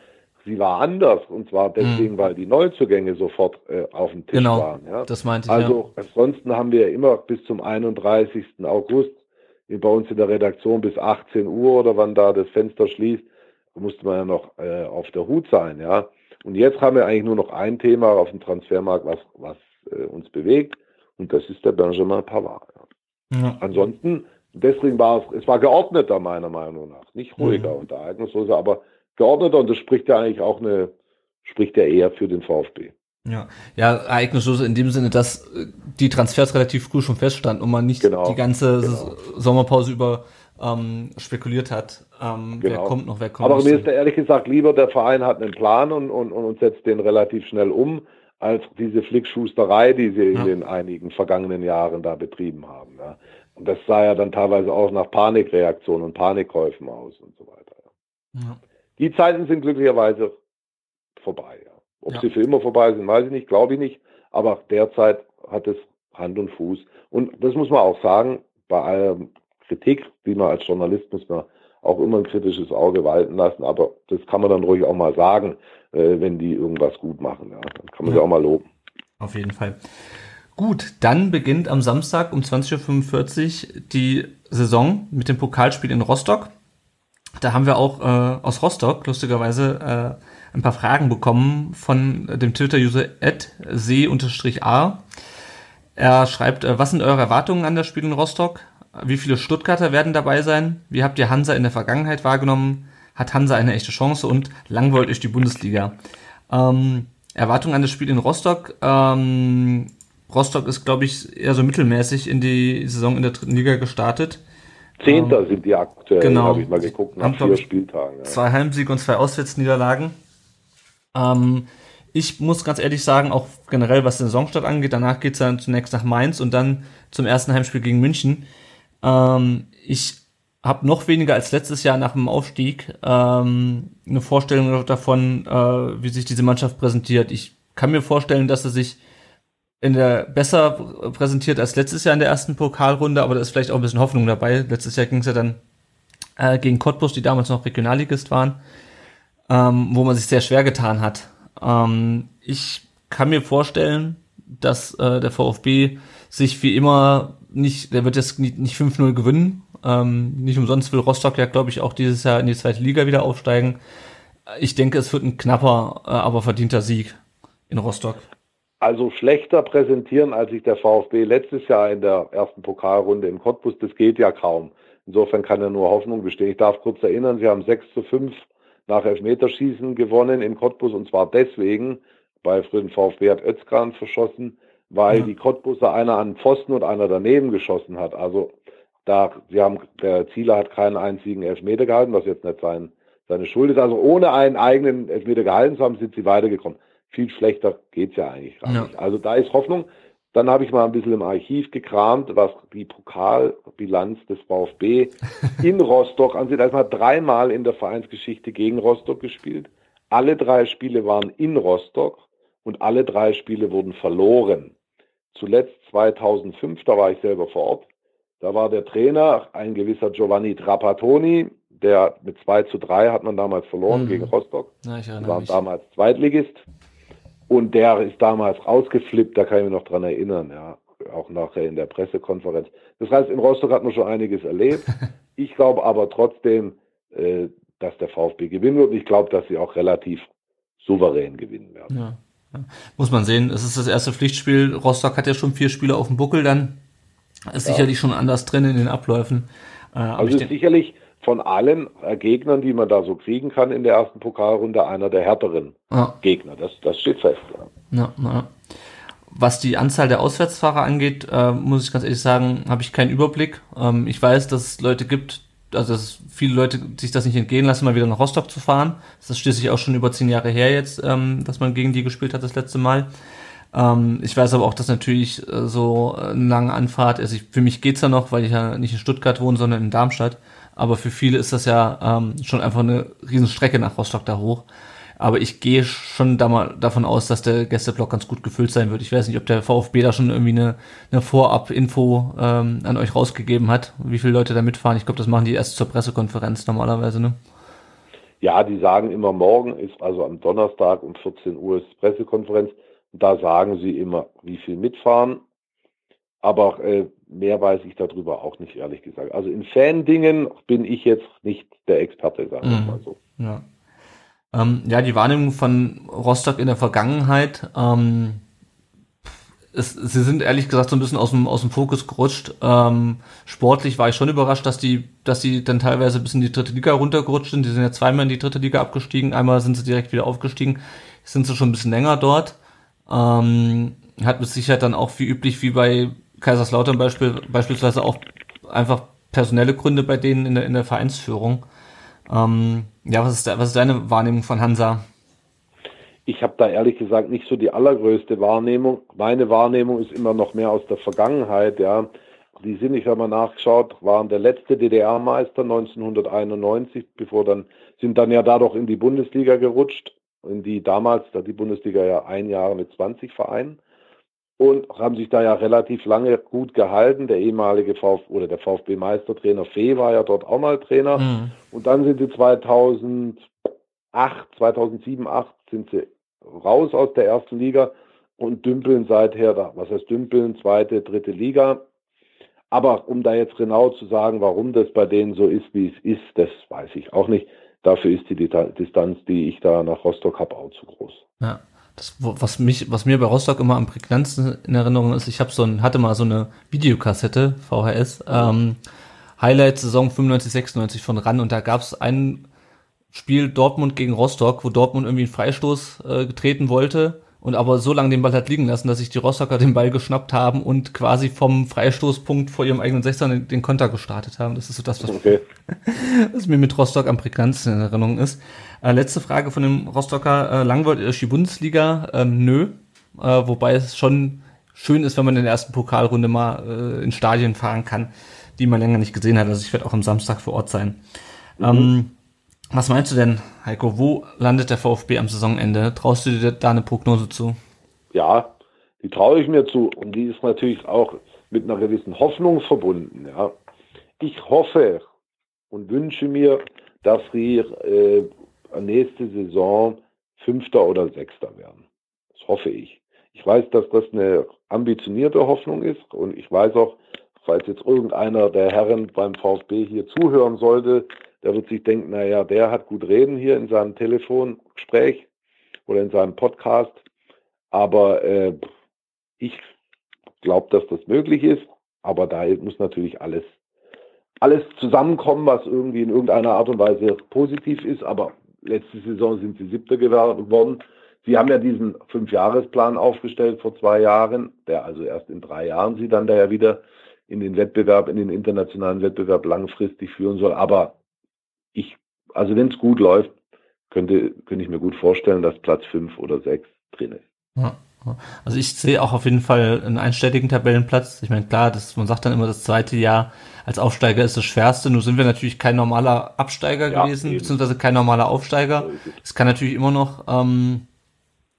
Sie war anders und zwar deswegen, weil die Neuzugänge sofort äh, auf dem Tisch Hm. Genau, waren. Ja? das meinte ich. Also ansonsten haben wir immer bis zum 31. August bei uns in der Redaktion bis 18 Uhr oder wann da das Fenster schließt, musste man ja noch äh, auf der Hut sein, ja. Und jetzt haben wir eigentlich nur noch ein Thema auf dem Transfermarkt, was, was äh, uns bewegt, und das ist der Benjamin Pavard. Ja. ja. Ansonsten, deswegen war es, es war geordneter meiner Meinung nach, nicht ruhiger Mhm. und ereignisloser, aber geordneter und das spricht ja eigentlich auch eine, spricht ja eher für den VfB. Ja, ja, ereignislos in dem Sinne, dass äh, die Transfers relativ früh schon feststanden und man nicht Genau, die ganze genau. Sommerpause über ähm, spekuliert hat, ähm, wer Genau. kommt noch, wer kommt Aber mir ist da ehrlich gesagt lieber, der Verein hat einen Plan und, und, und setzt den relativ schnell um, als diese Flickschusterei, die sie Ja. in den einigen vergangenen Jahren da betrieben haben. Ja. Und das sah ja dann teilweise auch nach Panikreaktionen und Panikkäufen aus und so weiter. Ja. Die Zeiten sind glücklicherweise vorbei. Ob Ja. sie für immer vorbei sind, weiß ich nicht, glaube ich nicht. Aber derzeit hat es Hand und Fuß. Und das muss man auch sagen, bei aller Kritik, die man als Journalist muss man auch immer ein kritisches Auge walten lassen, aber das kann man dann ruhig auch mal sagen, äh, wenn die irgendwas gut machen. Ja. Dann kann man ja. sie auch mal loben. Auf jeden Fall. Gut, dann beginnt am Samstag um 20.45 Uhr die Saison mit dem Pokalspiel in Rostock. Da haben wir auch äh, aus Rostock lustigerweise äh, ein paar Fragen bekommen von dem Twitter-User see-a. Er schreibt, äh, was sind eure Erwartungen an das Spiel in Rostock? Wie viele Stuttgarter werden dabei sein? Wie habt ihr Hansa in der Vergangenheit wahrgenommen? Hat Hansa eine echte Chance und langweilt euch die Bundesliga? Ähm, Erwartungen an das Spiel in Rostock. Ähm, Rostock ist, glaube ich, eher so mittelmäßig in die Saison in der dritten Liga gestartet. Zehnter ähm, sind die aktuell, genau. habe ich mal geguckt, nach vier Spieltagen. Ja. Zwei Heimsiege und zwei Auswärtsniederlagen. Ähm, ich muss ganz ehrlich sagen, auch generell was den Saisonstart angeht, danach geht es dann zunächst nach Mainz und dann zum ersten Heimspiel gegen München. Ähm, ich habe noch weniger als letztes Jahr nach dem Aufstieg ähm, eine Vorstellung davon, äh, wie sich diese Mannschaft präsentiert. Ich kann mir vorstellen, dass sie sich in der besser präsentiert als letztes Jahr in der ersten Pokalrunde, aber da ist vielleicht auch ein bisschen Hoffnung dabei. Letztes Jahr ging es ja dann äh, gegen Cottbus, die damals noch Regionalligist waren, ähm, wo man sich sehr schwer getan hat. Ähm, ich kann mir vorstellen, dass äh, der VfB sich wie immer nicht, der wird jetzt nicht, nicht 5-0 gewinnen. Ähm, nicht umsonst will Rostock ja, glaube ich, auch dieses Jahr in die zweite Liga wieder aufsteigen. Ich denke, es wird ein knapper, äh, aber verdienter Sieg in Rostock. Also schlechter präsentieren, als sich der VfB letztes Jahr in der ersten Pokalrunde in Cottbus, das geht ja kaum. Insofern kann ja nur Hoffnung bestehen. Ich darf kurz erinnern, sie haben 6 zu 5 nach Elfmeterschießen gewonnen in Cottbus und zwar deswegen, bei frühen VfB hat Özkan verschossen, weil ja. die Cottbuser einer an Pfosten und einer daneben geschossen hat. Also da, sie haben, der Zieler hat keinen einzigen Elfmeter gehalten, was jetzt nicht sein, seine Schuld ist. Also ohne einen eigenen Elfmeter gehalten zu haben, sind sie weitergekommen viel schlechter geht's ja eigentlich gar ja. nicht. Also da ist Hoffnung. Dann habe ich mal ein bisschen im Archiv gekramt, was die Pokalbilanz des VfB in Rostock ansieht. Also man hat dreimal in der Vereinsgeschichte gegen Rostock gespielt. Alle drei Spiele waren in Rostock und alle drei Spiele wurden verloren. Zuletzt 2005, da war ich selber vor Ort. Da war der Trainer ein gewisser Giovanni Trapattoni, der mit 2 zu 3 hat man damals verloren mhm. gegen Rostock. Ja, ich war mich. damals Zweitligist. Und der ist damals rausgeflippt, da kann ich mich noch dran erinnern, ja. Auch nachher in der Pressekonferenz. Das heißt, in Rostock hat man schon einiges erlebt. Ich glaube aber trotzdem, äh, dass der VfB gewinnen wird. Ich glaube, dass sie auch relativ souverän gewinnen werden. Ja. Muss man sehen, es ist das erste Pflichtspiel. Rostock hat ja schon vier Spiele auf dem Buckel, dann ist ja. sicherlich schon anders drin in den Abläufen. Äh, also sicherlich von allen Gegnern, die man da so kriegen kann in der ersten Pokalrunde, einer der härteren ja. Gegner. Das, das steht fest. Ja. Ja, Was die Anzahl der Auswärtsfahrer angeht, äh, muss ich ganz ehrlich sagen, habe ich keinen Überblick. Ähm, ich weiß, dass es Leute gibt, also dass viele Leute sich das nicht entgehen lassen, mal wieder nach Rostock zu fahren. Das ist schließlich auch schon über zehn Jahre her jetzt, ähm, dass man gegen die gespielt hat das letzte Mal. Ähm, ich weiß aber auch, dass natürlich äh, so eine lange Anfahrt ist. Ich, für mich geht's ja noch, weil ich ja nicht in Stuttgart wohne, sondern in Darmstadt. Aber für viele ist das ja ähm, schon einfach eine Riesenstrecke nach Rostock da hoch. Aber ich gehe schon da mal davon aus, dass der Gästeblock ganz gut gefüllt sein wird. Ich weiß nicht, ob der VfB da schon irgendwie eine, eine Vorab-Info ähm, an euch rausgegeben hat, wie viele Leute da mitfahren. Ich glaube, das machen die erst zur Pressekonferenz normalerweise, ne? Ja, die sagen immer morgen ist, also am Donnerstag um 14 Uhr ist Pressekonferenz. Da sagen sie immer, wie viel mitfahren. Aber äh, mehr weiß ich darüber auch nicht, ehrlich gesagt. Also in Fan-Dingen bin ich jetzt nicht der Experte, sagen wir mhm. mal so. Ja. Ähm, ja, die Wahrnehmung von Rostock in der Vergangenheit, ähm, es, sie sind ehrlich gesagt so ein bisschen aus dem, aus dem Fokus gerutscht. Ähm, sportlich war ich schon überrascht, dass die, dass sie dann teilweise bis in die dritte Liga runtergerutscht sind. Die sind ja zweimal in die dritte Liga abgestiegen, einmal sind sie direkt wieder aufgestiegen. sind sie schon ein bisschen länger dort. Ähm, hat mit Sicherheit dann auch wie üblich wie bei Kaiserslautern Beispiel, beispielsweise auch einfach personelle Gründe bei denen in der, in der Vereinsführung. Ähm, ja, was ist, da, was ist deine Wahrnehmung von Hansa? Ich habe da ehrlich gesagt nicht so die allergrößte Wahrnehmung. Meine Wahrnehmung ist immer noch mehr aus der Vergangenheit, ja. Die sind, ich habe mal nachgeschaut, waren der letzte DDR-Meister 1991, bevor dann, sind dann ja dadurch in die Bundesliga gerutscht, in die damals, da die Bundesliga ja ein Jahr mit 20 Vereinen. Und haben sich da ja relativ lange gut gehalten. Der ehemalige VfB oder der VfB-Meistertrainer Fee war ja dort auch mal Trainer. Mhm. Und dann sind sie 2008, 2007, 2008 sind sie raus aus der ersten Liga und dümpeln seither da. Was heißt dümpeln? Zweite, dritte Liga. Aber um da jetzt genau zu sagen, warum das bei denen so ist, wie es ist, das weiß ich auch nicht. Dafür ist die Distanz, die ich da nach Rostock habe, auch zu groß. Ja. Das, was mich, was mir bei Rostock immer am prägnantesten in Erinnerung ist, ich habe so ein, hatte mal so eine Videokassette, VHS, ähm, Highlight Saison 95, 96 von RAN und da gab es ein Spiel Dortmund gegen Rostock, wo Dortmund irgendwie einen Freistoß äh, getreten wollte und aber so lange den Ball hat liegen lassen, dass sich die Rostocker den Ball geschnappt haben und quasi vom Freistoßpunkt vor ihrem eigenen Sechser den, den Konter gestartet haben. Das ist so das, was, okay. was mir mit Rostock am prägnantesten in Erinnerung ist. Äh, letzte Frage von dem Rostocker äh, Langwort, ist die Bundesliga? Ähm, nö. Äh, wobei es schon schön ist, wenn man in der ersten Pokalrunde mal äh, in Stadien fahren kann, die man länger nicht gesehen hat. Also ich werde auch am Samstag vor Ort sein. Mhm. Ähm, was meinst du denn, Heiko? Wo landet der VfB am Saisonende? Traust du dir da eine Prognose zu? Ja, die traue ich mir zu. Und die ist natürlich auch mit einer gewissen Hoffnung verbunden. Ja. Ich hoffe und wünsche mir, dass wir äh, nächste Saison Fünfter oder Sechster werden. Das hoffe ich. Ich weiß, dass das eine ambitionierte Hoffnung ist und ich weiß auch, falls jetzt irgendeiner der Herren beim VfB hier zuhören sollte, der wird sich denken, naja, der hat gut reden hier in seinem Telefongespräch oder in seinem Podcast. Aber äh, ich glaube, dass das möglich ist. Aber da muss natürlich alles, alles zusammenkommen, was irgendwie in irgendeiner Art und Weise positiv ist. Aber letzte Saison sind sie siebter geworden. Sie haben ja diesen Fünfjahresplan aufgestellt vor zwei Jahren, der also erst in drei Jahren sie dann da ja wieder in den Wettbewerb, in den internationalen Wettbewerb langfristig führen soll. Aber ich, also wenn es gut läuft, könnte, könnte ich mir gut vorstellen, dass Platz fünf oder sechs drin ist. Ja. Also ich sehe auch auf jeden Fall einen einstelligen Tabellenplatz. Ich meine, klar, das, man sagt dann immer, das zweite Jahr als Aufsteiger ist das schwerste. Nun sind wir natürlich kein normaler Absteiger ja, gewesen, eben. beziehungsweise kein normaler Aufsteiger. Es kann natürlich immer noch ähm,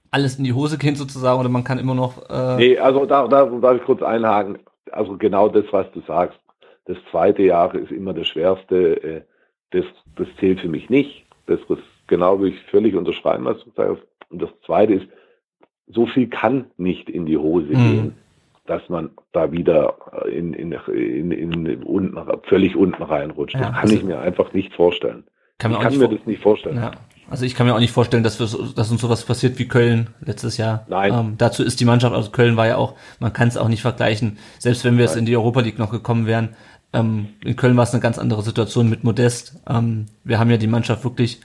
alles in die Hose gehen sozusagen oder man kann immer noch... Äh nee, also da, da darf ich kurz einhaken. Also genau das, was du sagst. Das zweite Jahr ist immer das schwerste. Äh, das, das zählt für mich nicht. Das ist genau wie ich völlig unterschreiben, was du sagst. Und das Zweite ist, so viel kann nicht in die Hose mhm. gehen, dass man da wieder in, in, in, in unten, völlig unten reinrutscht. Ja, das kann also ich mir einfach nicht vorstellen. Kann ich kann mir das nicht vorstellen. Ja. Also ich kann mir auch nicht vorstellen, dass, wir, dass uns sowas passiert wie Köln letztes Jahr. Nein. Ähm, dazu ist die Mannschaft, also Köln war ja auch, man kann es auch nicht vergleichen, selbst wenn wir Nein. es in die Europa League noch gekommen wären, ähm, in Köln war es eine ganz andere Situation mit Modest. Ähm, wir haben ja die Mannschaft wirklich,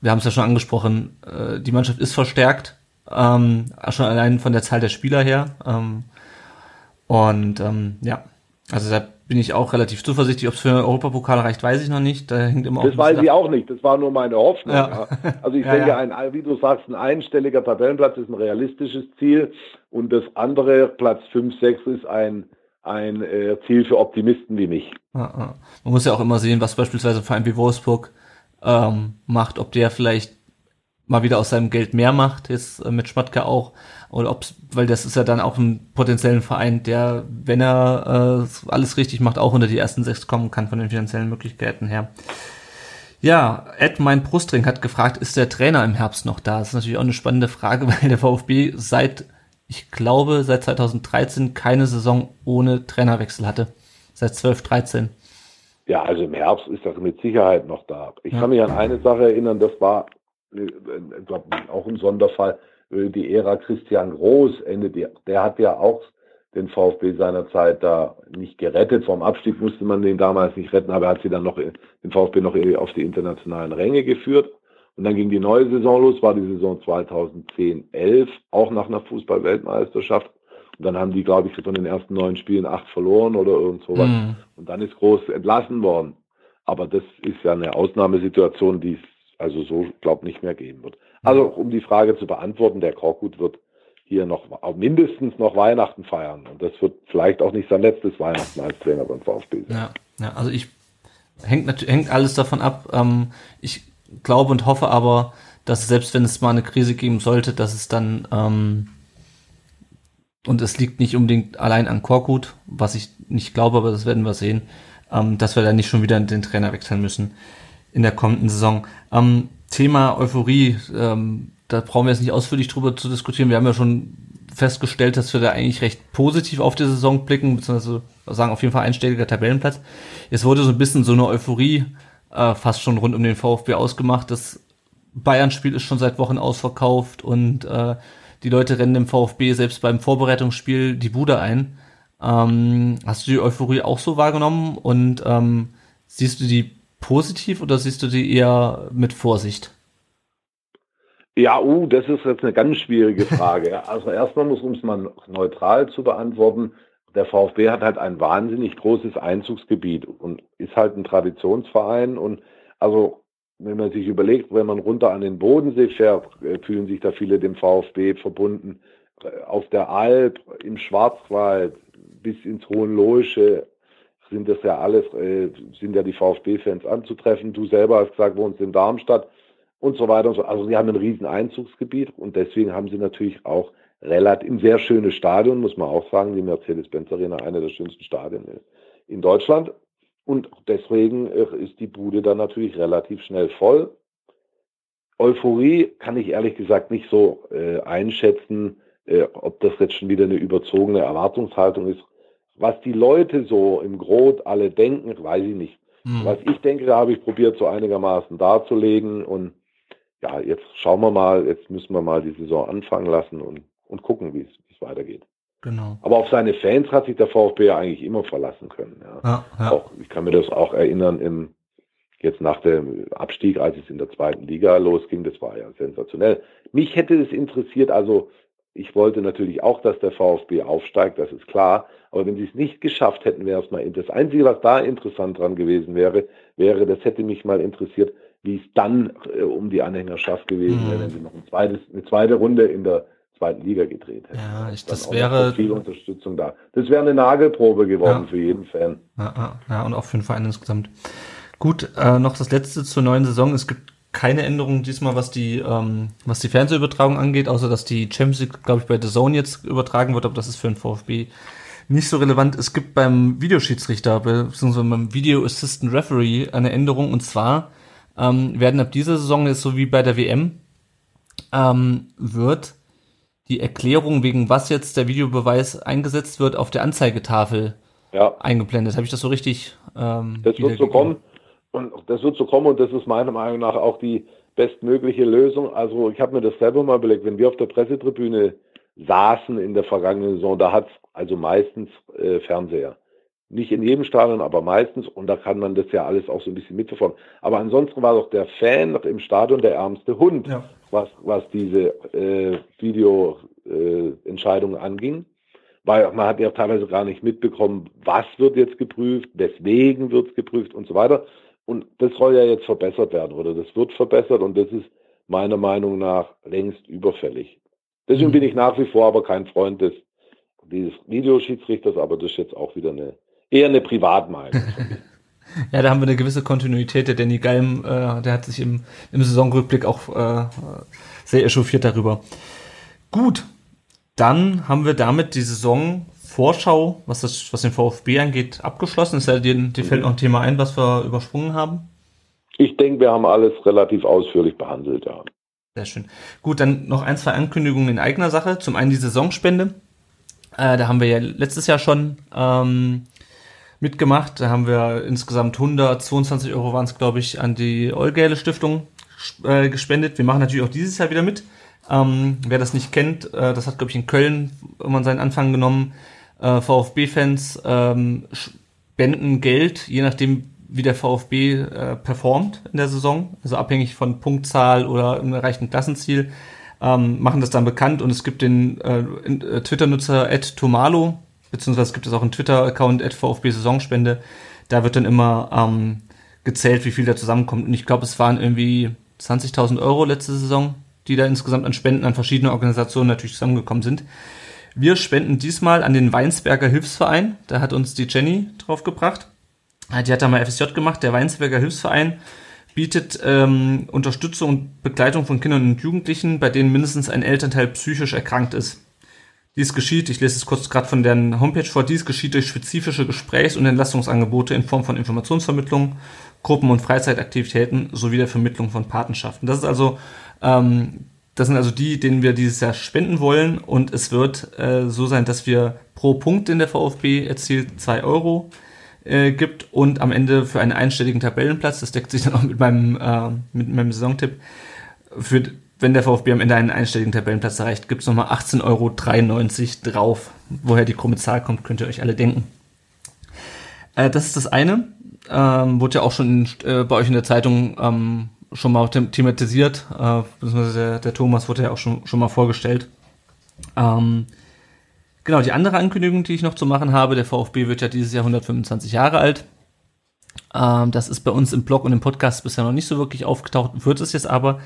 wir haben es ja schon angesprochen, äh, die Mannschaft ist verstärkt, ähm, schon allein von der Zahl der Spieler her. Ähm, und ähm, ja, also da bin ich auch relativ zuversichtlich. Ob es für den Europapokal reicht, weiß ich noch nicht. Da hängt immer das weiß ich auch nicht. Das war nur meine Hoffnung. Ja. Ja. Also ich ja, denke, ein, wie du sagst, ein einstelliger Tabellenplatz ist ein realistisches Ziel und das andere, Platz 5, 6, ist ein ein äh, Ziel für Optimisten wie mich. Ja, ja. Man muss ja auch immer sehen, was beispielsweise ein Verein wie Wolfsburg ähm, macht, ob der vielleicht mal wieder aus seinem Geld mehr macht, jetzt äh, mit Schmatke auch, oder ob weil das ist ja dann auch ein potenziellen Verein, der, wenn er äh, alles richtig macht, auch unter die ersten sechs kommen kann von den finanziellen Möglichkeiten her. Ja, Ed, mein Brustring, hat gefragt, ist der Trainer im Herbst noch da? Das ist natürlich auch eine spannende Frage, weil der VfB seit ich glaube, seit 2013 keine Saison ohne Trainerwechsel hatte. Seit 12, 13. Ja, also im Herbst ist das mit Sicherheit noch da. Ich ja. kann mich an eine Sache erinnern, das war äh, auch ein Sonderfall, äh, die Ära Christian Groß, Ende, der, der hat ja auch den VfB seinerzeit da nicht gerettet. Vom Abstieg musste man den damals nicht retten, aber er hat sie dann noch, den VfB noch auf die internationalen Ränge geführt. Und dann ging die neue Saison los, war die Saison 2010-11, auch nach einer Fußball-Weltmeisterschaft. Und dann haben die, glaube ich, von den ersten neun Spielen acht verloren oder irgend sowas. Mhm. Und dann ist Groß entlassen worden. Aber das ist ja eine Ausnahmesituation, die es also so, glaube nicht mehr geben wird. Also um die Frage zu beantworten, der Korkut wird hier noch mindestens noch Weihnachten feiern. Und das wird vielleicht auch nicht sein letztes Weihnachten als Trainer beim VfB sein. Ja, ja also ich hängt, hängt alles davon ab. Ähm, ich glaube und hoffe aber, dass selbst wenn es mal eine Krise geben sollte, dass es dann ähm, und es liegt nicht unbedingt allein an Korkut, was ich nicht glaube, aber das werden wir sehen, ähm, dass wir da nicht schon wieder den Trainer wechseln müssen in der kommenden Saison. Ähm, Thema Euphorie, ähm, da brauchen wir jetzt nicht ausführlich drüber zu diskutieren. Wir haben ja schon festgestellt, dass wir da eigentlich recht positiv auf die Saison blicken, beziehungsweise sagen auf jeden Fall einstelliger Tabellenplatz. Es wurde so ein bisschen so eine Euphorie äh, fast schon rund um den VfB ausgemacht. Das Bayern-Spiel ist schon seit Wochen ausverkauft und äh, die Leute rennen dem VfB selbst beim Vorbereitungsspiel die Bude ein. Ähm, hast du die Euphorie auch so wahrgenommen und ähm, siehst du die positiv oder siehst du die eher mit Vorsicht? Ja, uh, das ist jetzt eine ganz schwierige Frage. also erstmal muss, um es mal neutral zu beantworten, der VfB hat halt ein wahnsinnig großes Einzugsgebiet und ist halt ein Traditionsverein und also wenn man sich überlegt, wenn man runter an den Bodensee fährt, äh, fühlen sich da viele dem VfB verbunden. Äh, auf der Alp, im Schwarzwald, bis ins Hohenloische sind das ja alles, äh, sind ja die VfB-Fans anzutreffen. Du selber hast gesagt, wohnst in Darmstadt und so weiter und so. Also sie haben ein riesen Einzugsgebiet und deswegen haben sie natürlich auch relativ, ein sehr schönes Stadion, muss man auch sagen, die Mercedes-Benz Arena, eine der schönsten Stadien in Deutschland. Und deswegen äh, ist die Bude dann natürlich relativ schnell voll. Euphorie kann ich ehrlich gesagt nicht so äh, einschätzen, äh, ob das jetzt schon wieder eine überzogene Erwartungshaltung ist. Was die Leute so im Grot alle denken, weiß ich nicht. Mhm. Was ich denke, da habe ich probiert, so einigermaßen darzulegen. Und ja, jetzt schauen wir mal, jetzt müssen wir mal die Saison anfangen lassen und, und gucken, wie es weitergeht. Genau. Aber auf seine Fans hat sich der VfB ja eigentlich immer verlassen können. Ja. Ja, ja. Auch, ich kann mir das auch erinnern im jetzt nach dem Abstieg, als es in der zweiten Liga losging, das war ja sensationell. Mich hätte es interessiert, also ich wollte natürlich auch, dass der VfB aufsteigt, das ist klar. Aber wenn sie es nicht geschafft hätten, wäre es mal das Einzige, was da interessant dran gewesen wäre, wäre, das hätte mich mal interessiert, wie es dann äh, um die Anhängerschaft gewesen mhm. wäre, wenn sie noch ein zweites, eine zweite Runde in der zweiten Liga gedreht hätte. Ja, ich, das wäre viel Unterstützung da. Das wäre eine Nagelprobe geworden ja. für jeden Fan. Ja, ja, und auch für den Verein insgesamt. Gut, äh, noch das letzte zur neuen Saison. Es gibt keine Änderungen diesmal, was die, ähm, was die Fernsehübertragung angeht, außer dass die Champions League, glaube ich, bei The Zone jetzt übertragen wird, aber das ist für den VfB nicht so relevant. Es gibt beim Videoschiedsrichter, beziehungsweise beim Video Assistant Referee eine Änderung und zwar ähm, werden ab dieser Saison jetzt so wie bei der WM ähm, wird die Erklärung, wegen was jetzt der Videobeweis eingesetzt wird, auf der Anzeigetafel ja. eingeblendet. Habe ich das so richtig? Ähm, das wird so kommen. Und das wird so kommen und das ist meiner Meinung nach auch die bestmögliche Lösung. Also ich habe mir das selber mal überlegt, wenn wir auf der Pressetribüne saßen in der vergangenen Saison, da hat es also meistens äh, Fernseher. Nicht in jedem Stadion, aber meistens. Und da kann man das ja alles auch so ein bisschen mitverfolgen. Aber ansonsten war doch der Fan im Stadion der ärmste Hund. Ja was, was diese äh, Videoentscheidungen äh, anging. Weil man hat ja teilweise gar nicht mitbekommen, was wird jetzt geprüft, weswegen wird es geprüft und so weiter. Und das soll ja jetzt verbessert werden oder das wird verbessert und das ist meiner Meinung nach längst überfällig. Deswegen mhm. bin ich nach wie vor aber kein Freund des dieses Videoschiedsrichters, aber das ist jetzt auch wieder eine eher eine Privatmeinung. Ja, da haben wir eine gewisse Kontinuität. Der Danny Galm, äh, der hat sich im, im Saisonrückblick auch äh, sehr echauffiert darüber. Gut, dann haben wir damit die Saisonvorschau, was, das, was den VfB angeht, abgeschlossen. Es sei dir, dir fällt noch ein Thema ein, was wir übersprungen haben? Ich denke, wir haben alles relativ ausführlich behandelt, ja. Sehr schön. Gut, dann noch ein, zwei Ankündigungen in eigener Sache. Zum einen die Saisonspende. Äh, da haben wir ja letztes Jahr schon ähm, mitgemacht. Da haben wir insgesamt 122 Euro waren es, glaube ich, an die Eulgäle Stiftung äh, gespendet. Wir machen natürlich auch dieses Jahr wieder mit. Ähm, wer das nicht kennt, äh, das hat, glaube ich, in Köln irgendwann seinen Anfang genommen. Äh, VfB-Fans ähm, spenden Geld, je nachdem, wie der VfB äh, performt in der Saison, also abhängig von Punktzahl oder einem erreichten Klassenziel, ähm, machen das dann bekannt und es gibt den äh, äh Twitter-Nutzer Tomalo, beziehungsweise gibt es auch einen Twitter-Account VfB Saisonspende. Da wird dann immer ähm, gezählt, wie viel da zusammenkommt. Und ich glaube, es waren irgendwie 20.000 Euro letzte Saison, die da insgesamt an Spenden an verschiedene Organisationen natürlich zusammengekommen sind. Wir spenden diesmal an den Weinsberger Hilfsverein. Da hat uns die Jenny drauf gebracht. Die hat da mal FSJ gemacht. Der Weinsberger Hilfsverein bietet ähm, Unterstützung und Begleitung von Kindern und Jugendlichen, bei denen mindestens ein Elternteil psychisch erkrankt ist. Dies geschieht, ich lese es kurz gerade von deren Homepage vor, dies geschieht durch spezifische Gesprächs- und Entlastungsangebote in Form von Informationsvermittlung, Gruppen- und Freizeitaktivitäten sowie der Vermittlung von Patenschaften. Das ist also, ähm, das sind also die, denen wir dieses Jahr spenden wollen und es wird äh, so sein, dass wir pro Punkt, den der VfB erzielt, zwei Euro äh, gibt und am Ende für einen einstelligen Tabellenplatz, das deckt sich dann auch mit meinem, äh, mit meinem Saisontipp, für wenn der VfB am Ende einen einstelligen Tabellenplatz erreicht, gibt es nochmal 18,93 Euro drauf. Woher die krumme Zahl kommt, könnt ihr euch alle denken. Äh, das ist das eine. Ähm, wurde ja auch schon äh, bei euch in der Zeitung ähm, schon mal thematisiert. Äh, beziehungsweise der, der Thomas wurde ja auch schon, schon mal vorgestellt. Ähm, genau, die andere Ankündigung, die ich noch zu machen habe, der VfB wird ja dieses Jahr 125 Jahre alt. Ähm, das ist bei uns im Blog und im Podcast bisher noch nicht so wirklich aufgetaucht, wird es jetzt aber.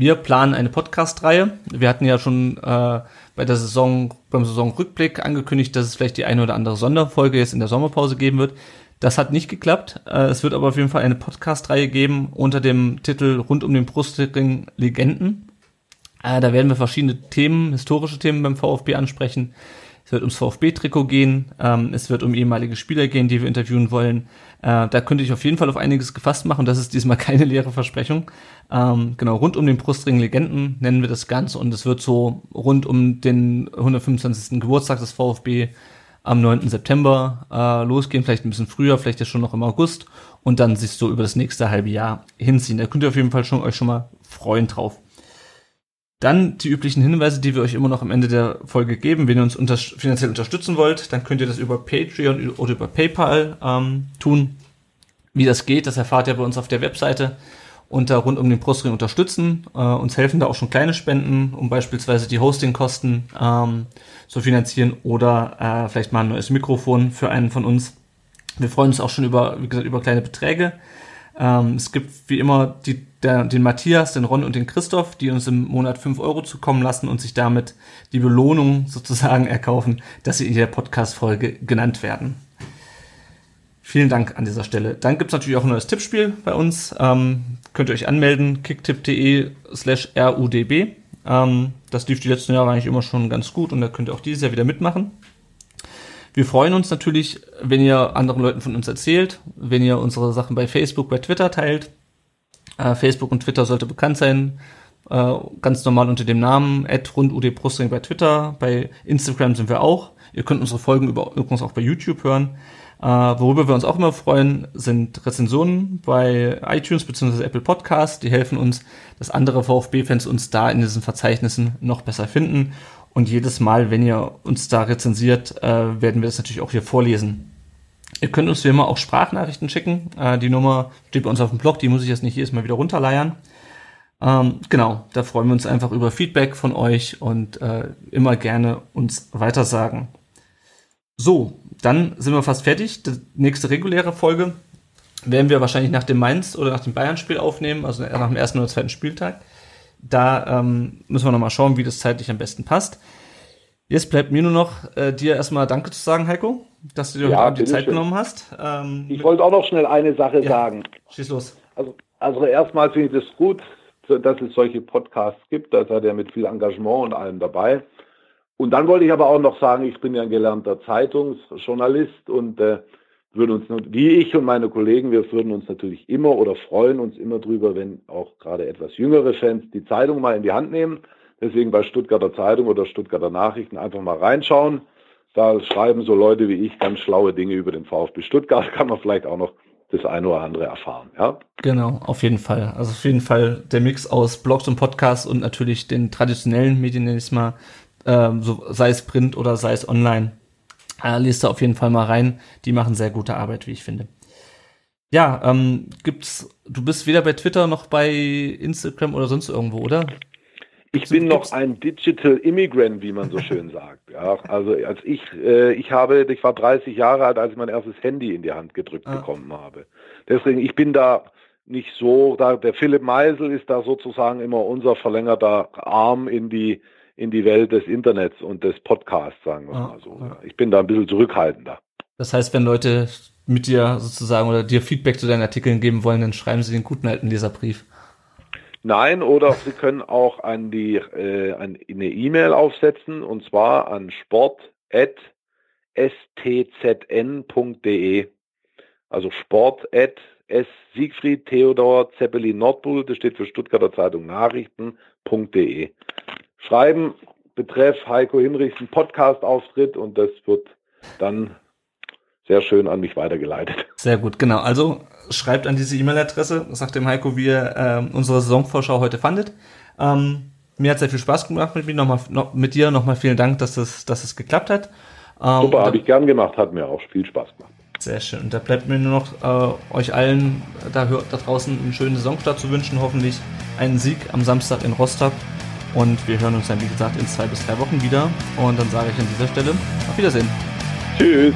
Wir planen eine Podcast-Reihe. Wir hatten ja schon äh, bei der Saison, beim Saisonrückblick angekündigt, dass es vielleicht die eine oder andere Sonderfolge jetzt in der Sommerpause geben wird. Das hat nicht geklappt. Äh, es wird aber auf jeden Fall eine Podcast-Reihe geben unter dem Titel Rund um den Brustring Legenden. Äh, da werden wir verschiedene Themen, historische Themen beim VfB ansprechen. Es wird ums VfB-Trikot gehen. Ähm, es wird um ehemalige Spieler gehen, die wir interviewen wollen. Äh, da könnte ich auf jeden Fall auf einiges gefasst machen. Das ist diesmal keine leere Versprechung. Ähm, genau, rund um den Brustring Legenden nennen wir das Ganze und es wird so rund um den 125. Geburtstag des VfB am 9. September äh, losgehen, vielleicht ein bisschen früher, vielleicht ja schon noch im August und dann sich so über das nächste halbe Jahr hinziehen. Da könnt ihr auf jeden Fall schon euch schon mal freuen drauf. Dann die üblichen Hinweise, die wir euch immer noch am Ende der Folge geben. Wenn ihr uns unter finanziell unterstützen wollt, dann könnt ihr das über Patreon oder über PayPal ähm, tun. Wie das geht, das erfahrt ihr bei uns auf der Webseite unter rund um den Brustring unterstützen. Äh, uns helfen da auch schon kleine Spenden, um beispielsweise die Hostingkosten ähm, zu finanzieren oder äh, vielleicht mal ein neues Mikrofon für einen von uns. Wir freuen uns auch schon über, wie gesagt, über kleine Beträge. Ähm, es gibt wie immer die, der, den Matthias, den Ron und den Christoph, die uns im Monat 5 Euro zukommen lassen und sich damit die Belohnung sozusagen erkaufen, dass sie in der Podcast-Folge genannt werden. Vielen Dank an dieser Stelle. Dann gibt's natürlich auch ein neues Tippspiel bei uns. Ähm, könnt ihr euch anmelden, kicktipp.de slash rudb. Ähm, das lief die letzten Jahre eigentlich immer schon ganz gut und da könnt ihr auch dieses Jahr wieder mitmachen. Wir freuen uns natürlich, wenn ihr anderen Leuten von uns erzählt, wenn ihr unsere Sachen bei Facebook, bei Twitter teilt. Äh, Facebook und Twitter sollte bekannt sein. Äh, ganz normal unter dem Namen rundudbrustring bei Twitter. Bei Instagram sind wir auch. Ihr könnt unsere Folgen über, übrigens auch bei YouTube hören. Äh, worüber wir uns auch immer freuen, sind Rezensionen bei iTunes bzw. Apple Podcasts. Die helfen uns, dass andere VfB-Fans uns da in diesen Verzeichnissen noch besser finden. Und jedes Mal, wenn ihr uns da rezensiert, äh, werden wir es natürlich auch hier vorlesen. Ihr könnt uns wie immer auch Sprachnachrichten schicken. Äh, die Nummer steht bei uns auf dem Blog, die muss ich jetzt nicht jedes Mal wieder runterleiern. Ähm, genau, da freuen wir uns einfach über Feedback von euch und äh, immer gerne uns weitersagen. So, dann sind wir fast fertig. Die nächste reguläre Folge werden wir wahrscheinlich nach dem Mainz oder nach dem Bayern-Spiel aufnehmen, also nach dem ersten oder zweiten Spieltag. Da ähm, müssen wir nochmal schauen, wie das zeitlich am besten passt. Jetzt bleibt mir nur noch äh, dir erstmal Danke zu sagen, Heiko, dass du dir ja, die Zeit schön. genommen hast. Ähm, ich wollte auch noch schnell eine Sache ja, sagen. Schieß los. Also, also erstmal finde ich es das gut, dass es solche Podcasts gibt. Da seid ihr mit viel Engagement und allem dabei. Und dann wollte ich aber auch noch sagen, ich bin ja ein gelernter Zeitungsjournalist und äh, würden uns, wie ich und meine Kollegen, wir würden uns natürlich immer oder freuen uns immer drüber, wenn auch gerade etwas jüngere Fans die Zeitung mal in die Hand nehmen. Deswegen bei Stuttgarter Zeitung oder Stuttgarter Nachrichten einfach mal reinschauen. Da schreiben so Leute wie ich ganz schlaue Dinge über den VfB Stuttgart. Kann man vielleicht auch noch das eine oder andere erfahren. Ja? Genau, auf jeden Fall. Also auf jeden Fall der Mix aus Blogs und Podcasts und natürlich den traditionellen Medien, nenne ich mal, äh, so, sei es Print oder sei es online äh, lest da auf jeden Fall mal rein. Die machen sehr gute Arbeit, wie ich finde. Ja, ähm, gibt's, du bist weder bei Twitter noch bei Instagram oder sonst irgendwo, oder? Ich bin noch ein Digital Immigrant, wie man so schön sagt. Ja, also als ich, äh, ich habe, ich war 30 Jahre alt, als ich mein erstes Handy in die Hand gedrückt ah. bekommen habe. Deswegen, ich bin da nicht so, da der Philipp Meisel ist da sozusagen immer unser verlängerter Arm in die in die Welt des Internets und des Podcasts, sagen wir ah, mal so. Ja. Ich bin da ein bisschen zurückhaltender. Das heißt, wenn Leute mit dir sozusagen oder dir Feedback zu deinen Artikeln geben wollen, dann schreiben sie den guten alten Leserbrief. Nein, oder Sie können auch an die äh, an eine E-Mail aufsetzen und zwar an sport@stzn.de. Also sport S Siegfried Theodor Zeppelin Nordpol, das steht für Stuttgarter Zeitung Nachrichten.de. Schreiben betreff Heiko Hinrichs Podcast-Auftritt und das wird dann sehr schön an mich weitergeleitet. Sehr gut, genau. Also schreibt an diese E-Mail-Adresse, sagt dem Heiko, wie ihr äh, unsere Saisonvorschau heute fandet. Ähm, mir hat sehr viel Spaß gemacht mit, mir noch mal, noch, mit dir. Nochmal vielen Dank, dass es, dass es geklappt hat. Ähm, Super, habe ich gern gemacht, hat mir auch viel Spaß gemacht. Sehr schön. Und da bleibt mir nur noch äh, euch allen da, da draußen einen schönen Saisonstart zu wünschen. Hoffentlich einen Sieg am Samstag in Rostock. Und wir hören uns dann, wie gesagt, in zwei bis drei Wochen wieder. Und dann sage ich an dieser Stelle auf Wiedersehen. Tschüss.